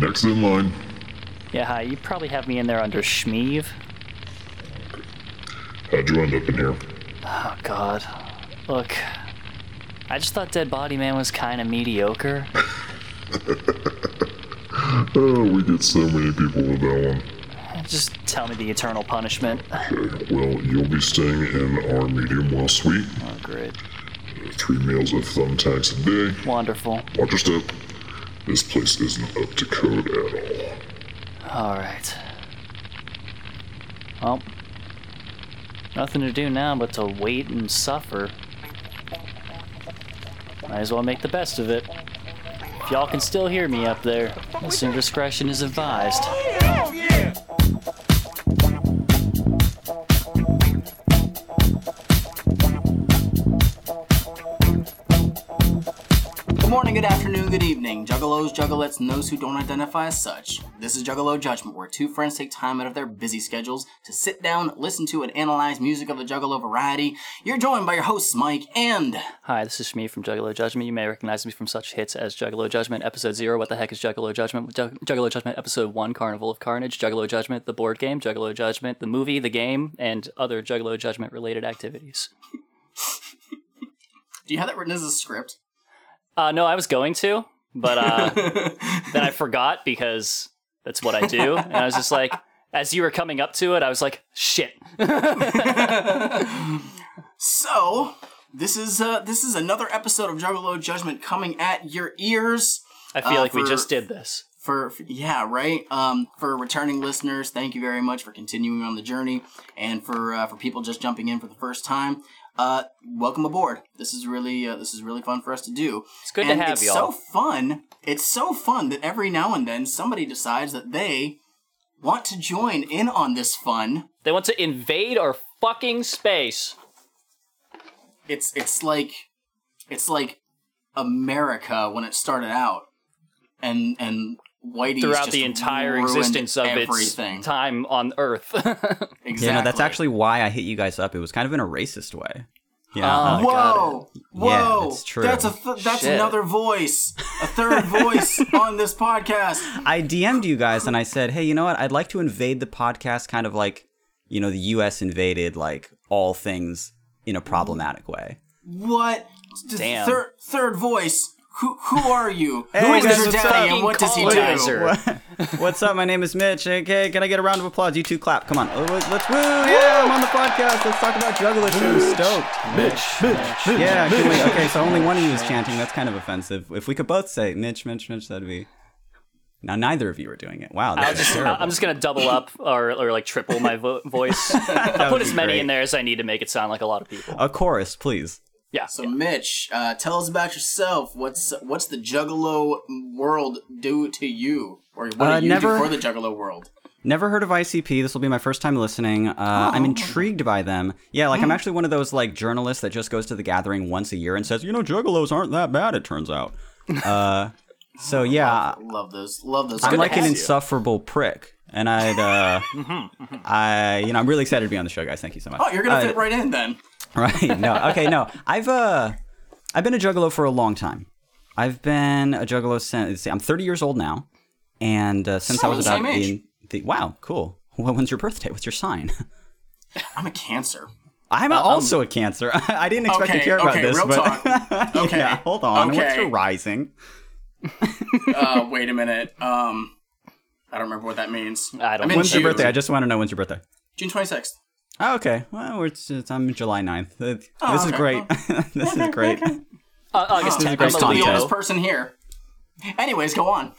Next in line. Yeah, hi. You probably have me in there under Schmeeve. How'd you end up in here? Oh, God. Look, I just thought Dead Body Man was kind of mediocre. Oh, we get so many people with that one. Just tell me the eternal punishment. Okay, well, you'll be staying in our medium well suite. Oh, great. Uh, three meals of thumbtacks a day. Wonderful. Watch your step. This place isn't up to code at all. Alright. Well, nothing to do now but to wait and suffer. Might as well make the best of it. If y'all can still hear me up there, listener discretion is advised. Good juggalos, juggalettes, and those who don't identify as such. This is Juggalo Judgment, where two friends take time out of their busy schedules to sit down, listen to, and analyze music of the Juggalo variety. You're joined by your hosts, Mike and. Hi, this is Shmi from Juggalo Judgment. You may recognize me from such hits as Juggalo Judgment Episode 0, What the Heck is Juggalo Judgment? Jug- Juggalo Judgment Episode 1, Carnival of Carnage, Juggalo Judgment, the board game, Juggalo Judgment, the movie, the game, and other Juggalo Judgment related activities. Do you have that written as a script? Uh, no, I was going to, but uh, then I forgot because that's what I do. And I was just like, as you were coming up to it, I was like, shit. So, this is uh, this is another episode of Juggalo Judgment coming at your ears. I feel Uh, like we just did this. for, for- yeah right um for returning listeners thank you very much for continuing on the journey and for uh, for people just jumping in for the first time uh welcome aboard this is really uh, this is really fun for us to do It's good and to have it's y'all. so fun it's so fun that every now and then somebody decides that they want to join in on this fun They want to invade our fucking space. it's it's like it's like america when it started out and and Whitey's Throughout just the entire existence of everything. its time on Earth. Exactly. Yeah, no, that's actually why I hit you guys up. It was kind of in a racist way. Yeah. Oh. oh whoa! Whoa! Yeah, that's true. That's a th- that's Shit. another voice, a third voice on this podcast. I DM'd you guys and I said, hey, you know what? I'd like to invade the podcast kind of like, you know, the US invaded like all things in a problematic way. What? Damn. Third third voice. Who who are you? Hey, who is guys, your what's daddy up? and what does he do? Colonizer. What's up? My name is Mitch. Okay, can I get a round of applause? You two clap. Come on. Oh, let's woo! Yeah, I'm on the podcast. Let's talk about Juggalo. I'm stoked. Mitch. Mitch. Yeah, can we, okay, so only one of you is chanting. That's kind of offensive. If we could both say Mitch, Mitch, Mitch, that'd be. Now, neither of you are doing it. Wow, I'll that's just, terrible. I'm just gonna double up or, or like triple my vo- voice. I'll put as many great. in there as I need to make it sound like a lot of people. A chorus, please. Yeah. So Mitch, uh, tell us about yourself. What's what's the Juggalo world do to you, or what Uh, do you never- do for the Juggalo world? Never heard of ICP. This will be my first time listening. Uh, I'm intrigued by them. Yeah, like I'm actually one of those like journalists that just goes to the gathering once a year and says, you know, juggalos aren't that bad. It turns out. Uh, so yeah, Love those. Love those. I'm like an you. insufferable prick, and I'd, uh, I, you know, I'm really excited to be on the show, guys. Thank you so much. Oh, you're gonna Uh, fit right in then. Right. No. Okay. No. I've uh, I've been a juggalo for a long time. I've been a juggalo since see, I'm 30 years old now, and uh, since I was Same about age. in the wow, cool. Well, when's your birthday? What's your sign? I'm a Cancer. I'm also a Cancer. I didn't expect Okay, to care about okay, this, real but talk. Okay, yeah, hold on. Okay. What's your rising? Uh, wait a minute. Um, I don't remember what that means. I don't I'm in When's your birthday? I just want to know when's your birthday. June 26th. Oh, okay. Well, it's, it's, I'm July 9th. Uh, this is okay. great. this is great. Uh, August Oh, 10th. I'm great still the content. oldest person here. Anyways, go on.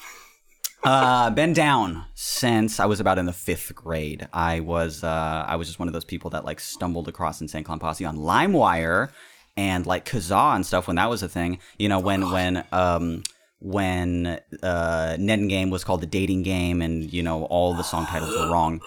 Uh, been down since I was about in the fifth grade. I was uh, I was just one of those people that like stumbled across in Insane Clown Posse on LimeWire and like Kazaa and stuff when that was a thing. You know when when um when uh Neden Game was called the dating game and you know all the song titles were wrong.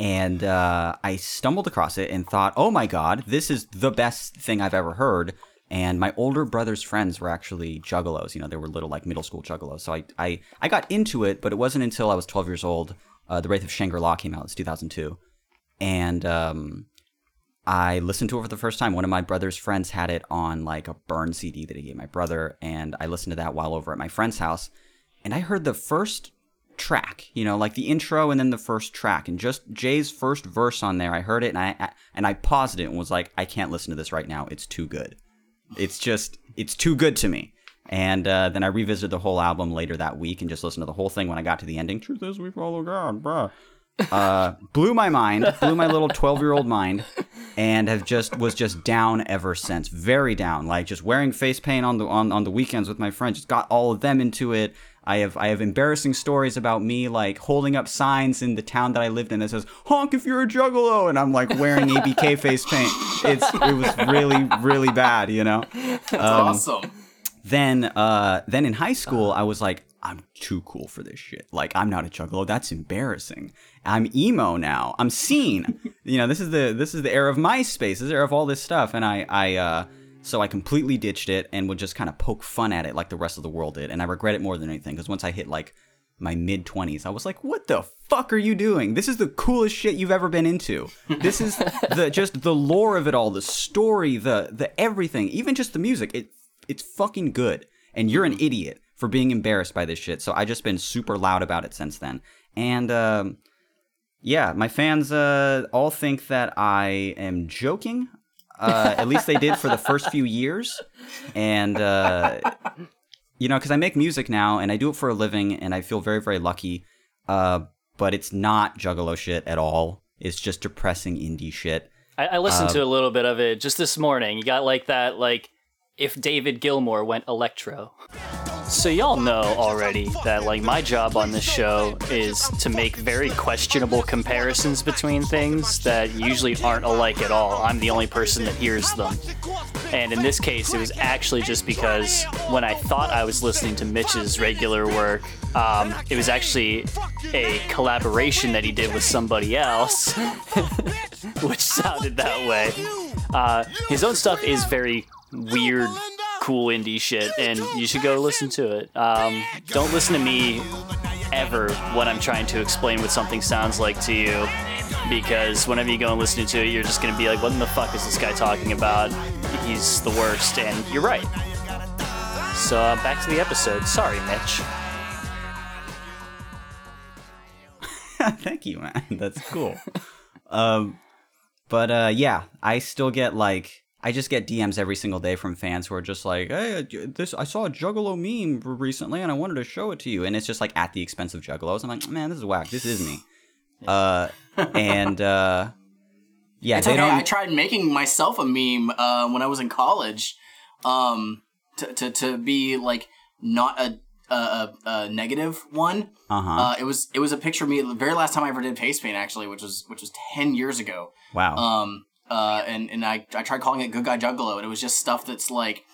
And uh, I stumbled across it and thought, oh my god, this is the best thing I've ever heard. And my older brother's friends were actually juggalos. You know, they were little like middle school juggalos. So I, I, I got into it, but it wasn't until I was 12 years old. Uh, the Wraith of Shangri-La came out. It's 2002. And um, I listened to it for the first time. One of my brother's friends had it on like a burn CD that he gave my brother. And I listened to that while over at my friend's house. And I heard the first track, you know, like the intro and then the first track, and just Jay's first verse on there. I heard it and I, I and I paused it and was like, I can't listen to this right now. It's too good. It's just it's too good to me. And uh, then I revisited the whole album later that week and just listened to the whole thing when I got to the ending. Truth is, we follow God, bruh. Uh, blew my mind, blew my little twelve-year-old mind, and have just was just down ever since. Very down, like just wearing face paint on the on, on the weekends with my friends. Just got all of them into it. I have I have embarrassing stories about me like holding up signs in the town that I lived in that says "honk if you're a juggalo," and I'm like wearing ABK face paint. It's it was really really bad, you know. That's awesome. Then uh then in high school I was like I'm too cool for this shit. Like I'm not a juggalo. That's embarrassing. I'm emo now. I'm scene. you know, this is the this is the era of MySpace. This is the era of all this stuff. And I I uh so I completely ditched it and would just kind of poke fun at it like the rest of the world did. And I regret it more than anything because once I hit like my mid 20s, I was like, what the fuck are you doing? This is the coolest shit you've ever been into. This is the just the lore of it all, the story, the the everything, even just the music. It it's fucking good. And you're an idiot for being embarrassed by this shit. So I just been super loud about it since then. And um yeah, my fans uh, all think that I am joking. Uh, at least they did for the first few years, and uh, you know, because I make music now and I do it for a living, and I feel very, very lucky. Uh, but it's not juggalo shit at all. It's just depressing indie shit. I, I listened to a little bit of it just this morning. You got like that, like if David Gilmour went electro. So y'all know already that like my job on this show is to make very questionable comparisons between things that usually aren't alike at all. I'm the only person that hears them. And in this case, it was actually just because when I thought I was listening to Mitch's regular work, um, it was actually a collaboration that he did with somebody else, which sounded that way. Uh, his own stuff is very weird, cool indie shit, and you should go listen to it. Um, don't listen to me ever when I'm trying to explain what something sounds like to you, because whenever you go and listen to it, you're just gonna be like, "What in the fuck is this guy talking about? He's the worst," and you're right. So uh, back to the episode. Sorry, Mitch. Thank you, man. That's cool. um, but uh, yeah, I still get like I just get DMs every single day from fans who are just like, "Hey, this I saw a Juggalo meme recently, and I wanted to show it to you." And it's just like at the expense of Juggalos. I'm like, man, this is whack. This is me. Uh, and uh, yeah, It's they okay. don't. I tried making myself a meme uh, when I was in college, um, to, to to be like not a a, a, a negative one. Uh-huh. Uh, it was it was a picture of me the very last time I ever did face paint actually, which was which was ten years ago. wow. Um, uh, and and I I tried calling it Good Guy Juggalo, and it was just stuff that's like,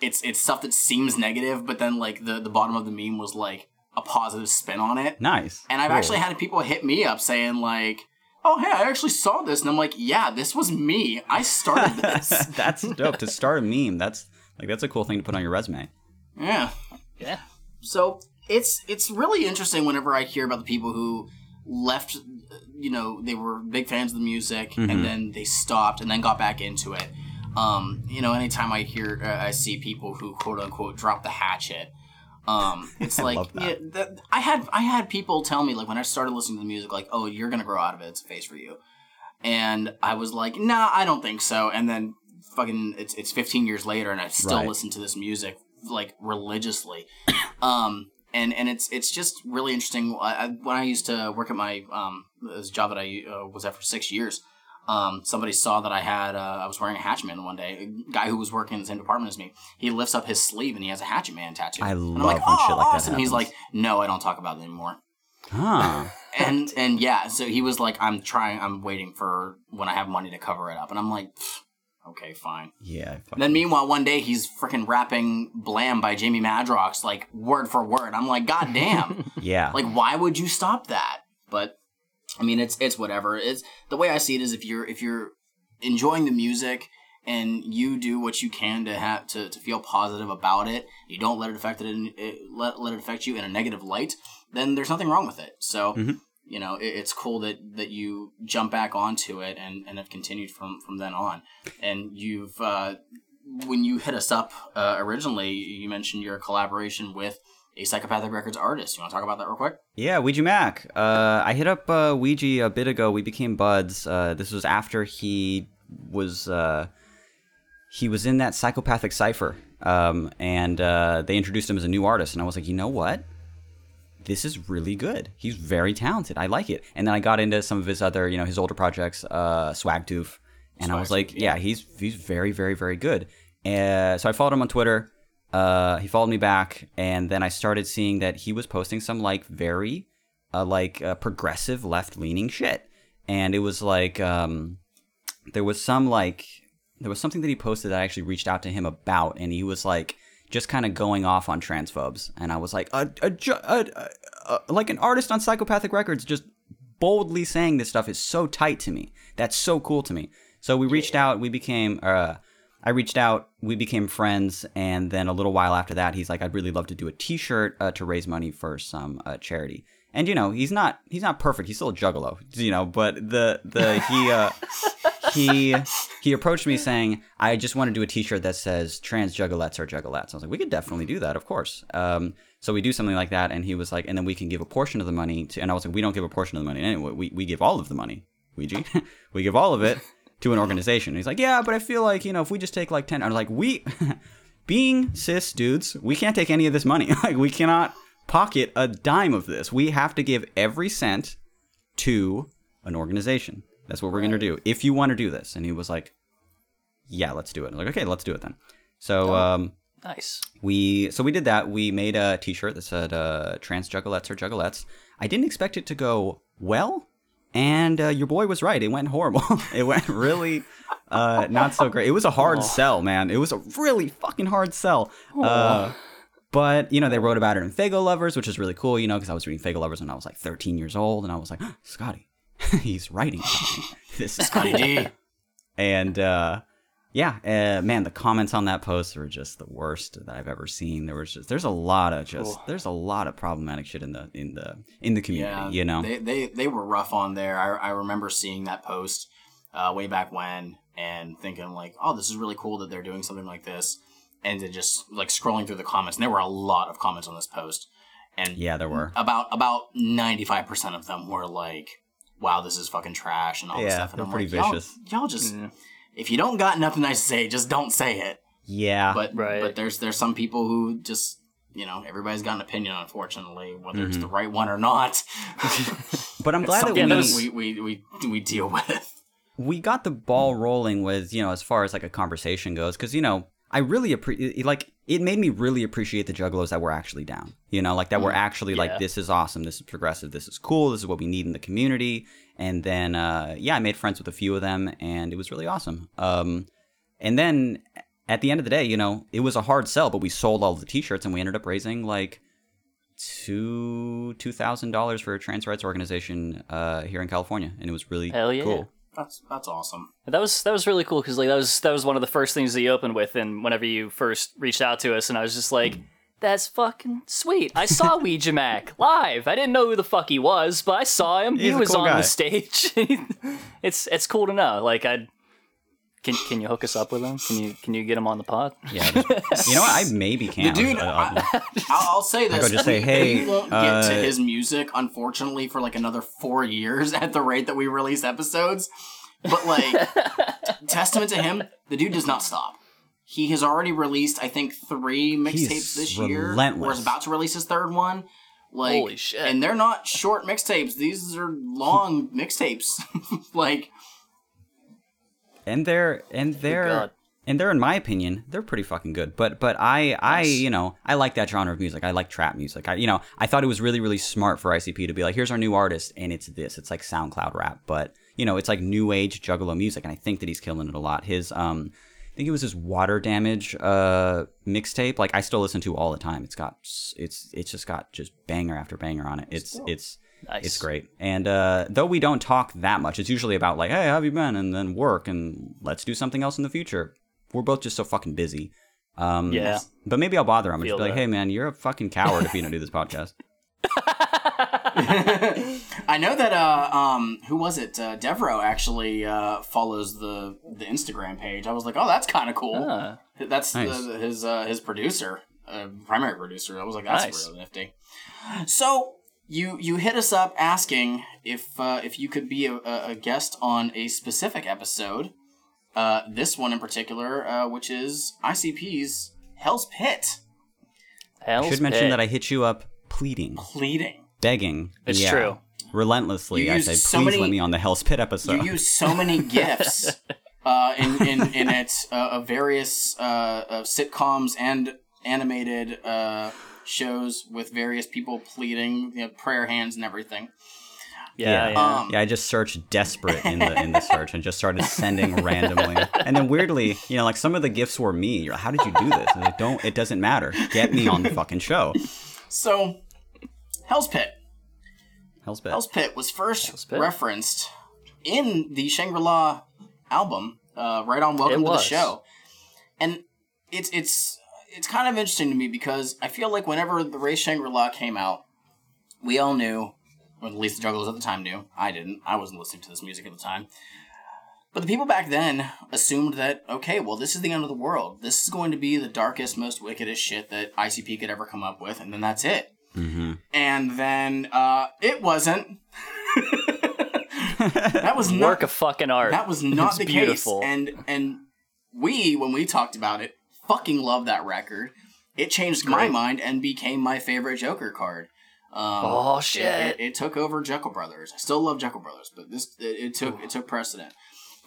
it's it's stuff that seems negative, but then like the the bottom of the meme was like a positive spin on it. nice. And I've Cool. actually had people hit me up saying like, "Oh, hey, I actually saw this," and I'm like, "Yeah, this was me. I started this." that's dope to start a meme. That's like that's a cool thing to put on your resume. yeah. Yeah. So it's it's really interesting whenever I hear about the people who left. You know, they were big fans of the music, Mm-hmm. and then they stopped, and then got back into it. Um, you know, anytime I hear, uh, I see people who quote unquote drop the hatchet. Um, it's like that. yeah, that, I had I had people tell me like when I started listening to the music, like, "Oh, you're gonna grow out of it. It's a phase for you." And I was like, "Nah, I don't think so." And then fucking, it's it's 15 years later, and I still Right. listen to this music like religiously. um, and and it's it's just really interesting. I, when I used to work at my um this job that I uh, was at for six years, um, somebody saw that I had uh, I was wearing a Hatchet Man one day. A guy who was working in the same department as me, he lifts up his sleeve and he has a Hatchet Man tattoo. I and I'm love like, when oh, shit like that awesome. He's like, no, I don't talk about it anymore. Huh. And and yeah, so he was like, I'm trying, I'm waiting for when I have money to cover it up, and I'm like, "Pfft, okay, fine. yeah. And then meanwhile, one day he's freaking rapping "Blam" by Jamie Madrox like word for word. I'm like, God damn! yeah. like, why would you stop that? But I mean, it's it's whatever. It's the way I see it is if you're if you're enjoying the music and you do what you can to have to, to feel positive about it, you don't let it affect it, in, it let let it affect you in a negative light. Then there's nothing wrong with it. So. Mhm. You know, it, it's cool that, that you jump back onto it and, and have continued from, from then on. And you've uh, when you hit us up uh, originally, you mentioned your collaboration with a Psychopathic Records artist. You want to talk about that real quick? Yeah, Ouija Macc. Uh, I hit up uh, Ouija a bit ago. We became buds. Uh, this was after he was uh, he was in that psychopathic cipher, um, and uh, they introduced him as a new artist. And I was like, you know what? This is really good. He's very talented. I like it. And then I got into some of his other, you know, his older projects, uh, Swagtooth, and I was like, Swagtooth, yeah, he's he's very, very, very good. Uh, so I followed him on Twitter. Uh, he followed me back, and then I started seeing that he was posting some like very uh, like uh, progressive left leaning shit, and it was like um, there was some like there was something that he posted that I actually reached out to him about, and he was like just kind of going off on transphobes, and I was like a, a, a, a, like an artist on Psychopathic Records just boldly saying this stuff is so tight to me. That's so cool to me. So we reached out. We became. Uh, I reached out. We became friends, and then a little while after that, he's like, "I'd really love to do a T-shirt uh, to raise money for some uh, charity." And you know, he's not he's not perfect. He's still a juggalo, you know. But the the he uh, he he approached me saying, "I just want to do a T-shirt that says trans juggalettes are juggalettes." I was like, "We could definitely do that, of course." Um, so we do something like that, and he was like, "And then we can give a portion of the money to." And I was like, "We don't give a portion of the money anyway. We we give all of the money, Ouija. we give all of it to an organization." And he's like, "Yeah, but I feel like you know if we just take like 10 I'm like, "We." Being cis dudes, we can't take any of this money. like, we cannot pocket a dime of this. We have to give every cent to an organization. That's what we're going to do. If you want to do this. And he was like, yeah, let's do it. I'm like, okay, let's do it then. So, um, Nice. we so we did that. We made a T-shirt that said uh, "Trans Juggalettes or Juggalettes." I didn't expect it to go well, and uh, your boy was right. It went horrible. it went really uh, not so great. It was a hard sell, man. It was a really fucking hard sell. Uh, but you know, they wrote about it in Faygoluvers, which is really cool. You know, because I was reading Faygoluvers when I was like 13 years old, and I was like, Scotty, he's writing something. This is D. and uh, yeah, uh, man, the comments on that post were just the worst that I've ever seen. There was just there's a lot of just there's a lot of problematic shit in the in the in the community. Yeah, you know, they, they they were rough on there. I, I remember seeing that post uh, way back when and thinking like, oh, this is really cool that they're doing something like this, and then just like scrolling through the comments. And there were a lot of comments on this post, and yeah, there were. about about ninety five percent of them were like, wow, this is fucking trash and all this stuff. And I'm pretty like, y'all- Y'all, just if you don't got nothing nice to say, just don't say it. Yeah, But Right. but there's there's some people who just you know everybody's got an opinion unfortunately whether Mm-hmm. it's the right one or not. but I'm glad that we, that that we, we we we deal with. we got the ball rolling with you know as far as like a conversation goes because you know I really appreciate like it made me really appreciate the juggalos that were actually down. You know, like that were actually Yeah. like this is awesome, this is progressive, this is cool, this is what we need in the community. And then uh, yeah, I made friends with a few of them, and it was really awesome. Um, and then at the end of the day, you know, it was a hard sell, but we sold all the T-shirts, and we ended up raising like two two thousand dollars for a trans rights organization uh, here in California, and it was really yeah. cool. That's that's awesome. That was that was really cool because like that was that was one of the first things that you opened with, and whenever you first reached out to us, and I was just like, "That's fucking sweet." I saw Ouija Macc live. I didn't know who the fuck he was, but I saw him. he He's a was cool on guy. the stage. it's it's cool to know. Like I can can you hook us up with him? Can you can you get him on the pod? Yeah, just- you know what? I maybe can. The dude, I'll- I'll- I, I'll, I'll say this: go just say, "Hey, we won't uh, get to his music, unfortunately, for like another four years at the rate that we release episodes." But like, testament to him, the dude does not stop. He has already released, I think, three mixtapes He's this year, or relentless. is about to release his third one. Like, Holy shit. And they're not short mixtapes; these are long mixtapes. like, and they're and they're and they're in my opinion they're pretty fucking good. But but i i you know i like that genre of music. I like trap music. I you know i thought it was really really smart for icp to be like here's our new artist and it's this. It's like soundcloud rap. But you know it's like new age juggalo music and i think that he's killing it a lot. His um I think it was his water damage uh mixtape. Like I still listen to all the time. It's got it's it's just got just banger after banger on it. It's it's Nice. it's great. And uh, though we don't talk that much, it's usually about like, hey, how have you been? And then work and let's do something else in the future. We're both just so fucking busy. Um, Yeah. But maybe I'll bother him and just Feel be like, hey, man, you're a fucking coward if you don't do this podcast. I know that uh um who was it? Uh, Devro actually uh follows the the Instagram page. I was like, oh, that's kind of cool. Ah. That's Nice. the, his uh, his producer. uh, primary producer. I was like, that's Nice. really nifty. So you you hit us up asking if uh, if you could be a, a a guest on a specific episode. Uh, this one in particular, uh, which is ICP's Hell's Pit, Hell's Should mention Pit. that I hit you up pleading, pleading. begging. It's yeah, true. Relentlessly, You I used said, so please many- let me on the Hell's Pit episode. You use so many gifs uh, in in in it uh, of various uh, of sitcoms and animated uh, shows with various people pleading, you know, prayer hands and everything. Yeah, yeah. Um, Yeah, I just searched desperate in the in the search and just started sending randomly. And then weirdly, you know, like some of the gifts were me. You're like, How did you do this? And I don't. It doesn't matter. Get me on the fucking show. So, Hell's Pit. Hell's Pit. Hell's Pit was first Pit. referenced in the Shangri La album, uh, right on Welcome It to the. Show, and it's it's it's kind of interesting to me because I feel like whenever the Wraith Shangri La came out, we all knew, or at least the juggalos at the time knew. I didn't. I wasn't listening to this music at the time. But the people back then assumed that okay, well, this is the end of the world. This is going to be the darkest, most wickedest shit that ICP could ever come up with, and then that's it hmm and then uh, it wasn't. that was not Work of fucking art. that was not It's the beautiful. case, and and we when we talked about it, fucking love that record. It changed my mind and became my favorite Joker card. Um, Oh, shit. It, it took over Jeckel Brothers. I still love Jeckel Brothers, but this it, it took it took precedent.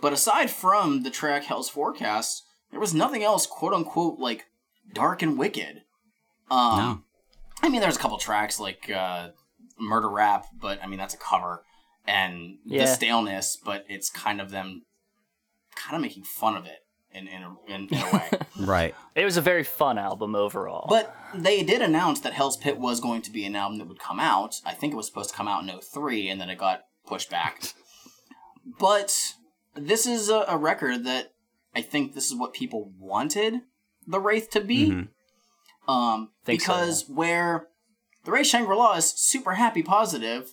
But aside from the track Hell's Forecast, there was nothing else, quote unquote, like dark and wicked. Um, No. I mean, there's a couple tracks like uh, Murder Rap, but I mean that's a cover, and Yeah. the staleness, but it's kind of them, kind of making fun of it in in a, in, in a way. Right. it was a very fun album overall. but they did announce that Hell's Pit was going to be an album that would come out. I think it was supposed to come out in 03, and then it got pushed back. But this is a, a record that I think this is what people wanted the Wraith to be. Mhm. Um, Think so, because where the Wraith Shangri La is super happy positive,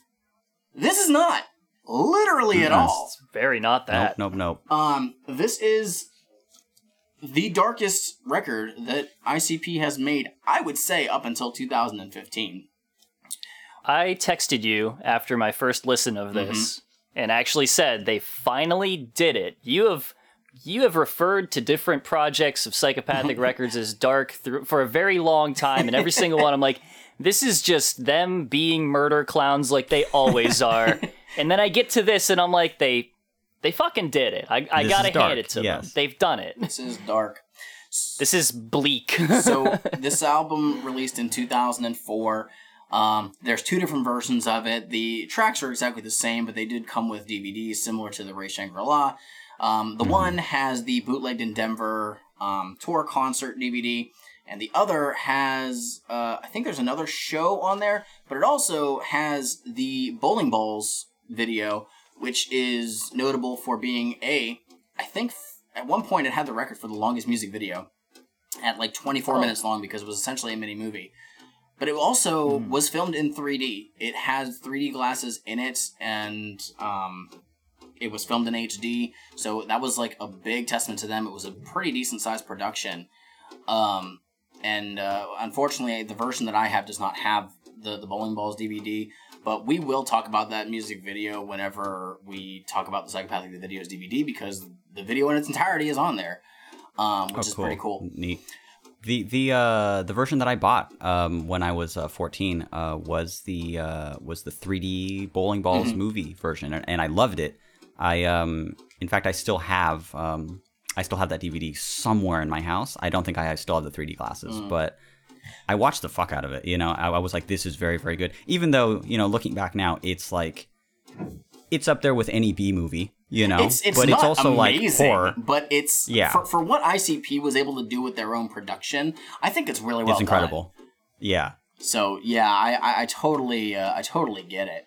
this is not literally at Mhm. all. it's very not that. Nope. Nope. Nope. Um, this is the darkest record that ICP has made, I would say, up until 2015. I texted you after my first listen of mm-hmm. this and actually said they finally did it. You have you have referred to different projects of Psychopathic Records as dark through for a very long time, and every single one I'm like, this is just them being murder clowns like they always are. and then I get to this and I'm like, they they fucking did it. I, I This gotta is dark, hand it to them. They've done it. This is dark. This is bleak. so this album released in 2004 um, there's two different versions of it the tracks are exactly the same but they did come with dvds similar to the wraith shangri-la um, the one has the bootlegged in denver um, tour concert dvd and the other has uh, i think there's another show on there but it also has the bowling balls video which is notable for being a i think f- at one point it had the record for the longest music video at like 24 Oh. minutes long because it was essentially a mini movie. But it also was filmed in 3D. It has 3D glasses in it, and um, it was filmed in HD. So that was like a big testament to them. It was a pretty decent sized production. Um, and uh, unfortunately, the version that I have does not have the, the Bowling Balls DVD. But we will talk about that music video whenever we talk about the Psychopathic the Videos DVD because the video in its entirety is on there, um, which Oh, is pretty cool. Neat. The the uh the version that I bought um when I was uh, 14 uh was the uh was the 3D bowling balls Mm-hmm. movie version and, and I loved it. I um in fact I still have um I still have that DVD somewhere in my house. I don't think I still have the 3D glasses, Mm. but I watched the fuck out of it. You know, I, I was like, this is very, very good. Even though, you know, looking back now, it's like, it's up there with any B movie, you know, It's it's but not it's also amazing, like horror. but it's Yeah. for, for what ICP was able to do with their own production. I think it's really well It's incredible. Yeah. So yeah, I I, I totally uh, I totally get it.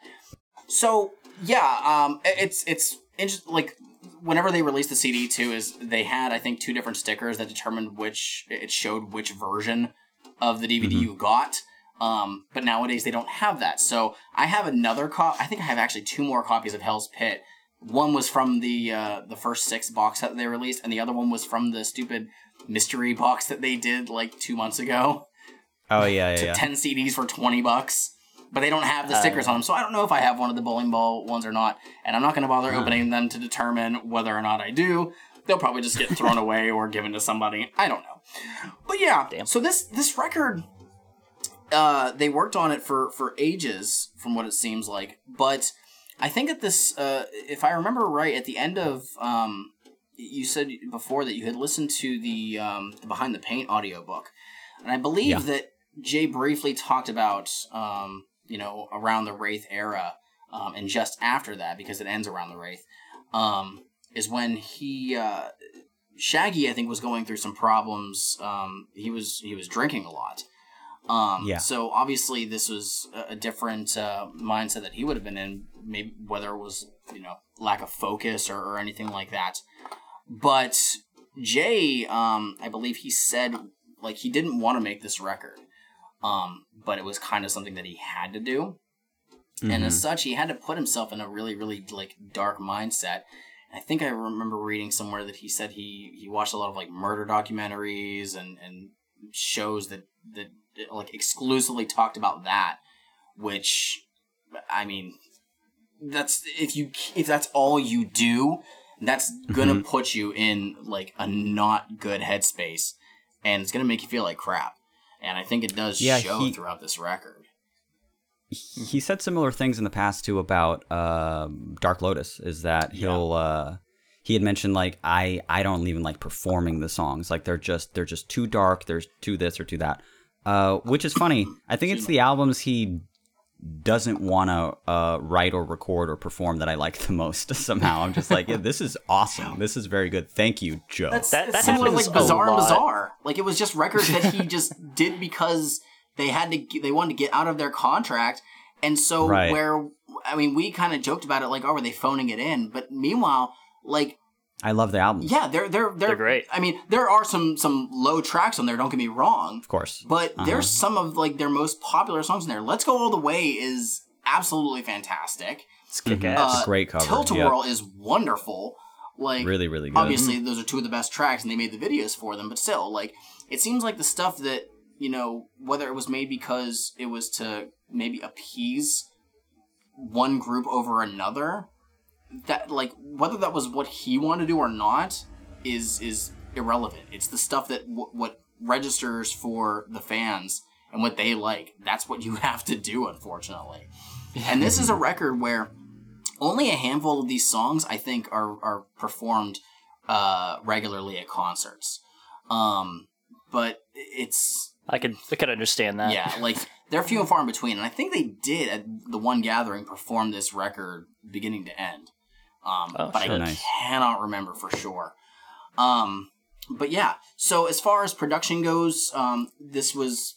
So yeah, um, it's it's inter- like whenever they released the CD too, is they had I think two different stickers that determined which it showed which version of the DVD you got. Um, but nowadays they don't have that. So I have another cop. I think I have actually two more copies of Hell's Pit. One was from the uh, the first six box set that they released, and the other one was from the stupid mystery box that they did like two months ago. Oh yeah, yeah, to yeah. 10 CDs for 20 bucks, but they don't have the stickers on them. So I don't know if I have one of the bowling ball ones or not. And I'm not going to bother opening them to determine whether or not I do. They'll probably just get thrown away or given to somebody. I don't know. But yeah, so this this record uh they worked on it for for ages from what it seems like. But I think at this uh if I remember right at the end of um you said before that you had listened to the um the Behind the Paint audiobook. And I believe Yeah. that Jay briefly talked about, um, you know, around the Wraith era, um, and just after that, because it ends around the Wraith, um, is when he, uh, Shaggy, I think, was going through some problems. Um, he was he was drinking a lot. Um, Yeah. So obviously, this was a, a different uh, mindset that he would have been in. Maybe whether it was you know lack of focus or, or anything like that. But Jay, um, I believe he said like he didn't want to make this record, um, but it was kind of something that he had to do, and as such, he had to put himself in a really, really like dark mindset. I think I remember reading somewhere that he said he he watched a lot of like murder documentaries and and shows that that like exclusively talked about that, which I mean, that's if you if that's all you do, that's gonna mm-hmm. put you in like a not good headspace, and it's gonna make you feel like crap. And I think it does Yeah, show he- throughout this record. He said similar things in the past too about um, Dark Lotus. Is that he'll uh, he had mentioned like I I don't even like performing the songs like they're just they're just too dark. There's too this or too that. Uh, which is funny. I think it's the albums he doesn't want to uh, write or record or perform that I like the most. Somehow I'm just like, yeah, this is awesome. This is very good. Thank you, Joe. That's, That- that's that similar happens like Bizarre. Bizarre. Like it was just records that he just did because they had to they wanted to get out of their contract. And so Right. where I mean we kind of joked about it like oh were they phoning it in? But meanwhile like I love the album. yeah they're they're they're, They're great. I mean there are some some low tracks on there don't get me wrong. of course. But Uh-huh. there's some of like their most popular songs in there. Let's Go All the Way is absolutely fantastic. It's kick Mhm. ass. Uh, great cover, Tilt a yeah. Whirl is wonderful. Like Really, really good. Obviously, those are two of the best tracks, and they made the videos for them. But still, like it seems like the stuff that you know, whether it was made because it was to maybe appease one group over another, that like whether that was what he wanted to do or not is is irrelevant. It's the stuff that w- what registers for the fans and what they like. That's what you have to do, unfortunately. And this is a record where only a handful of these songs I think are are performed uh, regularly at concerts. Um, but it's I could I could understand that. yeah, like they're few and far in between, and I think they did at the one gathering perform this record beginning to end. Um, Oh, but I. Nice. cannot remember for sure. Um, but yeah, so as far as production goes, um, this was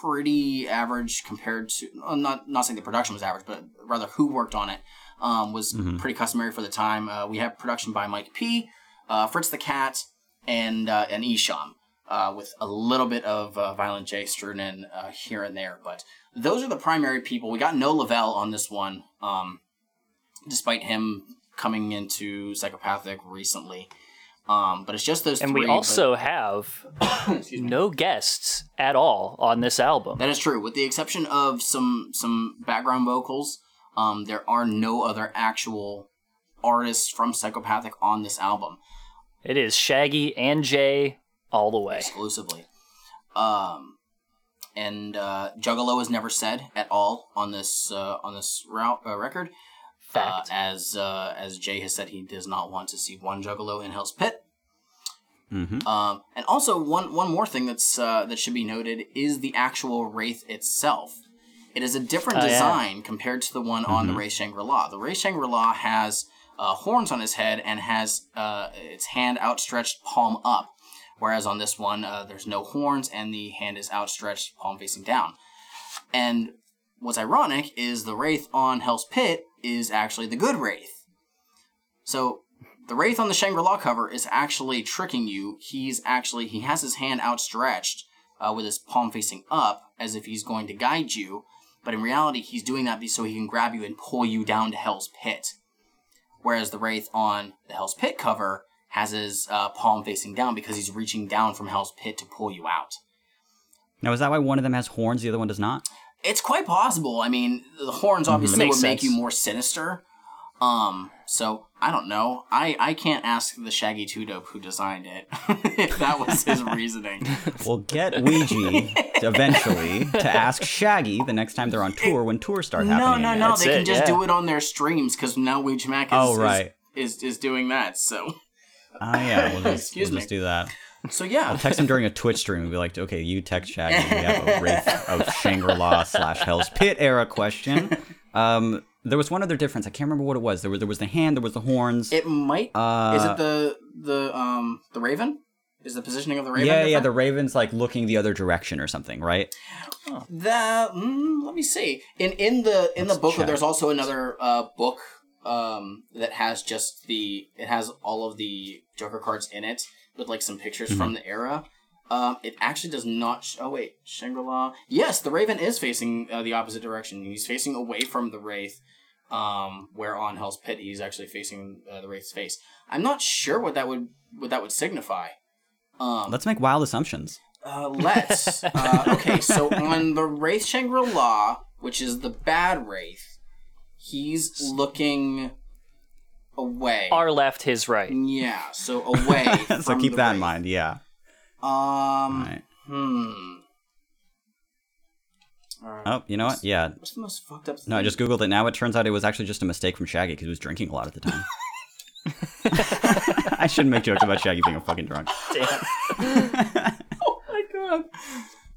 pretty average compared to uh, not not saying the production was average, but rather who worked on it um, was pretty customary for the time. Uh, we have production by Mike P, uh, Fritz the Cat, and uh, and Isham, uh, with a little bit of uh, Violent J strewn in uh, here and there. But those are the primary people. We got no Lavel on this one, um, despite him coming into psychopathic recently. Um, but it's just those And three. we but- also have no guests at all on this album. That is true, with the exception of some some background vocals. Um, there are no other actual artists from Psychopathic on this album It is Shaggy and Jay all the way. exclusively. Um, and uh, Juggalo is never said at all on this uh, on this route, uh, record. Uh, Fact. as uh, as Jay has said, he does not want to see one Juggalo in Hell's Pit. Mhm. Um, and also one one more thing that's uh, that should be noted is the actual wraith itself. It is a different Oh, yeah. design compared to the one on the Wraith Shangri La. The Wraith Shangri La has uh, horns on his head and has uh, its hand outstretched, palm up. Whereas on this one, uh, there's no horns and the hand is outstretched, palm facing down. And what's ironic is the Wraith on Hell's Pit is actually the good Wraith. So the Wraith on the Shangri-La cover is actually tricking you. He's actually he has his hand outstretched uh, with his palm facing up as if he's going to guide you, but in reality he's doing that so he can grab you and pull you down to Hell's Pit. Whereas the Wraith on the Hell's Pit cover has his uh, palm facing down because he's reaching down from Hell's Pit to pull you out. Now, is that why one of them has horns, the other one does not? It's quite possible. I mean, the horns obviously Makes would make you more sinister. Um, so I don't know. I I can't ask the Shaggy Two Dope who designed it if that was his reasoning. We'll get Ouija eventually to ask Shaggy the next time they're on tour when tours start No, happening. no, no, no. That's They can it, just yeah. do it on their streams because now Ouija Macc is, Oh, is- right. is, is doing that. So Ah, yeah, we'll just, Excuse we'll me. just do that. so yeah. I'll text him during a Twitch stream and be like, okay, you text Shaggy. We have a Wraith of Shangri-La slash Hell's Pit era question. Um, there was one other difference. I can't remember what it was. There was there was the hand, there was the horns. It might. Uh, is it the the um the Raven? Is the positioning of the Raven? yeah, yeah, the Raven's like looking the other direction or something, right? That mm, let me see. In in the in the Let's booklet, check. there's also another uh, book um, that has just the it has all of the Joker cards in it with like some pictures Mm-hmm. from the era. Um, it actually does not. Sh- oh wait, Shangri La. Yes, the Raven is facing uh, the opposite direction. He's facing away from the Wraith. Um, where on Hell's Pit he's actually facing uh, the Wraith's face. I'm not sure what that would what that would signify. Um, Let's make wild assumptions. uh, let's. Uh, okay, so on the Wraith Shangri La, which is the bad Wraith, he's looking away. Our left, his right. yeah, so away. so keep the that in mind. Yeah. Um. Right. Hmm. Alright. Oh, you know what? Yeah. What's the most fucked up? No, I just googled it. Now it turns out it was actually just a mistake from Shaggy because he was drinking a lot at the time. I shouldn't make jokes about Shaggy being a fucking drunk. Damn. oh my god.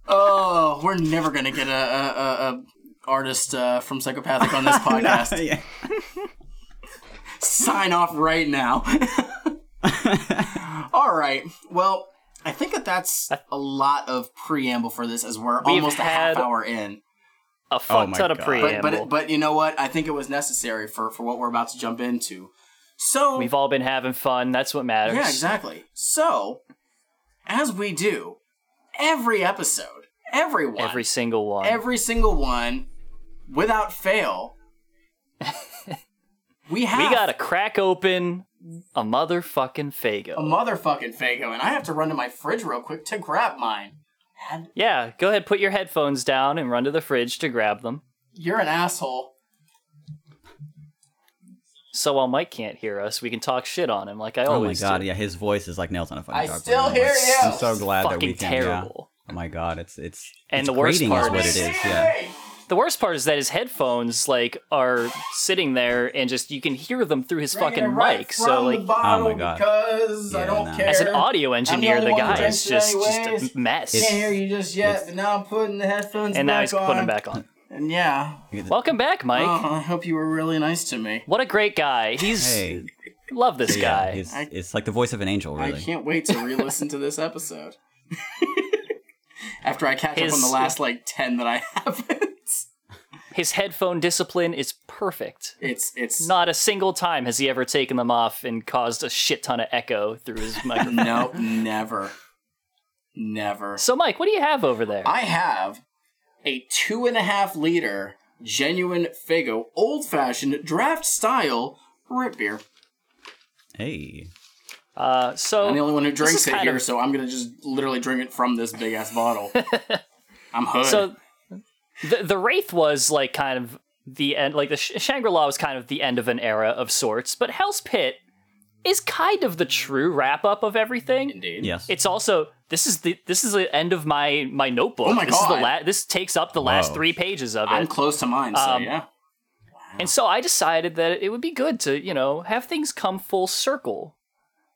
Oh, we're never gonna get a, a, a, a artist uh, from Psychopathic on this podcast. yeah. sign off right now. All right. Well, I think that that's a lot of preamble for this, as we're We've almost a half hour in. A fuck Oh my ton of preamble. But but but you know what? I think it was necessary for for what we're about to jump into. So We've all been having fun. That's what matters. yeah, exactly. So as we do every episode, everyone, Every single one. every single one, without fail, we have we gotta crack open a motherfucking Faygo. a motherfucking Faygo, and I have to run to my fridge real quick to grab mine. And yeah, go ahead, put your headphones down and run to the fridge to grab them. you're an asshole. So while Mike can't hear us, we can talk shit on him like I Oh my god, do. yeah, his voice is like nails on a fucking I chalkboard. still I'm hear like- you. I'm so glad that we Fucking can. yeah. Oh my god, it's it's And it's the worst grating is part what is- it is. Yeah. The worst part is that his headphones like are sitting there and just you can hear them through his Bringing fucking right mic. So like Oh my God. Because I don't no. care. as an audio engineer, only the guy is just anyways. just a mess. Can't hear you just yet, It's- but now I'm putting the headphones and now back he's on. putting them back on. And yeah, Welcome back, Mike. Oh, I hope you were really nice to me. What a great guy. He's Hey, love this yeah, guy. he's, I- it's like the voice of an angel, really. I really. can't wait to re-listen to this episode. After I catch up on the last like ten that I haven't. His headphone discipline is perfect. It's it's Not a single time has he ever taken them off and caused a shit ton of echo through his microphone. no, never, never. so, Mike, what do you have over there? I have a two and a half liter genuine Faygo old fashioned draft style root beer. Hey, Uh, so I'm the only one who drinks it here, of- so I'm gonna just literally drink it from this big ass bottle. I'm hood. So the the Wraith was like kind of the end, like the Sh- Shangri La was kind of the end of an era of sorts, but Hell's Pit is kind of the true wrap up of everything. Indeed. yes. It's also this is the this is the end of my my notebook. Oh my this is the God. la- this takes up the last three pages of it. I'm close to mine, so Um, yeah. And so I decided that it would be good to, you know, have things come full circle.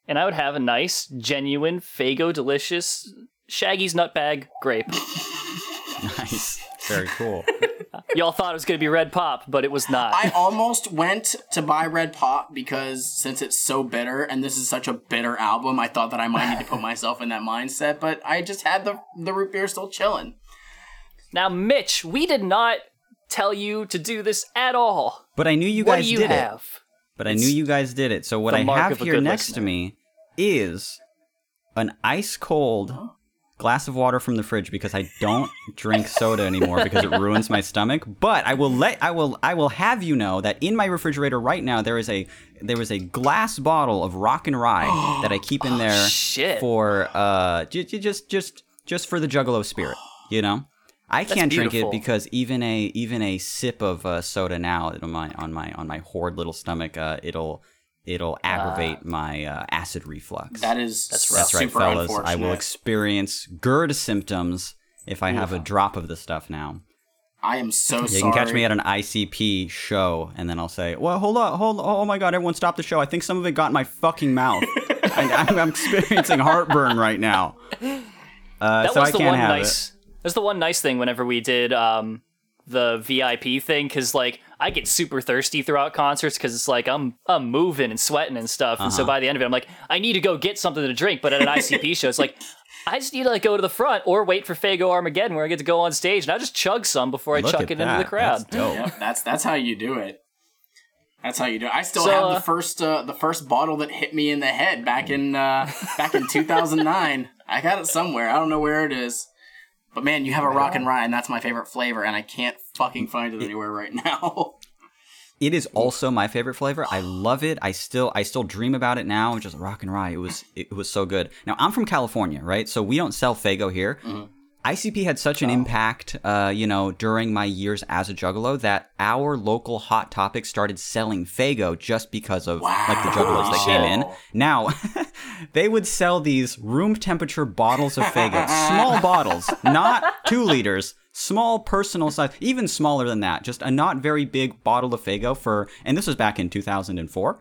And I would have a nice, genuine, Faygo delicious Shaggy's Nutbag grape. nice. Very cool. Y'all thought it was going to be Red Pop, but it was not. I almost went to buy Red Pop because since it's so bitter and this is such a bitter album, I thought that I might need to put myself in that mindset, but I just had the the root beer still chilling. Now, Mitch, we did not tell you to do this at all. But I knew you what guys do you did it. have? But I knew you guys did it. So what I have here next listener. to me is an ice cold glass of water from the fridge because I don't drink soda anymore because it ruins my stomach. But I will let I will I will have you know that in my refrigerator right now there is a there was a glass bottle of rock and rye that I keep in there shit. for uh j- j- just just just for the juggalo spirit. You know, I That's can't drink it because even a even a sip of uh, soda now on my on my on my horrid little stomach, uh, it'll it'll aggravate my uh, acid reflux. That is That's That's right, super fellas. I will experience GERD symptoms if I have a drop of the stuff now. I am so You sorry. can catch me at an ICP show, and then I'll say, "Well, hold on, hold. Oh my God, everyone, stop the show! I think some of it got in my fucking mouth. I, I'm, I'm experiencing heartburn right now. Uh, That so was I the can't one have nice. That's the one nice thing whenever we did um, the VIP thing, because like I get super thirsty throughout concerts because it's like I'm I'm moving and sweating and stuff, and Uh-huh. so by the end of it, I'm like I need to go get something to drink. But at an ICP show, it's like I just need to like go to the front or wait for Faygo Armageddon where I get to go on stage, and I just chug some before I Look chuck at it into the crowd. That's dope. Yep, that's that's how you do it. That's how you do it. I still So, have uh, the first uh, the first bottle that hit me in the head back in uh, back in 2009. I got it somewhere. I don't know where it is. But man, you have a rock and rye, and that's my favorite flavor, and I can't fucking find it anywhere right now. It is also my favorite flavor. I love it. I still I still dream about it now. Just rock and rye. It was it was so good. Now I'm from California, right? So we don't sell Faygo here. Mm-hmm. ICP had such an impact, uh, you know, during my years as a juggalo that our local Hot Topic started selling Faygo just because of like the juggalos that came in. Now, they would sell these room temperature bottles of Faygo, small bottles, not two liters, small personal size, even smaller than that, just a not very big bottle of Faygo for, and this was back in 2004,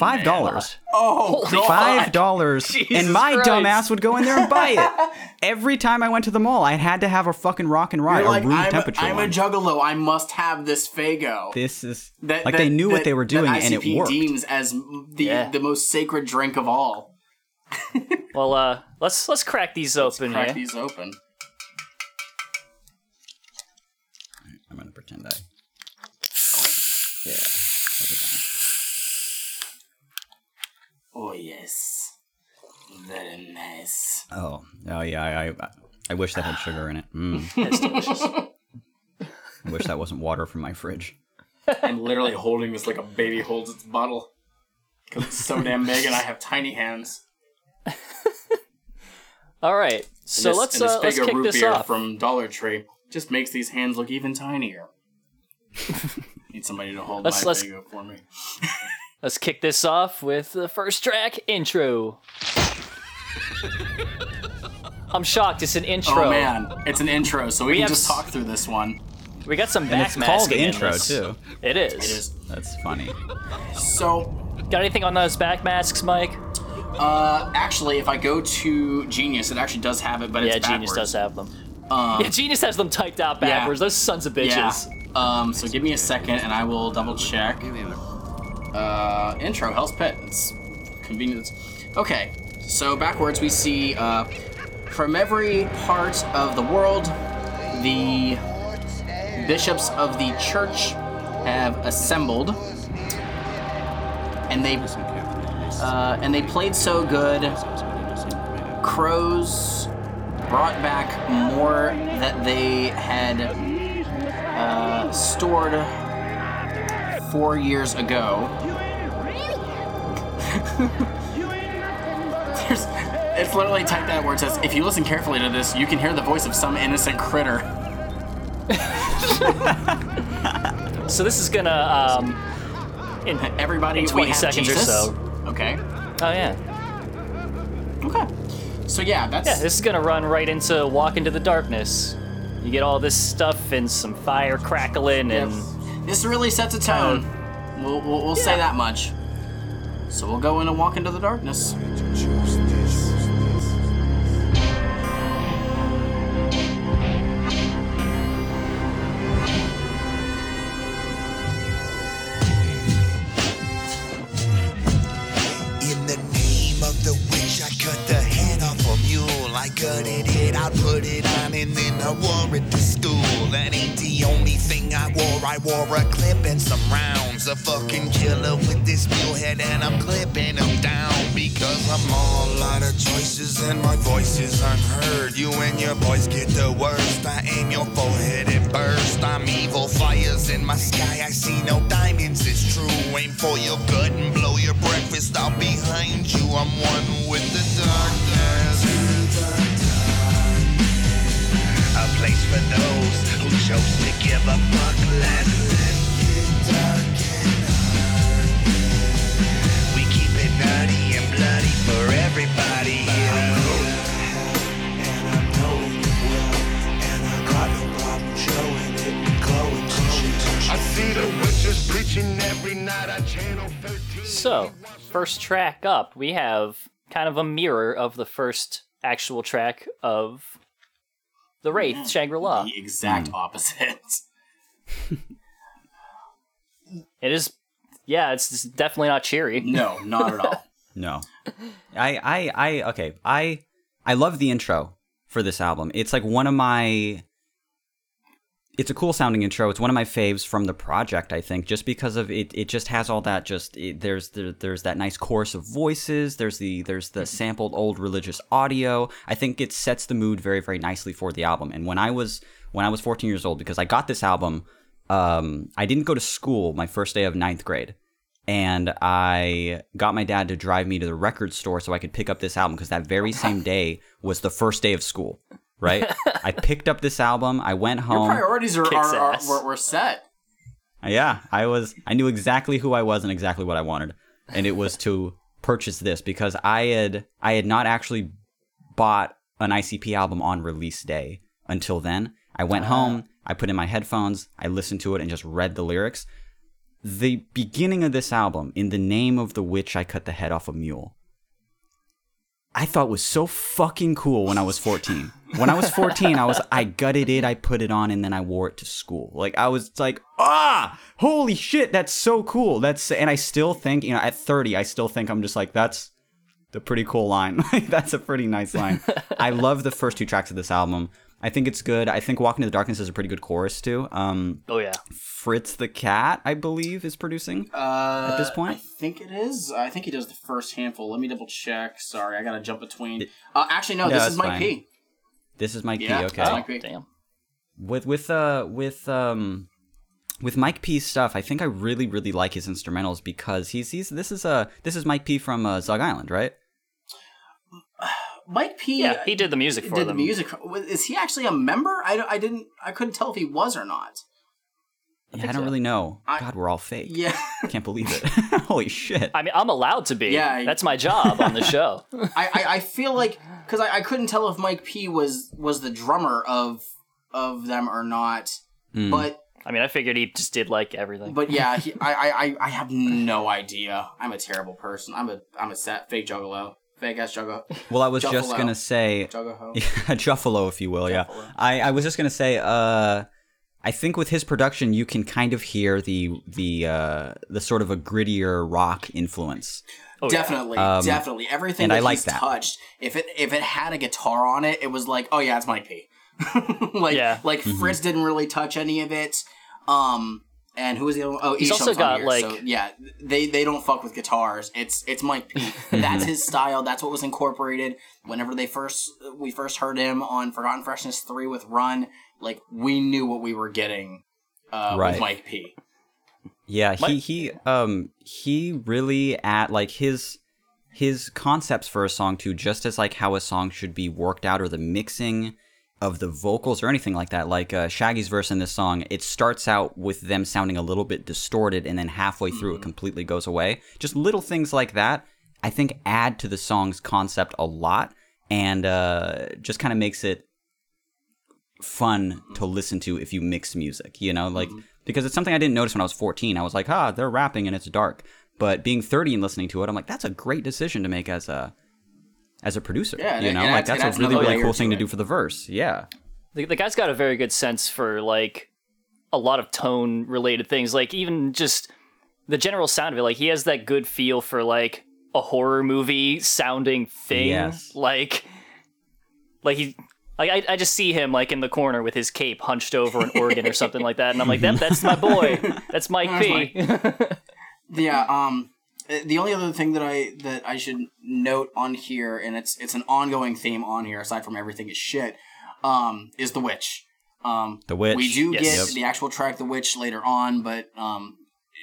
five dollars. Oh, God. Five dollars, and my Christ. dumb ass would go in there and buy it. Every time I went to the mall, I had to have a fucking rock and rye, You're a like, room I'm, temperature I'm a one. juggalo. I must have this Faygo. this is That- like that- they knew what they were doing, that and it ICP worked. deems as the Yeah. the most sacred drink of all. Well, uh, let's let's crack these open Crack here. these open. I'm gonna pretend I. Yeah. Oh yes, very nice. Oh, oh yeah. I, I, I wish that had sugar in it. Mm. It's delicious. I wish that wasn't water from my fridge. I'm literally holding this like a baby holds its bottle because it's so damn big, and I have tiny hands. All right, so this, let's and this uh, let's kick root this beer off. from Dollar Tree just makes these hands look even tinier. Need somebody to hold Let's- my let's- Faygo for me. Let's kick this off with the first track intro. I'm shocked. It's an intro. Oh man, it's an intro, so we, We can just s- talk through this one. We got some And back it's called masking in intro too. It is. It is That's funny. so. Got anything on those back masks, Mike? Uh, actually, if I go to Genius, it actually does have it, but Yeah, it's Genius does have them. yeah, Genius has them typed out yeah. backwards. Those sons of Yeah. Um, so give me a second, and I will double check. Uh, intro Hell's Pit. It's convenient. Okay, so backwards we see uh, from every part of the world, the bishops of the church have assembled, and they uh, and they played so good. Crows brought back more that they had uh, stored four years ago. There's, it's literally typed out where it says, if you listen carefully to this, you can hear the voice of some innocent critter. So this is gonna um, in Everybody, In 20 we have seconds or so. Okay. oh yeah, Okay. So yeah, that's yeah. This is gonna run right into Walk into the Darkness. You get all this stuff and some fire crackling and this really sets a tone. We'll, we'll, we'll say that much. So we'll go in and walk into the darkness. Put it on, and then I wore it to school. That ain't the only thing I wore. I wore a clip and some rounds. A fucking killer with this head, and I'm clipping him down because I'm all out of choices and my voice is unheard. You and your boys get the worst. I aim your forehead and burst. I'm evil fires in my sky. I see no diamonds. It's true. Aim for your gut and blow your breakfast out behind you. I'm one with the give a fuck less. We keep it nutty and bloody for everybody here. I see the witches preaching every night on Channel 13. So, first track up, we have kind of a mirror of the first actual track of The Wraith, Shangri La. The exact Hmm. opposite. It is, yeah, it's definitely not cheery. No, not at all. No. I I I okay. I I love the intro for this album. It's like one of my it's a cool sounding intro. It's one of my faves from the project, I think, just because of it it just has all that just it, there's there, there's that nice chorus of voices, there's the there's the sampled old religious audio. I think it sets the mood very very nicely for the album. And when I was when I was 14 years old because I got this album um I didn't go to school my first day of ninth grade and I got my dad to drive me to the record store so I could pick up this album because that very same day was the first day of school. Right? I picked up this album. I went home. Your priorities are, Kicks are, are ass. were, were set. Yeah, I was. I knew exactly who I was and exactly what I wanted, and it was to purchase this because I had I had not actually bought an ICP album on release day until then. I went ah. home. I put in my headphones. I listened to it and just read the lyrics. The beginning of this album, in the name of the witch, I cut the head off a mule. I thought was so fucking cool when I was 14. When I was 14, I was I gutted it, I put it on, and then I wore it to school. Like I was like, ah, holy shit, that's so cool. That's and I still think, you know, at 30, I still think I'm just like, that's the pretty cool line. That's a pretty nice line. I love the first two tracks of this album. I think it's good. I think Walking to the Darkness is a pretty good chorus too. Um, Oh, yeah. Fritz the Cat, I believe, is producing. Uh, At this point? I think it is. I think he does the first handful. Let me double check. Sorry, I gotta jump between. Uh, actually, no. No, this is Mike fine. P. This is Mike Yeah, P. Okay. Oh, Mike P. damn. with with uh with um with Mike P's stuff, I think I really really like his instrumentals because he's he's this is uh this is Mike P from uh, Zug Island, right? Mike P. Yeah, he did the music for did the music. Is he actually a member? I, I didn't. I couldn't tell if he was or not. Yeah, I, don't so. really know. I- God, we're all fake. Yeah. I can't believe it. Holy shit. I mean, I'm allowed to be. Yeah, I- That's my job on the show. I, I, I feel like because I, I couldn't tell if Mike P was was the drummer of of them or not. Hmm. But I mean, I figured he just did like everything. but yeah, he, I, I I- I have no idea. I'm a terrible person. I'm a I'm a set fake juggalo, fake ass juggalo, Well, I was just gonna say juggaho. yeah, Juffalo, if you will. Yeah, I, I was just gonna say. Uh, I think with his production, you can kind of hear the the uh, the sort of a grittier rock influence. Oh, yeah. definitely, Um, definitely. Everything and that I like he's that. touched, if it if it had a guitar on it, it was like, oh yeah, it's Mike P. like Yeah. like Mm-hmm. Fritz didn't really touch any of it. Um, and who was the other one? Oh, He's Esham's also on got, here, like- so, yeah, they they don't fuck with guitars. It's it's Mike P. That's his style. That's what was incorporated whenever they first we first heard him on Forgotten Freshness three with Run. Like we knew what we were getting uh, Right. with Mike P. Yeah, he Mike- he um he really at like his his concepts for a song too, just as like how a song should be worked out or the mixing of the vocals or anything like that. Like uh, Shaggy's verse in this song, it starts out with them sounding a little bit distorted, and then halfway through it completely goes away. Just little things like that, I think, add to the song's concept a lot, and uh, just kind of makes it fun to listen to if you mix music, you know, like because it's something I didn't notice when I was 14. I was like, "Ah, they're rapping and it's dark." But being 30 and listening to it, I'm like, "That's a great decision to make as a as a producer." Yeah, you know, it like adds- it that's a really really cool thing to it. do for the verse. Yeah. the, the guy's got a very good sense for like a lot of tone related things like even just the general sound of it like he has that good feel for like a horror movie sounding thing Yes. like like he like I, I just see him like in the corner with his cape hunched over an organ or something like that and i'm like that, that's my boy that's mike p Yeah. Um. Uh, The only other thing that I that I should note on here, and it's it's an ongoing theme on here, aside from everything is shit, um, is the witch. Um, The Witch. We do Yes. get Yep. the actual track, the witch, later on, but um,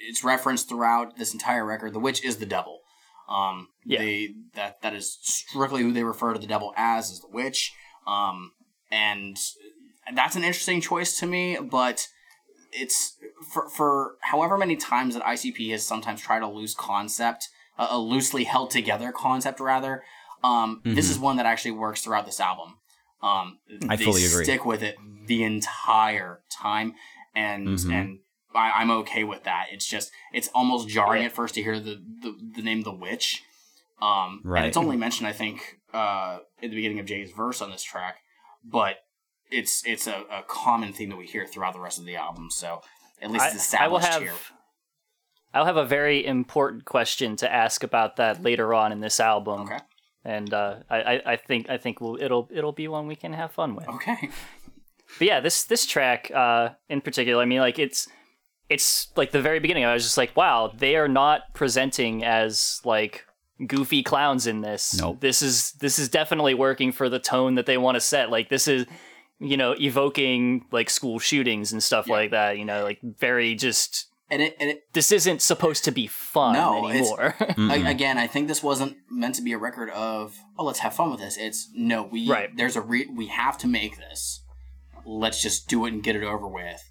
it's referenced throughout this entire record. The witch is the devil. Um, Yeah. they that that is strictly who they refer to the devil as is the witch. Um, and that's an interesting choice to me, but it's for for however many times that ICP has sometimes tried a loose concept, a, a loosely held together concept rather. Um, this is one that actually works throughout this album. Um, Mm-hmm. I they fully agree. Stick with it the entire time, and Mhm. and I, I'm okay with that. It's just it's almost jarring Yeah. at first to hear the the, the name the witch. Um, Right. And it's only mentioned, I think, uh, at the beginning of Jay's verse on this track, but it's it's a, a common theme that we hear throughout the rest of the album. So at least it's I, I will have here. I'll have a very important question to ask about that later on in this album. Okay. And uh, I, I, I think I think we'll, it'll it'll be one we can have fun with. Okay. But yeah, this this track uh, in particular, I mean, like it's it's like the very beginning. I was just like, wow, they are not presenting as like goofy clowns in this. Nope. This is this is definitely working for the tone that they want to set. Like this is you know evoking like school shootings and stuff like that. You know, like very just. And it, and it This isn't supposed to be fun No, anymore. a- again, I think this wasn't meant to be a record of oh, let's have fun with this. It's no, we Right. there's a re- we have to make this. Let's just do it and get it over with,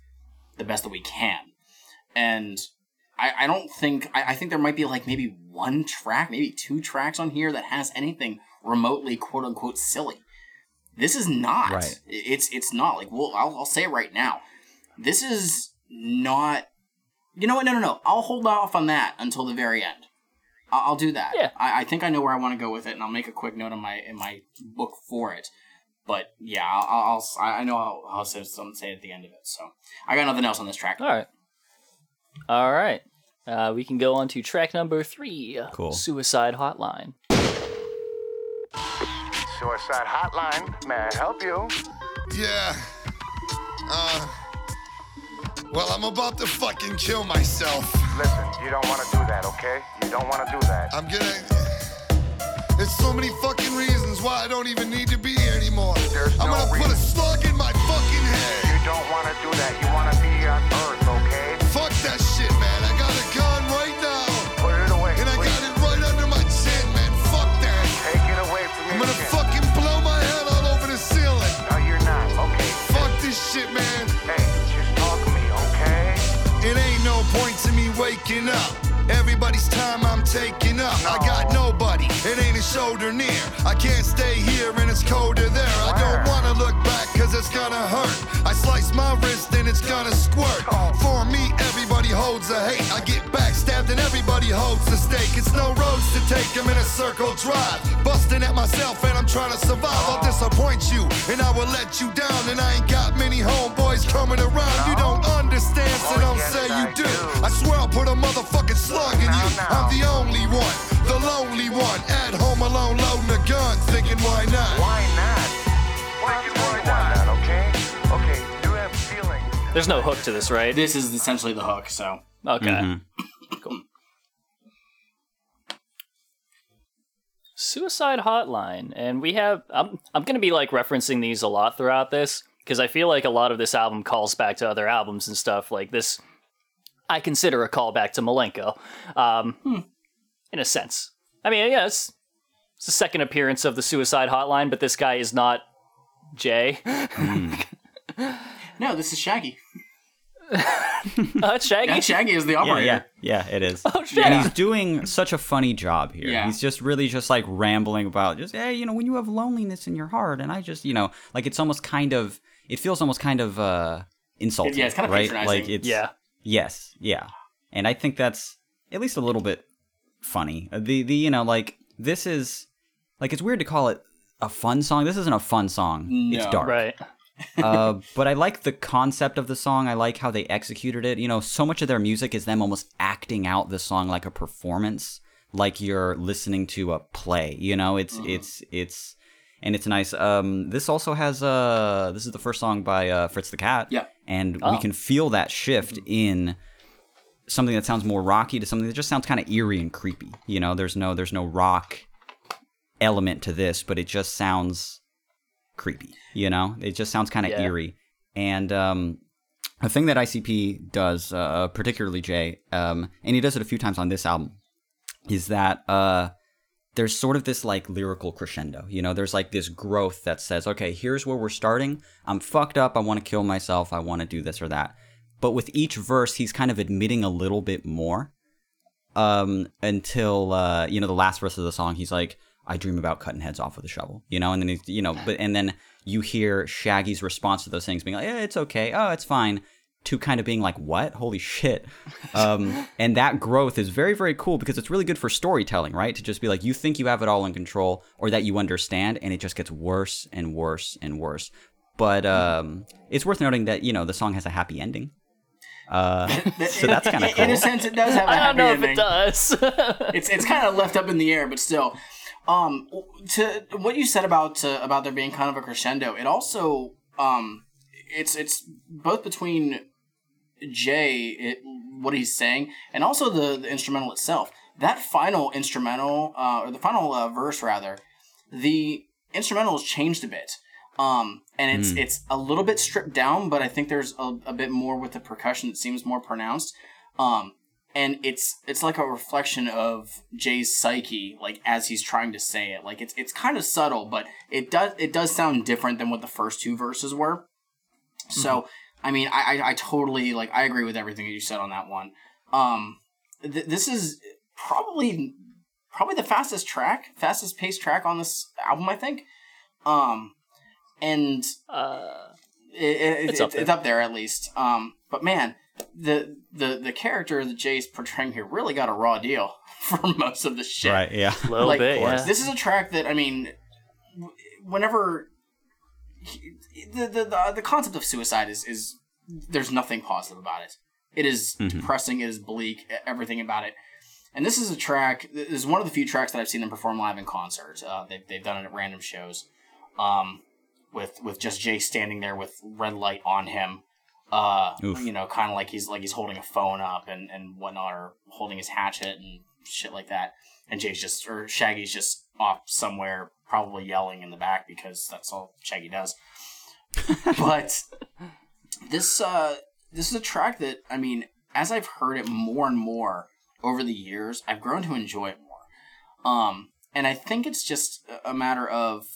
the best that we can. And I, I don't think I, I think there might be like maybe one track, maybe two tracks on here that has anything remotely quote unquote silly. This is not. Right. It's it's not like well I'll, I'll say it right now. This is not. You know what? No, no, no. I'll hold off on that until the very end. I'll, I'll do that. Yeah. I, I think I know where I want to go with it, and I'll make a quick note in my in my book for it. But yeah, I'll, I'll I know I'll, I'll say something say at the end of it. So I got nothing else on this track. All right. All right. Uh, we can go on to track number three. Cool. Suicide Hotline. Suicide Hotline, may I help you? Yeah. Uh. Well, I'm about to fucking kill myself. Listen, you don't want to do that, okay? You don't want to do that. I'm gonna. There's so many fucking reasons why I don't even need to be here anymore. There's I'm no gonna put a slug in my fucking head. You don't want to do that. You waking up. Everybody's time I'm taking up. I got nobody. It ain't a shoulder near. I can't stay here and it's colder there. I don't wanna look back cause it's gonna hurt. I slice my wrist and it's gonna squirt. For me, everybody holds a hate. I get backstabbed and everybody holds the stake. It's no roads to take, I'm in a circle drive. Busting at myself and I'm trying to survive. I'll disappoint you and I will let you down. And I ain't got many homeboys coming around. You don't understand, so Oh, don't say you do. I swear I'll put a motherfucking slug in you. I'm the only one, the lonely one. At home alone, loading a gun, thinking why not? Why not? Why not? There's no hook to this, right? This is essentially the hook. So Okay. Mm-hmm. Cool. Suicide Hotline, and we have. I'm I'm gonna be like referencing these a lot throughout this because I feel like a lot of this album calls back to other albums and stuff. Like this, I consider a callback to Milenko, um, in a sense. I mean, yeah, it's, it's the second appearance of the Suicide Hotline, but this guy is not Jay. no, this is Shaggy. Uh, it's Shaggy. And Shaggy is the Yeah, operator. yeah, yeah, it is. Oh shit! And he's doing such a funny job here. Yeah. He's just really just like rambling about just hey, you know, when you have loneliness in your heart, and I just, you know, like it's almost kind of, it feels almost kind of uh insulting. Yeah, it's kind of right. patronizing. Like it's yeah. Yes, yeah, and I think that's at least a little bit funny. Uh, The the you know like this is like it's weird to call it a fun song. This isn't a fun song. It's dark Right. Uh, but I like the concept of the song. I like how they executed it. You know, so much of their music is them almost acting out the song like a performance, like you're listening to a play. You know, it's it's it's and it's nice. Um, this also has uh, this is the first song by uh, Fritz the Cat. Yeah. and Oh. we can feel that shift in something that sounds more rocky to something that just sounds kind of eerie and creepy. You know, there's no there's no rock element to this, but it just sounds creepy. You know, it just sounds kind of Yeah. eerie. And um, a thing that ICP does, uh, particularly Jay, um, and he does it a few times on this album, is that uh, there's sort of this like lyrical crescendo. You know, there's like this growth that says, okay, here's where we're starting. I'm fucked up. I want to kill myself. I want to do this or that. but with each verse, he's kind of admitting a little bit more. Um, until uh, you know, the last verse of the song, he's like, "I dream about cutting heads off with a shovel," you know, and then you know, but and then you hear Shaggy's response to those things being like, "Yeah, it's okay. Oh, it's fine." To kind of being like, "What? Holy shit!" Um, and that growth is very, very cool because it's really good for storytelling, right? To just be like, you think you have it all in control, or that you understand, and it just gets worse and worse and worse. But um, it's worth noting that you know the song has a happy ending. Uh, so that's kind of cool. In a sense, it does have a I happy don't know ending. if it does. it's it's kind of left up in the air, but still. Um, to what you said about uh, about there being kind of a crescendo, it also um, it's it's both between Jay, it, what he's saying, and also the, the instrumental itself. That final instrumental, uh, or the final uh, verse rather, the instrumental has changed a bit. Um, and it's it's a little bit stripped down, but I think there's a, a bit more with the percussion that seems more pronounced. Um, and it's it's like a reflection of Jay's psyche, like as he's trying to say it. Like it's it's kind of subtle, but it does it does sound different than what the first two verses were. So I mean, I, I I totally like I agree with everything that you said on that one. Um, th- this is probably probably the fastest track, fastest paced track on this album, I think. Um, and uh, it, it, It's it- up it's up there at least. Um, but man, the the the character that Jay's portraying here really got a raw deal for most of the shit. Right? Yeah. a little Like, bit, yeah. This is a track that I mean, whenever he- the the the, the concept of suicide is is there's nothing positive about it. It is depressing. It is bleak. Everything about it. And this is a track. This is one of the few tracks that I've seen them perform live in concert. Uh, they've they've done it at random shows, um, with with just Jay standing there with red light on him. Uh, Oof. you know, kind of like he's like he's holding a phone up and and whatnot, or holding his hatchet and shit like that. And Jay's just or Shaggy's just off somewhere, probably yelling in the back because that's all Shaggy does. but this uh this is a track that I mean, as I've heard it more and more over the years, I've grown to enjoy it more. Um, and I think it's just a- a matter of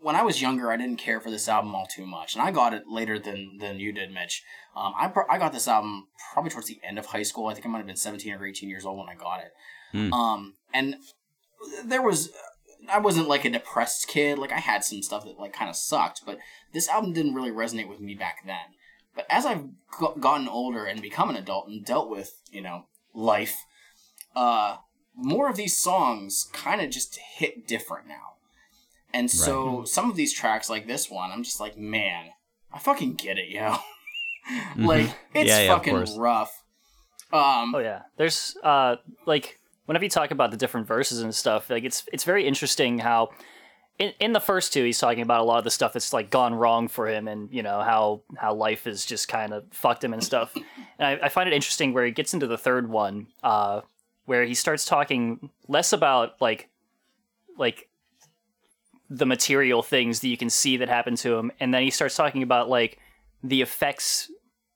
when I was younger, I didn't care for this album all too much, and I got it later than than you did, Mitch. Um, I br- I got this album probably towards the end of high school. I think I might have been seventeen or eighteen years old when I got it. Hmm. Um, and there was I wasn't like a depressed kid. Like I had some stuff that like kind of sucked, but this album didn't really resonate with me back then. But as I've g- gotten older and become an adult and dealt with you know life, uh, more of these songs kind of just hit different now. And so some of these tracks like this one, I'm just like, man, I fucking get it, yo. like it's Yeah, yeah, fucking rough. Um, Oh yeah, there's uh like whenever you talk about the different verses and stuff, like it's it's very interesting how in in the first two he's talking about a lot of the stuff that's like gone wrong for him and you know how how life has just kind of fucked him and stuff. and I, I find it interesting where he gets into the third one, uh, where he starts talking less about like like the material things that you can see that happen to him, and then he starts talking about like the effects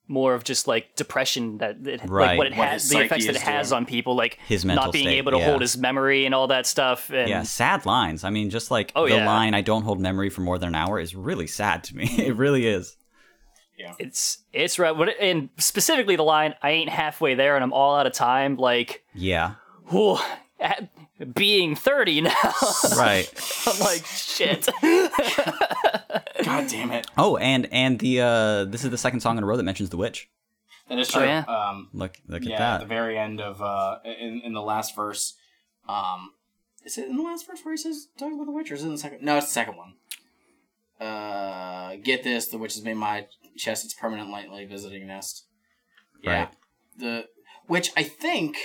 more of just like depression that, that like what it What has the effects that it has doing. on people like His mental not being state, able to yeah. hold his memory and all that stuff and Yeah, sad lines. I mean, just like Oh, the yeah. line "I don't hold memory for more than an hour" is really sad to me. it really is. Yeah. It's it's right what and specifically the line I ain't halfway there and I'm all out of time like Yeah, whew, at being 30 now right. I'm like shit God damn it. Oh, and and the uh this is the second song in a row that mentions the witch. That is Oh, true. yeah? Um, Look, look yeah, at at that. the very end of uh, in in the last verse, um, is it in the last verse where he says talking about the witch, or is it in the second? No, it's the second one. Uh, get this: the witch has made my chest its permanent nightly visiting nest. Yeah, Right. the which I think,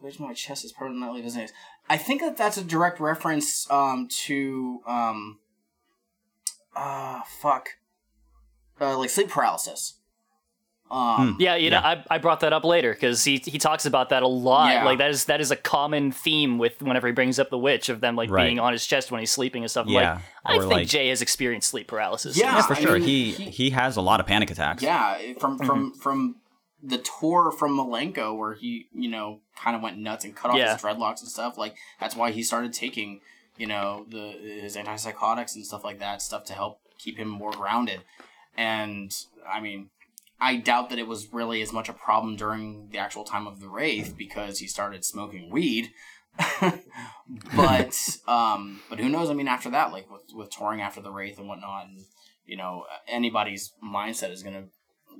which my chest is permanent nightly visiting nest. I think that that's a direct reference um to um, uh, fuck, uh, like sleep paralysis. Um, Yeah, you know, I, I brought that up later because he he talks about that a lot. Yeah. Like that is that is a common theme with whenever he brings up the witch of them like Right. being on his chest when he's sleeping and stuff. I'm Yeah, like, I or, think like- Jay has experienced sleep paralysis. Yeah. Yeah, for I sure. mean, he, he- he has a lot of panic attacks. Yeah, from from from the tour from Milenko where he you know kind of went nuts and cut off Yeah. his dreadlocks and stuff. Like that's why he started taking you know the his antipsychotics and stuff like that stuff to help keep him more grounded. And I mean, I doubt that it was really as much a problem during the actual time of the Wraith because he started smoking weed. but um, but who knows? I mean, after that, like with with touring after the Wraith and whatnot, and you know, anybody's mindset is gonna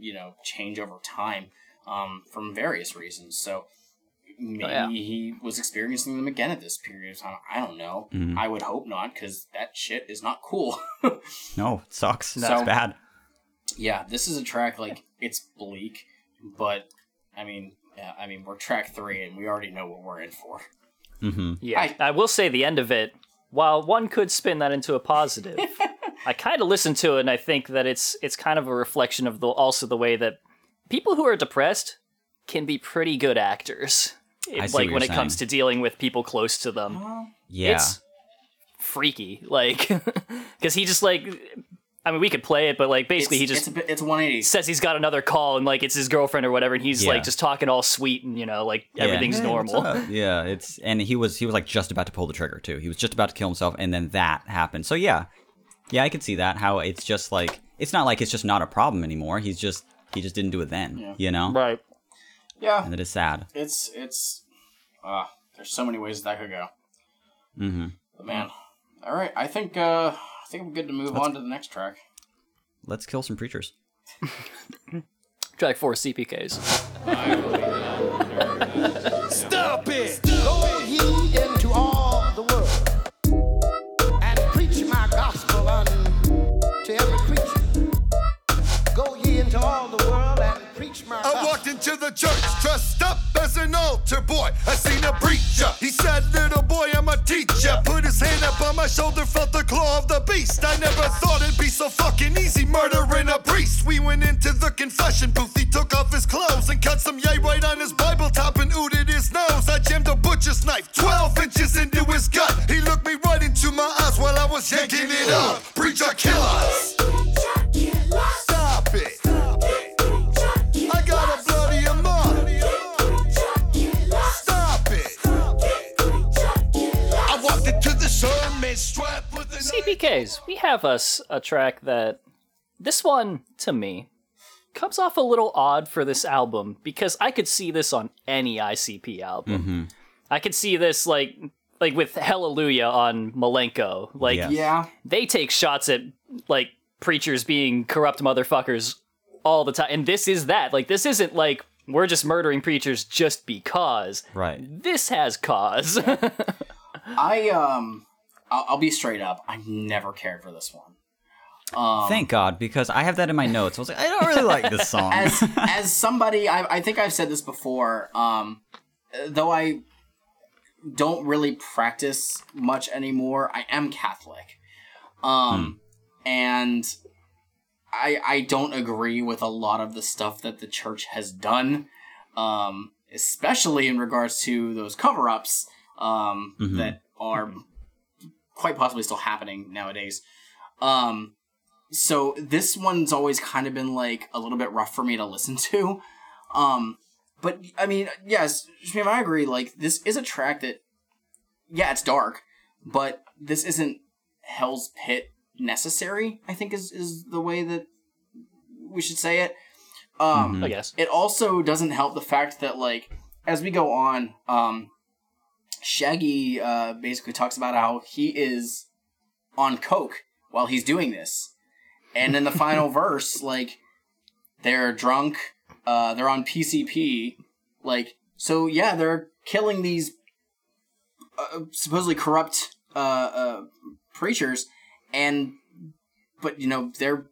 you know change over time um, from various reasons. So maybe yeah. he was experiencing them again at this period of time. I don't know. Mhm. I would hope not because that shit is not cool. No, it sucks. So- That's bad. yeah, this is a track like it's bleak, but I mean, yeah, I mean we're track three and we already know what we're in for. hmm Yeah, I- I, will say the end of it. While one could spin that into a positive, I kind of listen to it and I think that it's it's kind of a reflection of the also the way that people who are depressed can be pretty good actors. It- I see like what when you're it comes to dealing with people close to them. Yeah. It's freaky, like because he just like. I mean, we could play it, but like basically, it's, he just it's a bit, it's 180. says he's got another call and like it's his girlfriend or whatever, and he's Yeah. like just talking all sweet and you know like Yeah. everything's Hey, normal. Yeah, it's and he was he was like just about to pull the trigger too. He was just about to kill himself, and then that happened. So yeah, yeah, I could see that. How it's just like it's not like it's just not a problem anymore. He's just he just didn't do it then. You know, Right. Yeah, and it is sad. it's it's. Uh, there's so many ways that could go. Mm-hmm. But man, all right. I think uh, I think I'm good to move on to the next track. Let's kill some preachers. Track four CPKs. Stop it! Go ye into the church dressed up as an altar boy. I seen a preacher. He said, Little boy, I'm a teacher. Put his hand up on my shoulder, felt the claw of the beast. I never thought it'd be so fucking easy murdering a priest. We went into the confession booth. He took off his clothes and cut some yay right on his Bible top and ooted his nose. I jammed a butcher's knife 12 inches into his gut. He looked me right into my eyes while I was yanking it up. Preacher, kill us. CPKs. We have us a track that this one to me comes off a little odd for this album because I could see this on any ICP album. I could see this like like with Hallelujah on Milenko. Like Yeah. Yeah, they take shots at like preachers being corrupt motherfuckers all the time. And this is that. Like this isn't like we're just murdering preachers just because. Right. This has cause. I um, I'll, I'll be straight up. I never cared for this one. Um, Thank God, because I have that in my notes. I was like, I don't really like this song. as as somebody, I, I think I've said this before. Um, though I don't really practice much anymore, I am Catholic. Um, and I I don't agree with a lot of the stuff that the church has done. Um, especially in regards to those cover ups um, that are quite possibly still happening nowadays. Um, so this one's always kind of been like a little bit rough for me to listen to. Um, but I mean, yes, Shmeev, I agree. Like this is a track that, yeah, it's dark, but this isn't Hell's Pit necessary. I think is is the way that we should say it. Um, I guess. it also doesn't help the fact that like as we go on um shaggy uh basically talks about how he is on coke while he's doing this and in the final verse like they're drunk uh they're on pcp like so yeah they're killing these uh, supposedly corrupt uh uh preachers and but you know they're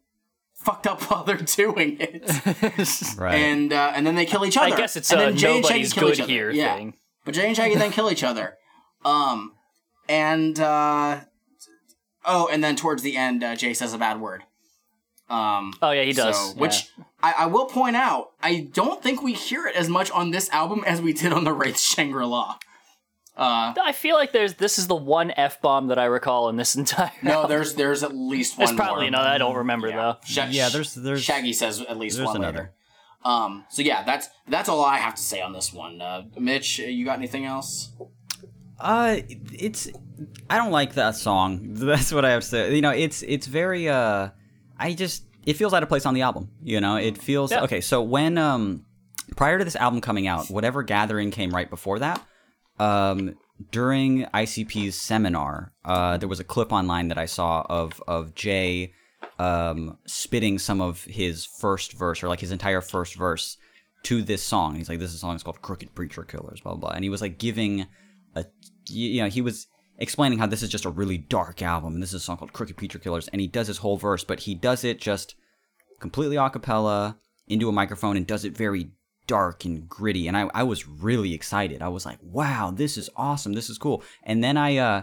fucked up while they're doing it right. and uh, and then they kill each other. I other. guess it's and a then Jay and nobody's Shaggy good here yeah. thing. But Jay and Shaggy then kill each other. Um, and uh, oh, and then towards the end, uh, Jay says a bad word. Um, Oh yeah, he does. so- yeah. which I, I will point out, I don't think we hear it as much on this album as we did on the Wraith Shangri La. Uh, I feel like there's this is the one f bomb that I recall in this entire. no, album. there's there's at least one. There's probably more. another. I don't remember though. Sha- Yeah, there's- there's- Shaggy says at least there's one another. later. Um, so yeah, that's that's all I have to say on this one. Uh, Mitch, you got anything else? Uh, it's I don't like that song. That's what I have to say. You know, it's it's very uh, I just it feels out of place on the album. You know, it feels Yeah. okay. So when um prior to this album coming out, whatever gathering came right before that, um during ICP's seminar, uh there was a clip online that I saw of of Jay um spitting some of his first verse or like his entire first verse to this song. He's like, this song is called Crooked Preacher Killers, blah blah, blah. and he was like giving a you know he was explaining how this is just a really dark album and this is a song called Crooked Preacher Killers, and he does his whole verse, but he does it just completely a cappella into a microphone and does it very dark and gritty. And I, I was really excited. I was like, wow, this is awesome. This is cool. And then I uh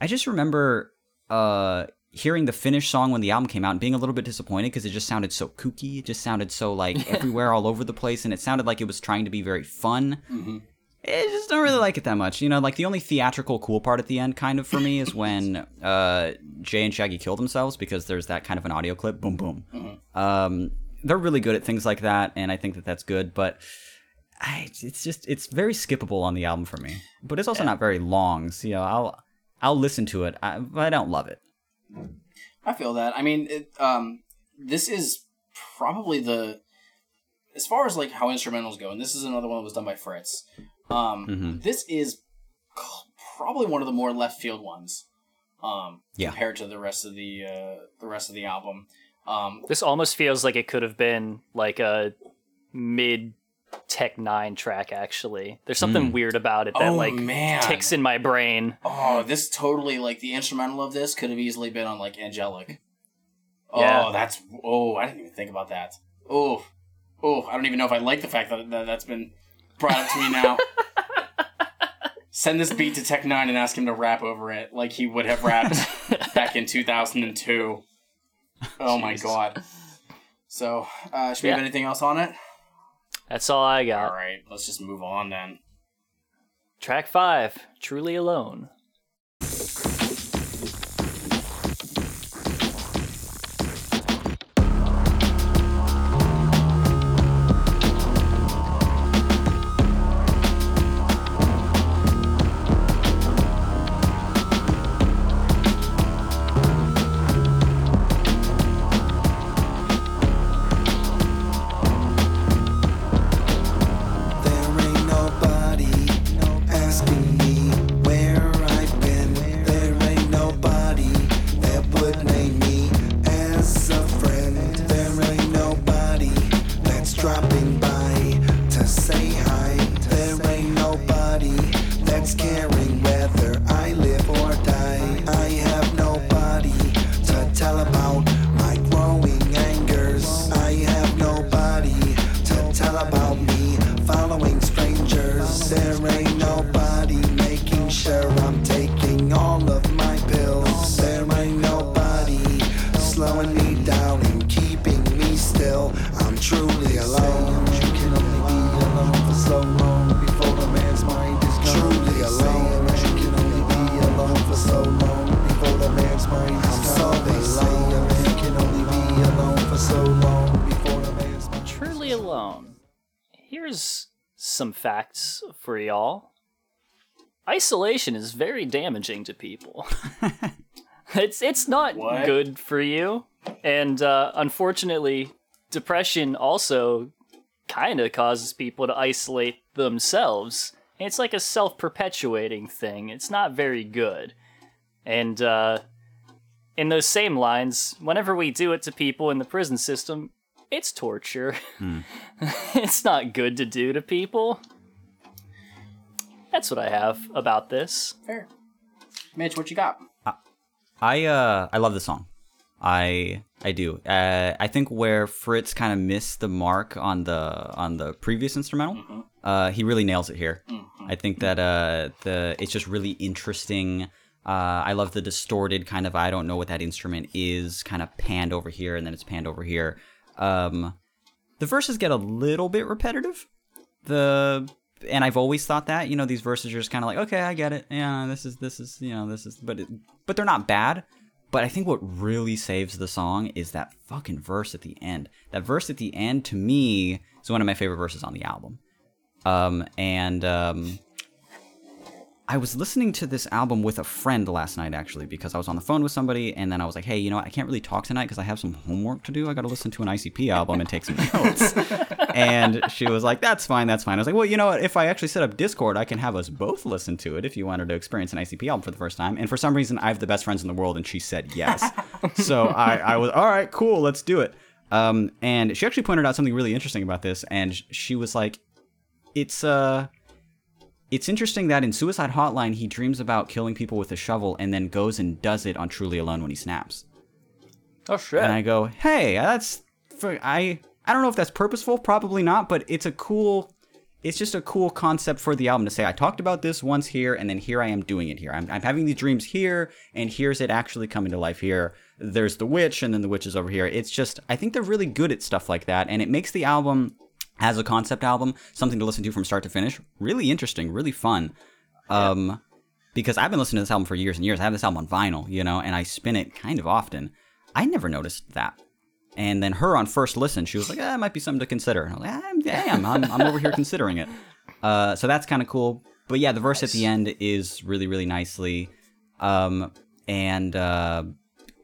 I just remember uh hearing the finished song when the album came out and being a little bit disappointed because it just sounded so kooky. It just sounded so like everywhere all over the place and it sounded like it was trying to be very fun. I just don't really like it that much. You know, like the only theatrical cool part at the end, kind of for me, is when uh, Jay and Shaggy kill themselves because there's that kind of an audio clip. Boom, boom. Um, they're really good at things like that, and I think that that's good. But I, it's just it's very skippable on the album for me. But it's also not very long, so you know, I'll I'll listen to it, I, but I don't love it. I feel that. I mean, it, um, this is probably the as far as like how instrumentals go, and this is another one that was done by Fritz. Um, Mm-hmm. This is probably one of the more left field ones. Um, Yeah. compared to the rest of the uh, the rest of the album. Um, This almost feels like it could have been like a mid Tech Nine track. Actually, there's something weird about it that Oh, like man. ticks in my brain. oh, this totally like the instrumental of this could have easily been on like Anghellic. Oh, Yeah. that's oh, I didn't even think about that. Oh, oh, I don't even know if I like the fact that, that that's been brought up to me now. Send this beat to Tech Nine and ask him to rap over it like he would have rapped back in 2002. Oh my god. So, uh, should we have anything else on it? That's all I got. All right, let's just move on then. Track five, Truly Alone. For y'all. Isolation is very damaging to people. it's it's not What? good for you, and uh, unfortunately, depression also kind of causes people to isolate themselves. It's like a self-perpetuating thing. It's not very good, and uh, in those same lines, whenever we do it to people in the prison system, it's torture. it's not good to do to people. That's what I have about this. Fair. Mitch, what you got? I uh I love the song. I I do. Uh, I think where Fritz kind of missed the mark on the on the previous instrumental, uh, he really nails it here. I think that uh, the it's just really interesting. Uh, I love the distorted kind of I don't know what that instrument is kind of panned over here and then it's panned over here. Um, the verses get a little bit repetitive. The and I've always thought that you know these verses are just kind of like okay I get it yeah this is this is you know this is but it, but they're not bad. But I think what really saves the song is that fucking verse at the end. That verse at the end to me is one of my favorite verses on the album. Um, and um, I was listening to this album with a friend last night, actually, because I was on the phone with somebody, and then I was like, "Hey, you know, what? I can't really talk tonight because I have some homework to do. I got to listen to an ICP album and take some notes." and she was like, "That's fine, that's fine." I was like, "Well, you know what? If I actually set up Discord, I can have us both listen to it if you wanted to experience an ICP album for the first time." And for some reason, I have the best friends in the world, and she said yes. so I, I was all right, cool, let's do it. Um, and she actually pointed out something really interesting about this, and she was like, "It's uh." It's interesting that in Suicide Hotline he dreams about killing people with a shovel and then goes and does it on Truly Alone when he snaps. Oh shit! And I go, "Hey, that's for I I don't know if that's purposeful, probably not, but it's a cool it's just a cool concept for the album to say I talked about this once here and then here I am doing it here. I'm, I'm having these dreams here and here's it actually coming to life here. There's the witch and then the witch is over here. It's just I think they're really good at stuff like that and it makes the album as a concept album, something to listen to from start to finish. Really interesting, really fun. Um, because I've been listening to this album for years and years. I have this album on vinyl, you know, and I spin it kind of often. I never noticed that. And then her on first listen, she was like, eh, "It might be something to consider." And I was like, "I'm, damn, I'm, I'm over here considering it." Uh, so that's kind of cool. But yeah, the verse at the end is really, really nicely, um, and uh,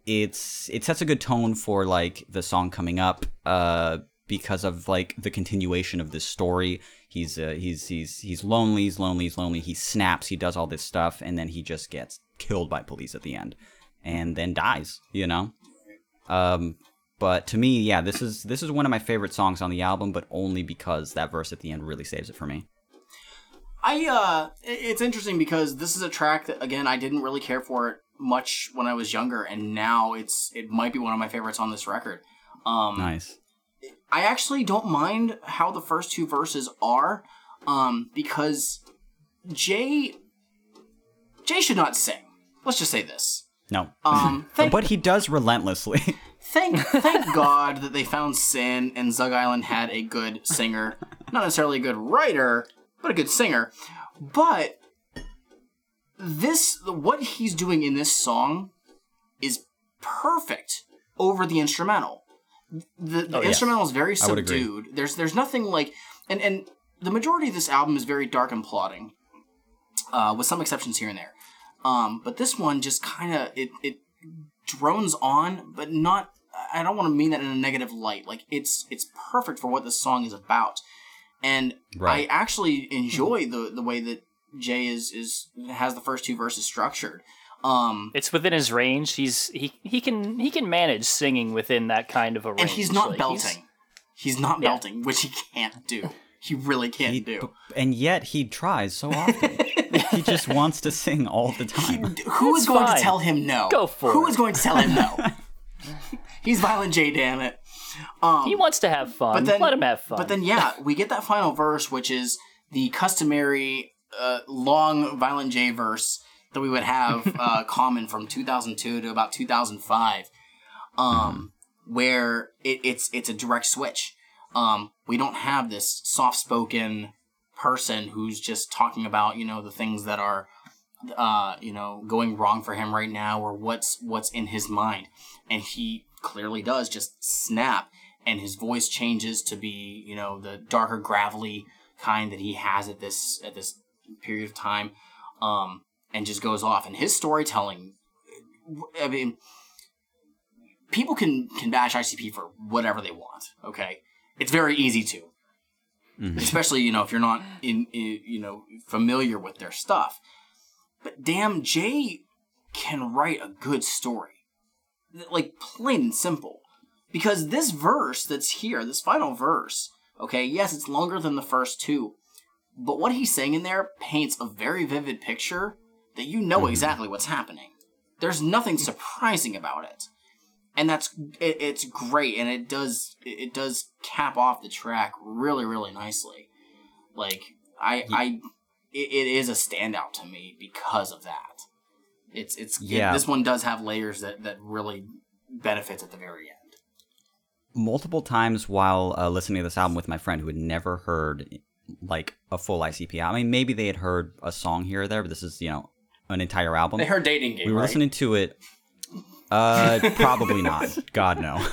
it's it sets a good tone for like the song coming up. Uh, because of like the continuation of this story. He's uh, he's he's he's lonely, he's lonely, he's lonely. He snaps, he does all this stuff, and then he just gets killed by police at the end, and then dies. You know. Um, but to me, yeah, this is this is one of my favorite songs on the album, but only because that verse at the end really saves it for me. I uh, it's interesting because this is a track that again I didn't really care for it much when I was younger, and now it's it might be one of my favorites on this record. Um, Nice. I actually don't mind how the first two verses are, um, because Jay Jay should not sing. Let's just say this. No. Um, thank, but he does relentlessly. thank thank God that they found Sin and Zug Island had a good singer, not necessarily a good writer, but a good singer. But this what he's doing in this song is perfect over the instrumental. The, the Oh, yeah. instrumental is very I would agree. subdued. There's there's nothing like and and the majority of this album is very dark and plotting, uh, with some exceptions here and there. Um, but this one just kind of it it drones on, but not. I don't want to mean that in a negative light. Like it's it's perfect for what this song is about, and Right. I actually enjoy the the way that Jay is is has the first two verses structured. Um, It's within his range. He's he he can he can manage singing within that kind of a range. and he's not Like, belting. He's, not Yeah. belting, which he can't do. He really can't He- do. and yet he tries so often. he just wants to sing all the time. Who is It's going fine. to tell him no? Go for Who it. is going to tell him no? He's Violent J, damn it. Um, he wants to have fun. but then Let him have fun. But then, yeah, we get that final verse, which is the customary uh, long Violent J verse that we would have uh, common from 2002 to about 2005, um, where it, it's it's a direct switch. Um, we don't have this soft spoken person who's just talking about you know the things that are uh, you know going wrong for him right now or what's what's in his mind, and he clearly does just snap, and his voice changes to be you know the darker gravelly kind that he has at this at this period of time, um, and just goes off. And his storytelling, I mean, people can can bash ICP for whatever they want. Okay, it's very easy to mm-hmm. especially you know if you're not in, in you know familiar with their stuff. But damn, Jay can write a good story, like plain and simple. Because this verse that's here, this final verse, okay, yes, it's longer than the first two, but what he's saying in there paints a very vivid picture that you know exactly what's happening. There's nothing surprising about it and that's it, it's great and it does it it does cap off the track really really nicely like i i it, it is a standout to me because of that it's it's it- Yeah. this one does have layers that that really benefits at the very end multiple times while uh, listening to this album with my friend who had never heard like a full ICP. I mean, maybe they had heard a song here or there, but this is you know an entire album. they heard dating game we were right? listening to it. Uh, probably not. God no.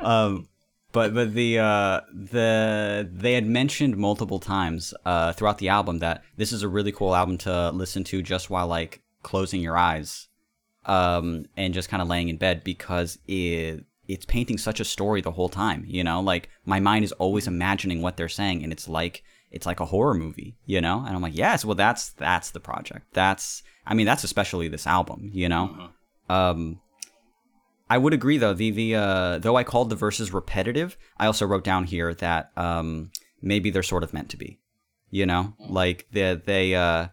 um, but but the uh, the they had mentioned multiple times uh, throughout the album that this is a really cool album to listen to just while like closing your eyes um, and just kind of laying in bed because it it's painting such a story the whole time. You know, like my mind is always imagining what they're saying, and it's like it's like a horror movie. You know, and I'm like, yes, well, that's that's the project. That's I mean, that's especially this album. You know, um, I would agree though. The the uh, though I called the verses repetitive, I also wrote down here that um, maybe they're sort of meant to be. You know, like they they uh,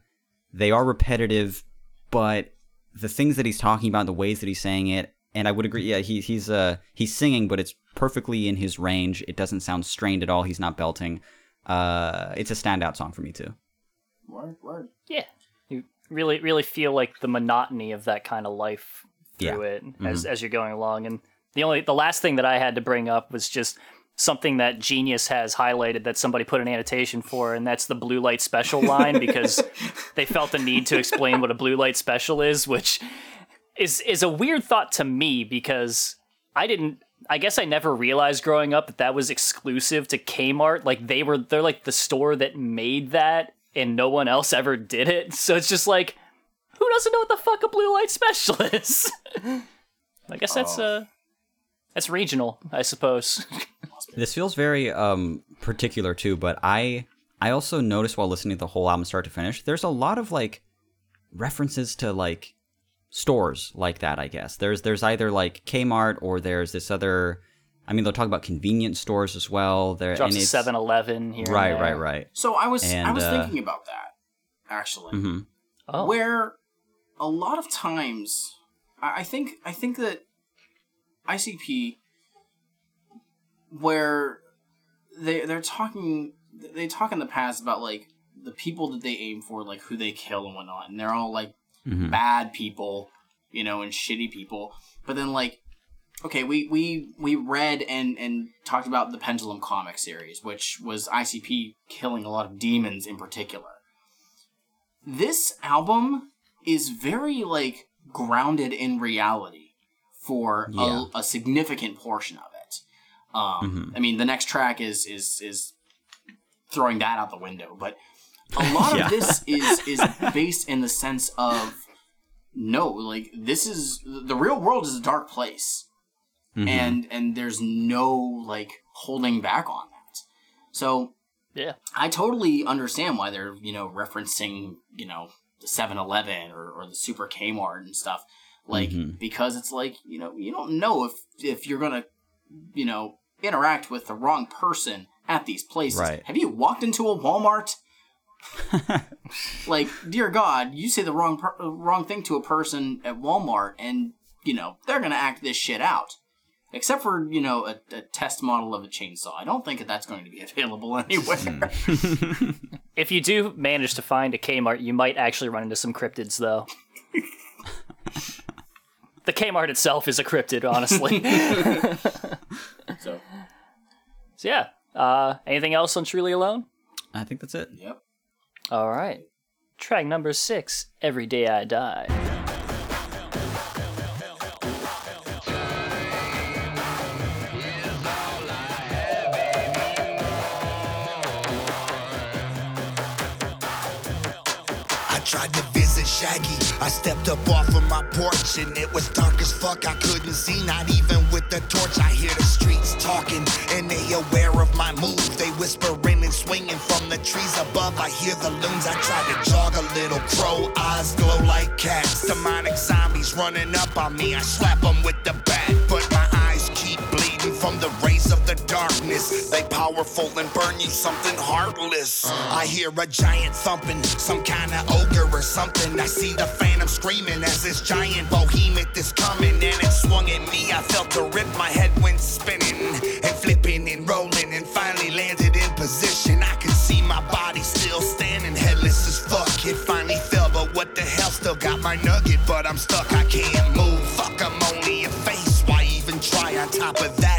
they are repetitive, but the things that he's talking about, the ways that he's saying it, and I would agree. Yeah, he, he's uh he's singing, but it's perfectly in his range. It doesn't sound strained at all. He's not belting. Uh, it's a standout song for me too. Word, word. Yeah, you really really feel like the monotony of that kind of life through Yeah. it as as you're going along. And the only the last thing that I had to bring up was just something that Genius has highlighted that somebody put an annotation for, and that's the blue light special line because they felt the need to explain what a blue light special is, which is is a weird thought to me because I didn't. I guess I never realized growing up that that was exclusive to Kmart. Like they were, they're like the store that made that, and no one else ever did it. So it's just like, who doesn't know what the fuck a blue light special is? I guess that's uh, that's regional, I suppose. This feels very um particular too, but I I also noticed while listening to the whole album start to finish, there's a lot of like references to like stores like that, I guess. There's there's either like Kmart or there's this other I mean they'll talk about convenience stores as well. There Drops and a it's- 7-Eleven here. and Right, there. right, right. So I was I was uh, thinking about that actually, Mhm. Oh, where a lot of times I I think I think that ICP where they they're talking they talk in the past about like the people that they aim for, like who they kill and whatnot, and they're all like Mhm. bad people, you know, and shitty people. But then like okay, we we we read and and talked about the Pendulum comic series, which was ICP killing a lot of demons in particular. This album is very like grounded in reality for Yeah. a, a significant portion of it. Um, I mean, the next track is is is throwing that out the window, but a lot Yeah. of this is is based in the sense of no, like this is the real world is a dark place, Mhm. and and there's no like holding back on that. So yeah. I totally understand why they're, you know, referencing, you know, the 7-Eleven or, or the Super Kmart and stuff. Like, Mhm. because it's like, you know, you don't know if, if you're going to, you know, interact with the wrong person at these places. Right. Have you walked into a Walmart? like, dear God, you say the wrong per- wrong thing to a person at Walmart and, you know, they're going to act this shit out. Except for, you know, a, a test model of a chainsaw. I don't think that that's going to be available anywhere. If you do manage to find a Kmart, you might actually run into some cryptids, though. the Kmart itself is a cryptid, honestly. so, so yeah. Uh, anything else on Truly Alone? I think that's it. yep. All right. Track number six. Every day I die. Tried to visit Shaggy. I stepped up off of my porch and it was dark as fuck. I couldn't see, not even with the torch. I hear the streets talking and they aware of my move. They whispering and swinging from the trees above. I hear the loons. I try to jog a little. Crow eyes glow like cats. Demonic zombies running up on me. I slap them with the bat, from the rays of the darkness. They powerful and burn you something heartless. I hear a giant thumping, some kind of ogre or something. I see the phantom screaming as this giant behemoth is coming, and it swung at me. I felt the rip, my head went spinning and flipping and rolling, and finally landed in position. I could see my body still standing, headless as fuck. It finally fell, but what the hell? Still got my nugget, but I'm stuck. I can't move. Fuck, I'm only a face. Why even try? On top of that,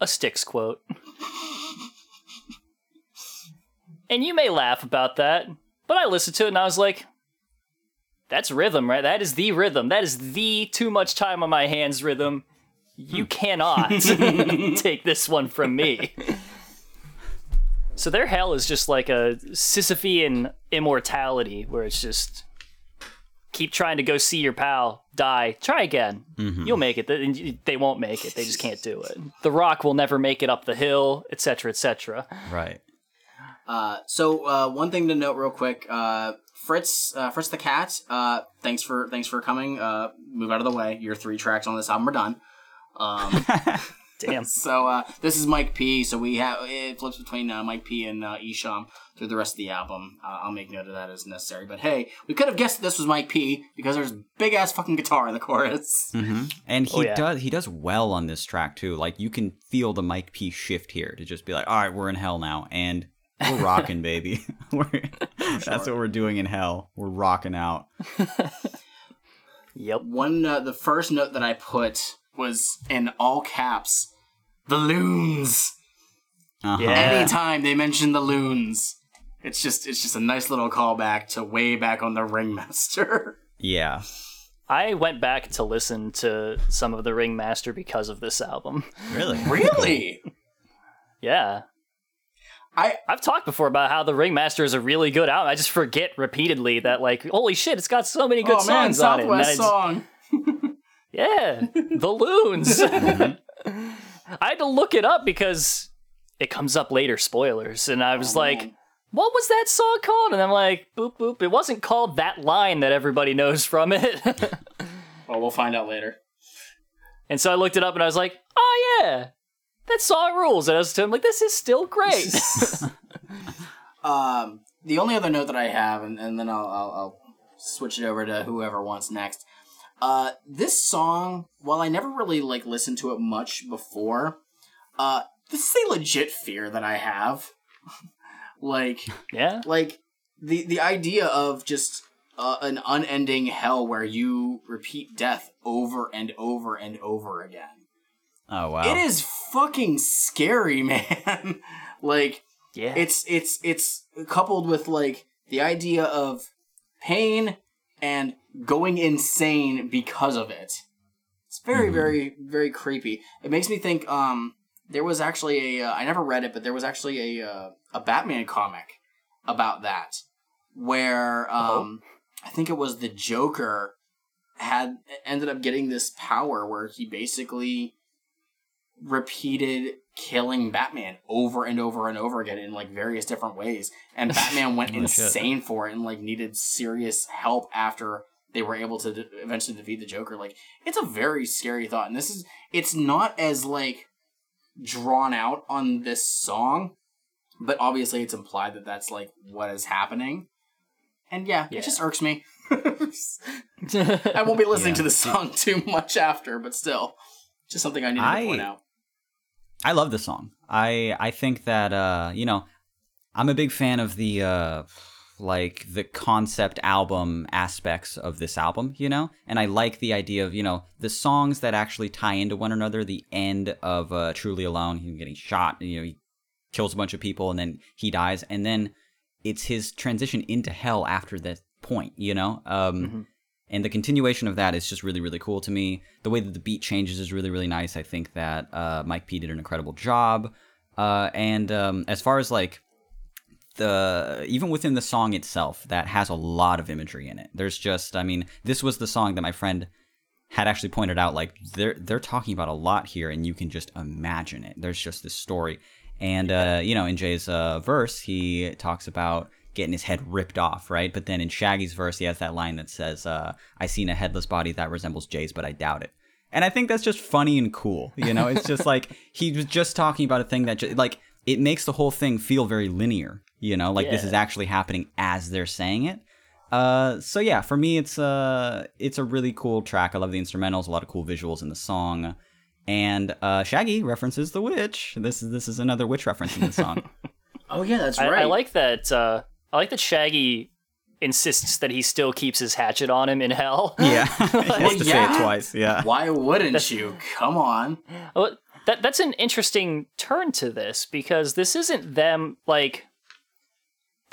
a Styx quote. and you may laugh about that, but I listened to it and I was like, that's rhythm, right? That is the rhythm. That is the too much time on my hands rhythm. You hmm. cannot take this one from me. So their hell is just like a Sisyphean immortality where it's just keep trying to go see your pal die try again you'll make it They- they won't make it they just can't do it the rock will never make it up the hill etc etc Right. Uh, so uh, one thing to note real quick, uh, Fritz, uh, Fritz the cat. Uh, thanks for thanks for coming. Uh, move out of the way. Your three tracks on this album are done. Um, damn so uh, this is Mike P. So we have it flips between uh, Mike P. and uh, Isham through the rest of the album. Uh, I'll make note of that as necessary. But hey, we could have guessed this was Mike P. because there's big ass fucking guitar in the chorus. And he Oh, yeah. does he does well on this track too. Like you can feel the Mike P shift here to just be like, all right, we're in hell now, and we're rocking, baby. we're, That's what we're doing in hell. We're rocking out. yep One, uh, the first note that I put was in all caps, the loons. Uh-huh. yeah anytime they mention the loons it's just it's just a nice little callback to way back on the ringmaster Yeah. i went back to listen to some of the ringmaster because of this album Really? really yeah i I've talked before about how the Ringmaster is a really good album. I just forget repeatedly that, like, holy shit, it's got so many good oh man songs on it. And then southwest song Yeah, the loons. I had to look it up because it comes up later, spoilers, and I was Oh, like, man. "What was that song called?" And I'm like, "Boop boop." It wasn't called that line that everybody knows from it. well we'll find out later and so I looked it up, and I was like, "Oh yeah, that song rules." And I was to him like, "This is still great." um the only other note that i have and, and then I'll, I'll i'll switch it over to whoever wants next uh this song while i never really like listened to it much before uh this is a legit fear that i have like yeah, like the the idea of just uh, an unending hell where you repeat death over and over and over again. Oh wow. It is fucking scary, man. like yeah. it's it's it's coupled with like the idea of pain and going insane because of it. It's very very very creepy. It makes me think um there was actually a uh, I never read it but there was actually a uh, a Batman comic about that where um I think it was the Joker had ended up getting this power where he basically repeated killing Batman over and over and over again in like various different ways. And Batman went Holy shit. insane for it and like needed serious help after they were able to de- eventually defeat the Joker. Like it's a very scary thought. And this is it's not as like drawn out on this song, but obviously it's implied that that's like what is happening. And yeah, Yeah. it just irks me. I won't be listening Yeah. to the song too much after, but still, just something I need I- to point out. I love the song. I I think that uh, you know, I'm a big fan of the uh like the concept album aspects of this album, you know? And I like the idea of, you know, the songs that actually tie into one another, the end of uh Truly Alone, him getting shot, you know, he kills a bunch of people and then he dies. And then it's his transition into hell after that point, you know? Um and the continuation of that is just really really cool to me. The way that the beat changes is really really nice. I think that uh, mike p did an incredible job. Uh, and um, as far as like the even within the song itself that has a lot of imagery in it. There's just i mean this was the song that my friend had actually pointed out like they're they're talking about a lot here and you can just imagine it. There's just this story. And uh, you know in jay's uh, verse he talks about getting his head ripped off right? But then in shaggy's verse he has that line that says uh, i seen a headless body that resembles jay's but i doubt it. And i think that's just funny and cool you know? It's just like he was just talking about a thing that just, like it makes the whole thing feel very linear you know like this is actually happening as they're saying it uh, so yeah, for me, it's uh, it's a really cool track. I love the instrumentals, a lot of cool visuals in the song, and uh, Shaggy references the witch. This is this is another witch reference in the song. Oh yeah, that's right. I like that. Uh, I like that Shaggy insists that he still keeps his hatchet on him in hell. Yeah, he has to say it twice. Yeah, Why wouldn't you? Come on. Well, that that's an interesting turn to this because this isn't them like.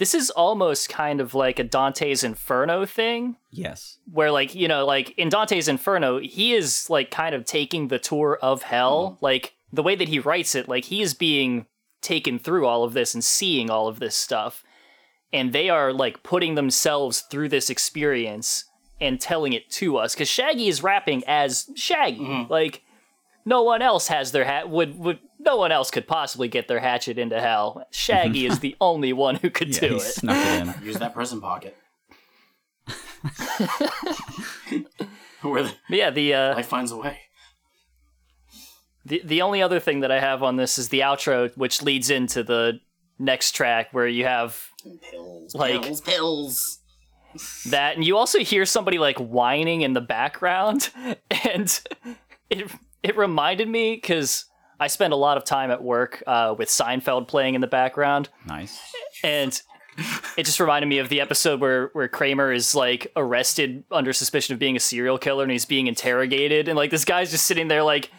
This is almost kind of like a Dante's Inferno thing, yes, where like you know, like in Dante's Inferno, he is like kind of taking the tour of hell. Mm-hmm. Like the way that he writes it, like he is being taken through all of this and seeing all of this stuff, and they are like putting themselves through this experience and telling it to us. Because Shaggy is rapping as Shaggy, mm-hmm. like no one else has their hat would would no one else could possibly get their hatchet into hell. Shaggy is the only one who could yeah, do he it. snuck it in. Use that prison pocket. Where the But yeah, the uh, life finds a way. the the only other thing that I have on this is the outro, which leads into the next track where you have Pills, Like- pills, pills. that, and you also hear somebody like whining in the background, and it it reminded me because I spend a lot of time at work uh, with Seinfeld playing in the background, Nice. and it just reminded me of the episode where where Kramer is like arrested under suspicion of being a serial killer and he's being interrogated and like this guy's just sitting there like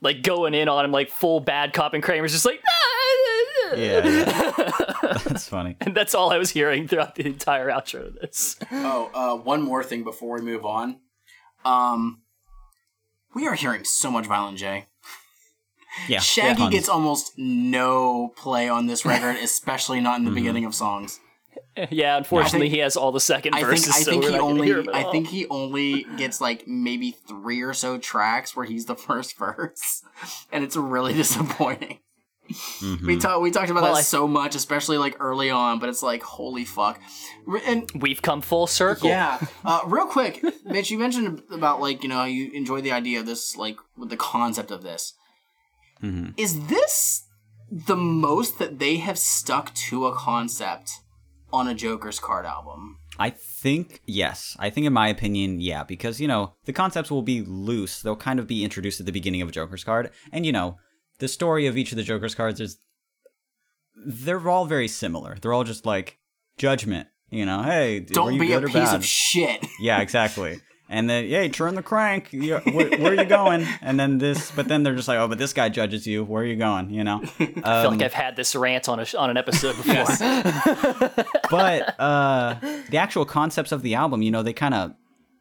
like going in on him like full bad cop and Kramer's just like Yeah, yeah. that's funny. and that's all I was hearing throughout the entire outro of this. Oh, uh, one more thing before we move on. Um, we are hearing so much Violent J. Yeah, Shaggy tons. gets almost no play on this record, especially not in Mm-hmm. the beginning of songs. Yeah, unfortunately think- he has all the second I verses think I so think we're he only hear him at I all. think he only gets like maybe three or so tracks where he's the first verse, and it's really disappointing. Mm-hmm. We talked we talked about Well, that I- so much, especially like early on, but it's like holy fuck. And we've come full circle. yeah, uh, real quick, Mitch, you mentioned about like you know you enjoy the idea of this like with the concept of this. Mm-hmm. Is this the most that they have stuck to a concept on a Joker's card album? I think yes. I think in my opinion, yeah, because you know the concepts will be loose. They'll kind of be introduced at the beginning of a Joker's card, and you know the story of each of the Joker's cards is they're all very similar. They're all just like judgment. You know, hey, Don't you be a piece bad? of shit. Yeah, exactly. And then, hey, turn the crank. Where, where are you going? And then this, but then they're just like, oh, but this guy judges you. Where are you going? You know. I feel Um, like I've had this rant on a on an episode before. but uh, the actual concepts of the album, you know, they kind of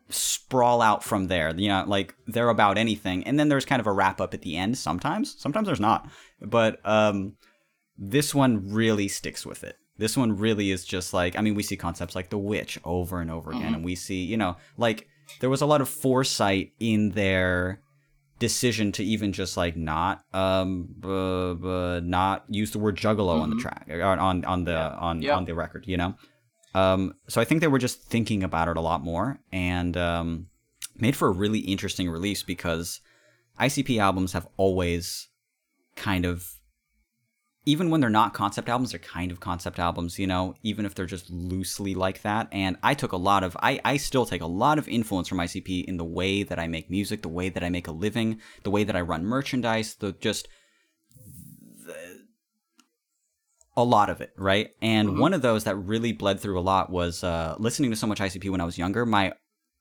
sprawl out from there. You know, like they're about anything, and then there's kind of a wrap up at the end. Sometimes, sometimes there's not. But um, this one really sticks with it. This one really is just like I mean, we see concepts like the witch over and over again, and we see you know like there was a lot of foresight in their decision to even just like not um not use the word juggalo on the track or on on the on Yeah. on the record you know? Um so i think they were just thinking about it a lot more and um made for a really interesting release because icp albums have always kind of even when they're not concept albums they're kind of concept albums you know even if they're just loosely like that. And i took a lot of i, I still take a lot of influence from icp in the way that i make music the way that i make a living the way that i run merchandise the just the, a lot of it right? And one of those that really bled through a lot was uh, listening to so much icp when i was younger. My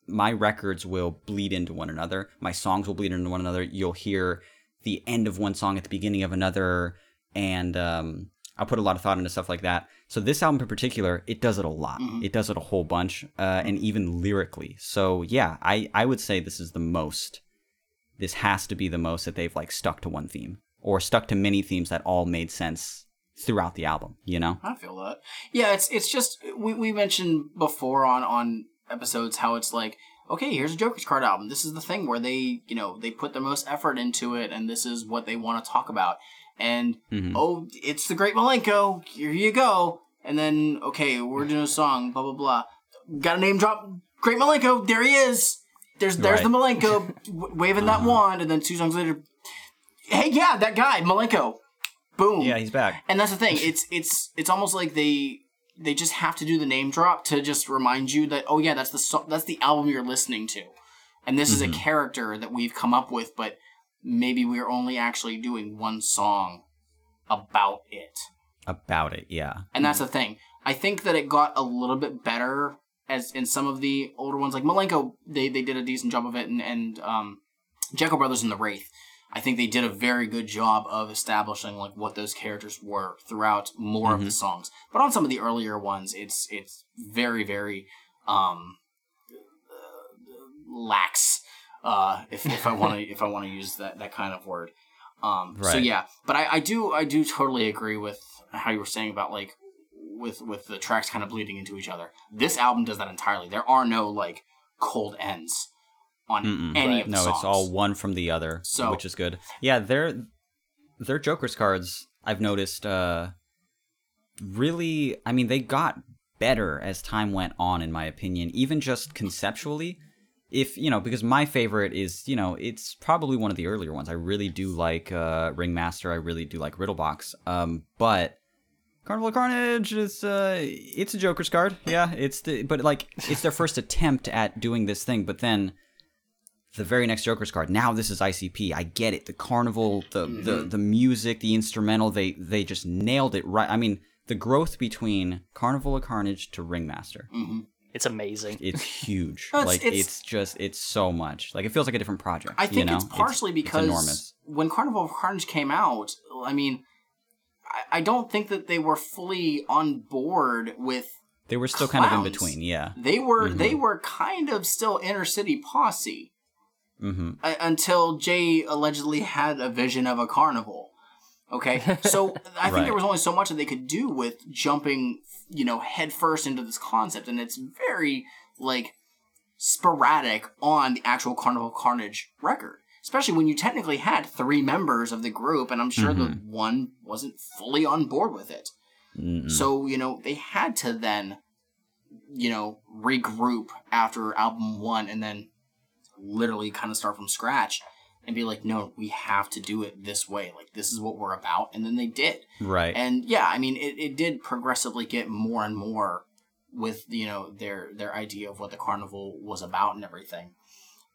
my records will bleed into one another. My songs will bleed into one another. You'll hear the end of one song at the beginning of another and um, I put a lot of thought into stuff like that. So this album in particular, it does it a lot. It does it a whole bunch, uh, and even lyrically. So yeah, I I would say this is the most. This has to be the most that they've like stuck to one theme or stuck to many themes that all made sense throughout the album. You know? I feel that. Yeah, it's it's just we, we mentioned before on on episodes how it's like okay, here's a Joker's card album. This is the thing where they you know they put the most effort into it, and this is what they want to talk about. And mm-hmm. oh, it's the Great Milenko. Here you go. And then okay, we're doing a song. Blah blah blah. Got a name drop. Great Milenko. There he is. There's there's the Milenko w- waving that mm-hmm. wand, and then two songs later, hey yeah, that guy Milenko. Boom. Yeah, he's back. And that's the thing. It's it's it's almost like they they just have to do the name drop to just remind you that oh yeah, that's the so- that's the album you're listening to, and this is a mm-hmm. character that we've come up with, but maybe we're only actually doing one song about it. about it. Yeah. And that's the thing. I think that it got a little bit better as in some of the older ones. Like Milenko, they, they did a decent job of it, and, and um, Jeckel Brothers and the Wraith. I think they did a very good job of establishing like what those characters were throughout more of the songs. But on some of the earlier ones, it's it's very very um, lax. Uh, if, if I want to if I want to use that that kind of word. Um, So yeah, but I, I do I do totally agree with how you were saying about like with with the tracks kind of bleeding into each other. This album does that entirely. There are no like cold ends on Mm-mm. any Right. of the No, songs. it's all one from the other, So- which is good. Yeah, their their Joker's cards I've noticed uh really I mean they got better as time went on in my opinion, even just conceptually. If you know, because my favorite is, you know, it's probably one of the earlier ones. I really do like uh Ringmaster, I really do like Riddlebox. Um, but Carnival of Carnage is uh it's a Joker's card. Yeah, it's the but like it's their first attempt at doing this thing, but then the very next Joker's card. Now this is ICP. I get it. The carnival, the the the music, the instrumental, they they just nailed it right. I mean, the growth between Carnival of Carnage to Ringmaster, It's amazing. it's huge. No, it's- like it's- it's, just it's so much. Like it feels like a different project. I you think know? it's partially because enormous. when Carnival of Carnage came out, I mean, I, I don't think that they were fully on board with. They were still kind of in between. Yeah. They were Mm-hmm. they were kind of still inner city posse hmm uh, until Jay allegedly had a vision of a carnival. Okay, so I think Right. there was only so much that they could do with jumping, you know, headfirst into this concept, and it's very like sporadic on the actual Carnival Carnage record. Especially when you technically had three members of the group, and I'm sure the mm-hmm. one wasn't fully on board with it. Mm-mm. So, you know, they had to then, you know, regroup after album one and then literally kind of start from scratch and be like, no, we have to do it this way. Like, this is what we're about. And then they did. Right. And yeah, I mean, it, it did progressively get more and more with, you know, their, their idea of what the carnival was about and everything.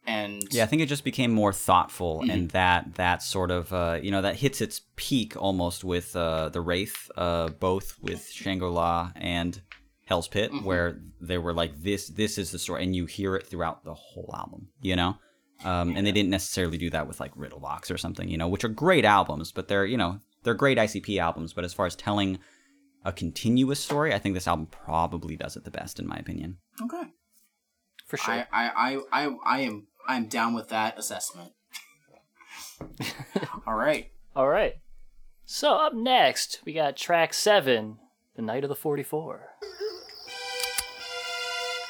And Yeah, I think it just became more thoughtful, Mm-hmm. and that that sort of uh, you know that hits its peak almost with uh, the Wraith, uh, both with Shangri La and Hell's Pit, Mm-hmm. where they were like this this is the story, and you hear it throughout the whole album, you know. Um, and they didn't necessarily do that with like Riddlebox or something, you know, which are great albums, but they're you know they're great ICP albums. But as far as telling a continuous story, I think this album probably does it the best, in my opinion. okay. For sure. I, I, I, I, I am I am down with that assessment. All right. All right. So up next, we got track seven, "The Night of the 44."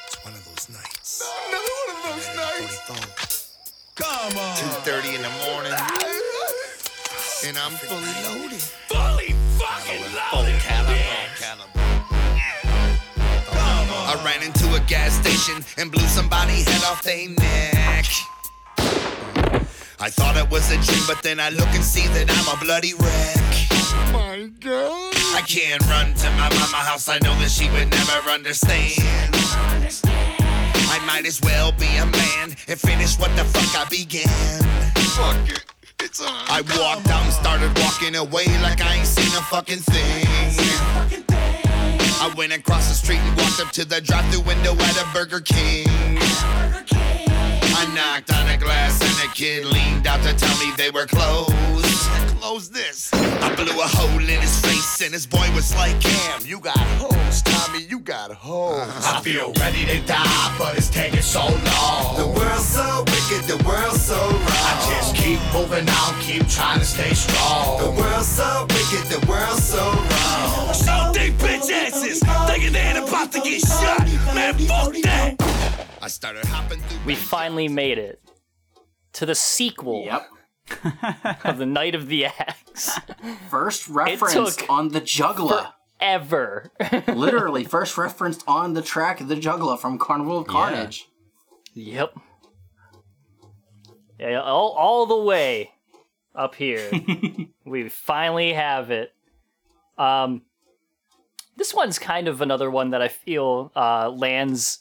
It's one of those nights. Another one of those nights. Come on. 2.30 in the morning. And I'm fully loaded. Fully fucking loaded. I ran into a gas station and blew somebody head off their neck. I thought it was a dream, but then I look and see that I'm a bloody wreck. My God. I can't run to my mama house, I know that she would never understand. I might as well be a man and finish what the fuck I began. Fuck it. It's on. I walked out and started walking away like I ain't seen a fucking thing. I went across the street and walked up to the drive-thru window at a Burger King. I knocked on a glass and a kid leaned out to tell me they were closed. Close this. I blew a hole in his face and his boy was like, Cam, you got hoes. Tommy, you got hoes. I feel ready to die, but it's taking so long. The world's so wicked, the world's so wrong. I just keep moving on, keep trying to stay strong. The world's so wicked, the world's so wrong. So they bitch asses, thinking they ain't about to get shot. Man, fuck that. I started hopping through. We finally made it to the sequel Yep. of the Night of the Axe. First reference took on the Juggler. Ever. Literally, first referenced on the track The Juggler from Carnival of Carnage. yep. Yeah, all, all the way up here. we finally have it. Um, this one's kind of another one that I feel uh, lands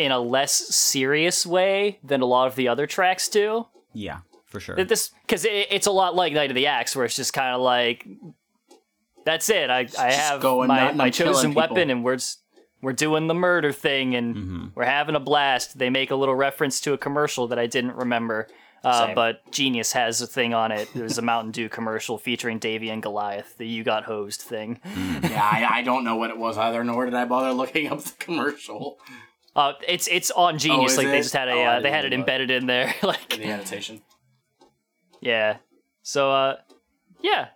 in a less serious way than a lot of the other tracks do. Yeah, for sure. This because it, it's a lot like Night of the Axe, where it's just kind of like that's it. I, I have going my, out my chosen weapon, and we're s- we're doing the murder thing, and Mm-hmm. we're having a blast. They make a little reference to a commercial that I didn't remember, uh, but Genius has a thing on it. There's a Mountain Dew commercial featuring Davey and Goliath, the "You Got Hosed" thing. yeah, I, I don't know what it was either, nor did I bother looking up the commercial Uh, it's it's on Genius. is like they just had a Oh, uh, they had it embedded in there. like in the annotation. yeah. So uh, yeah,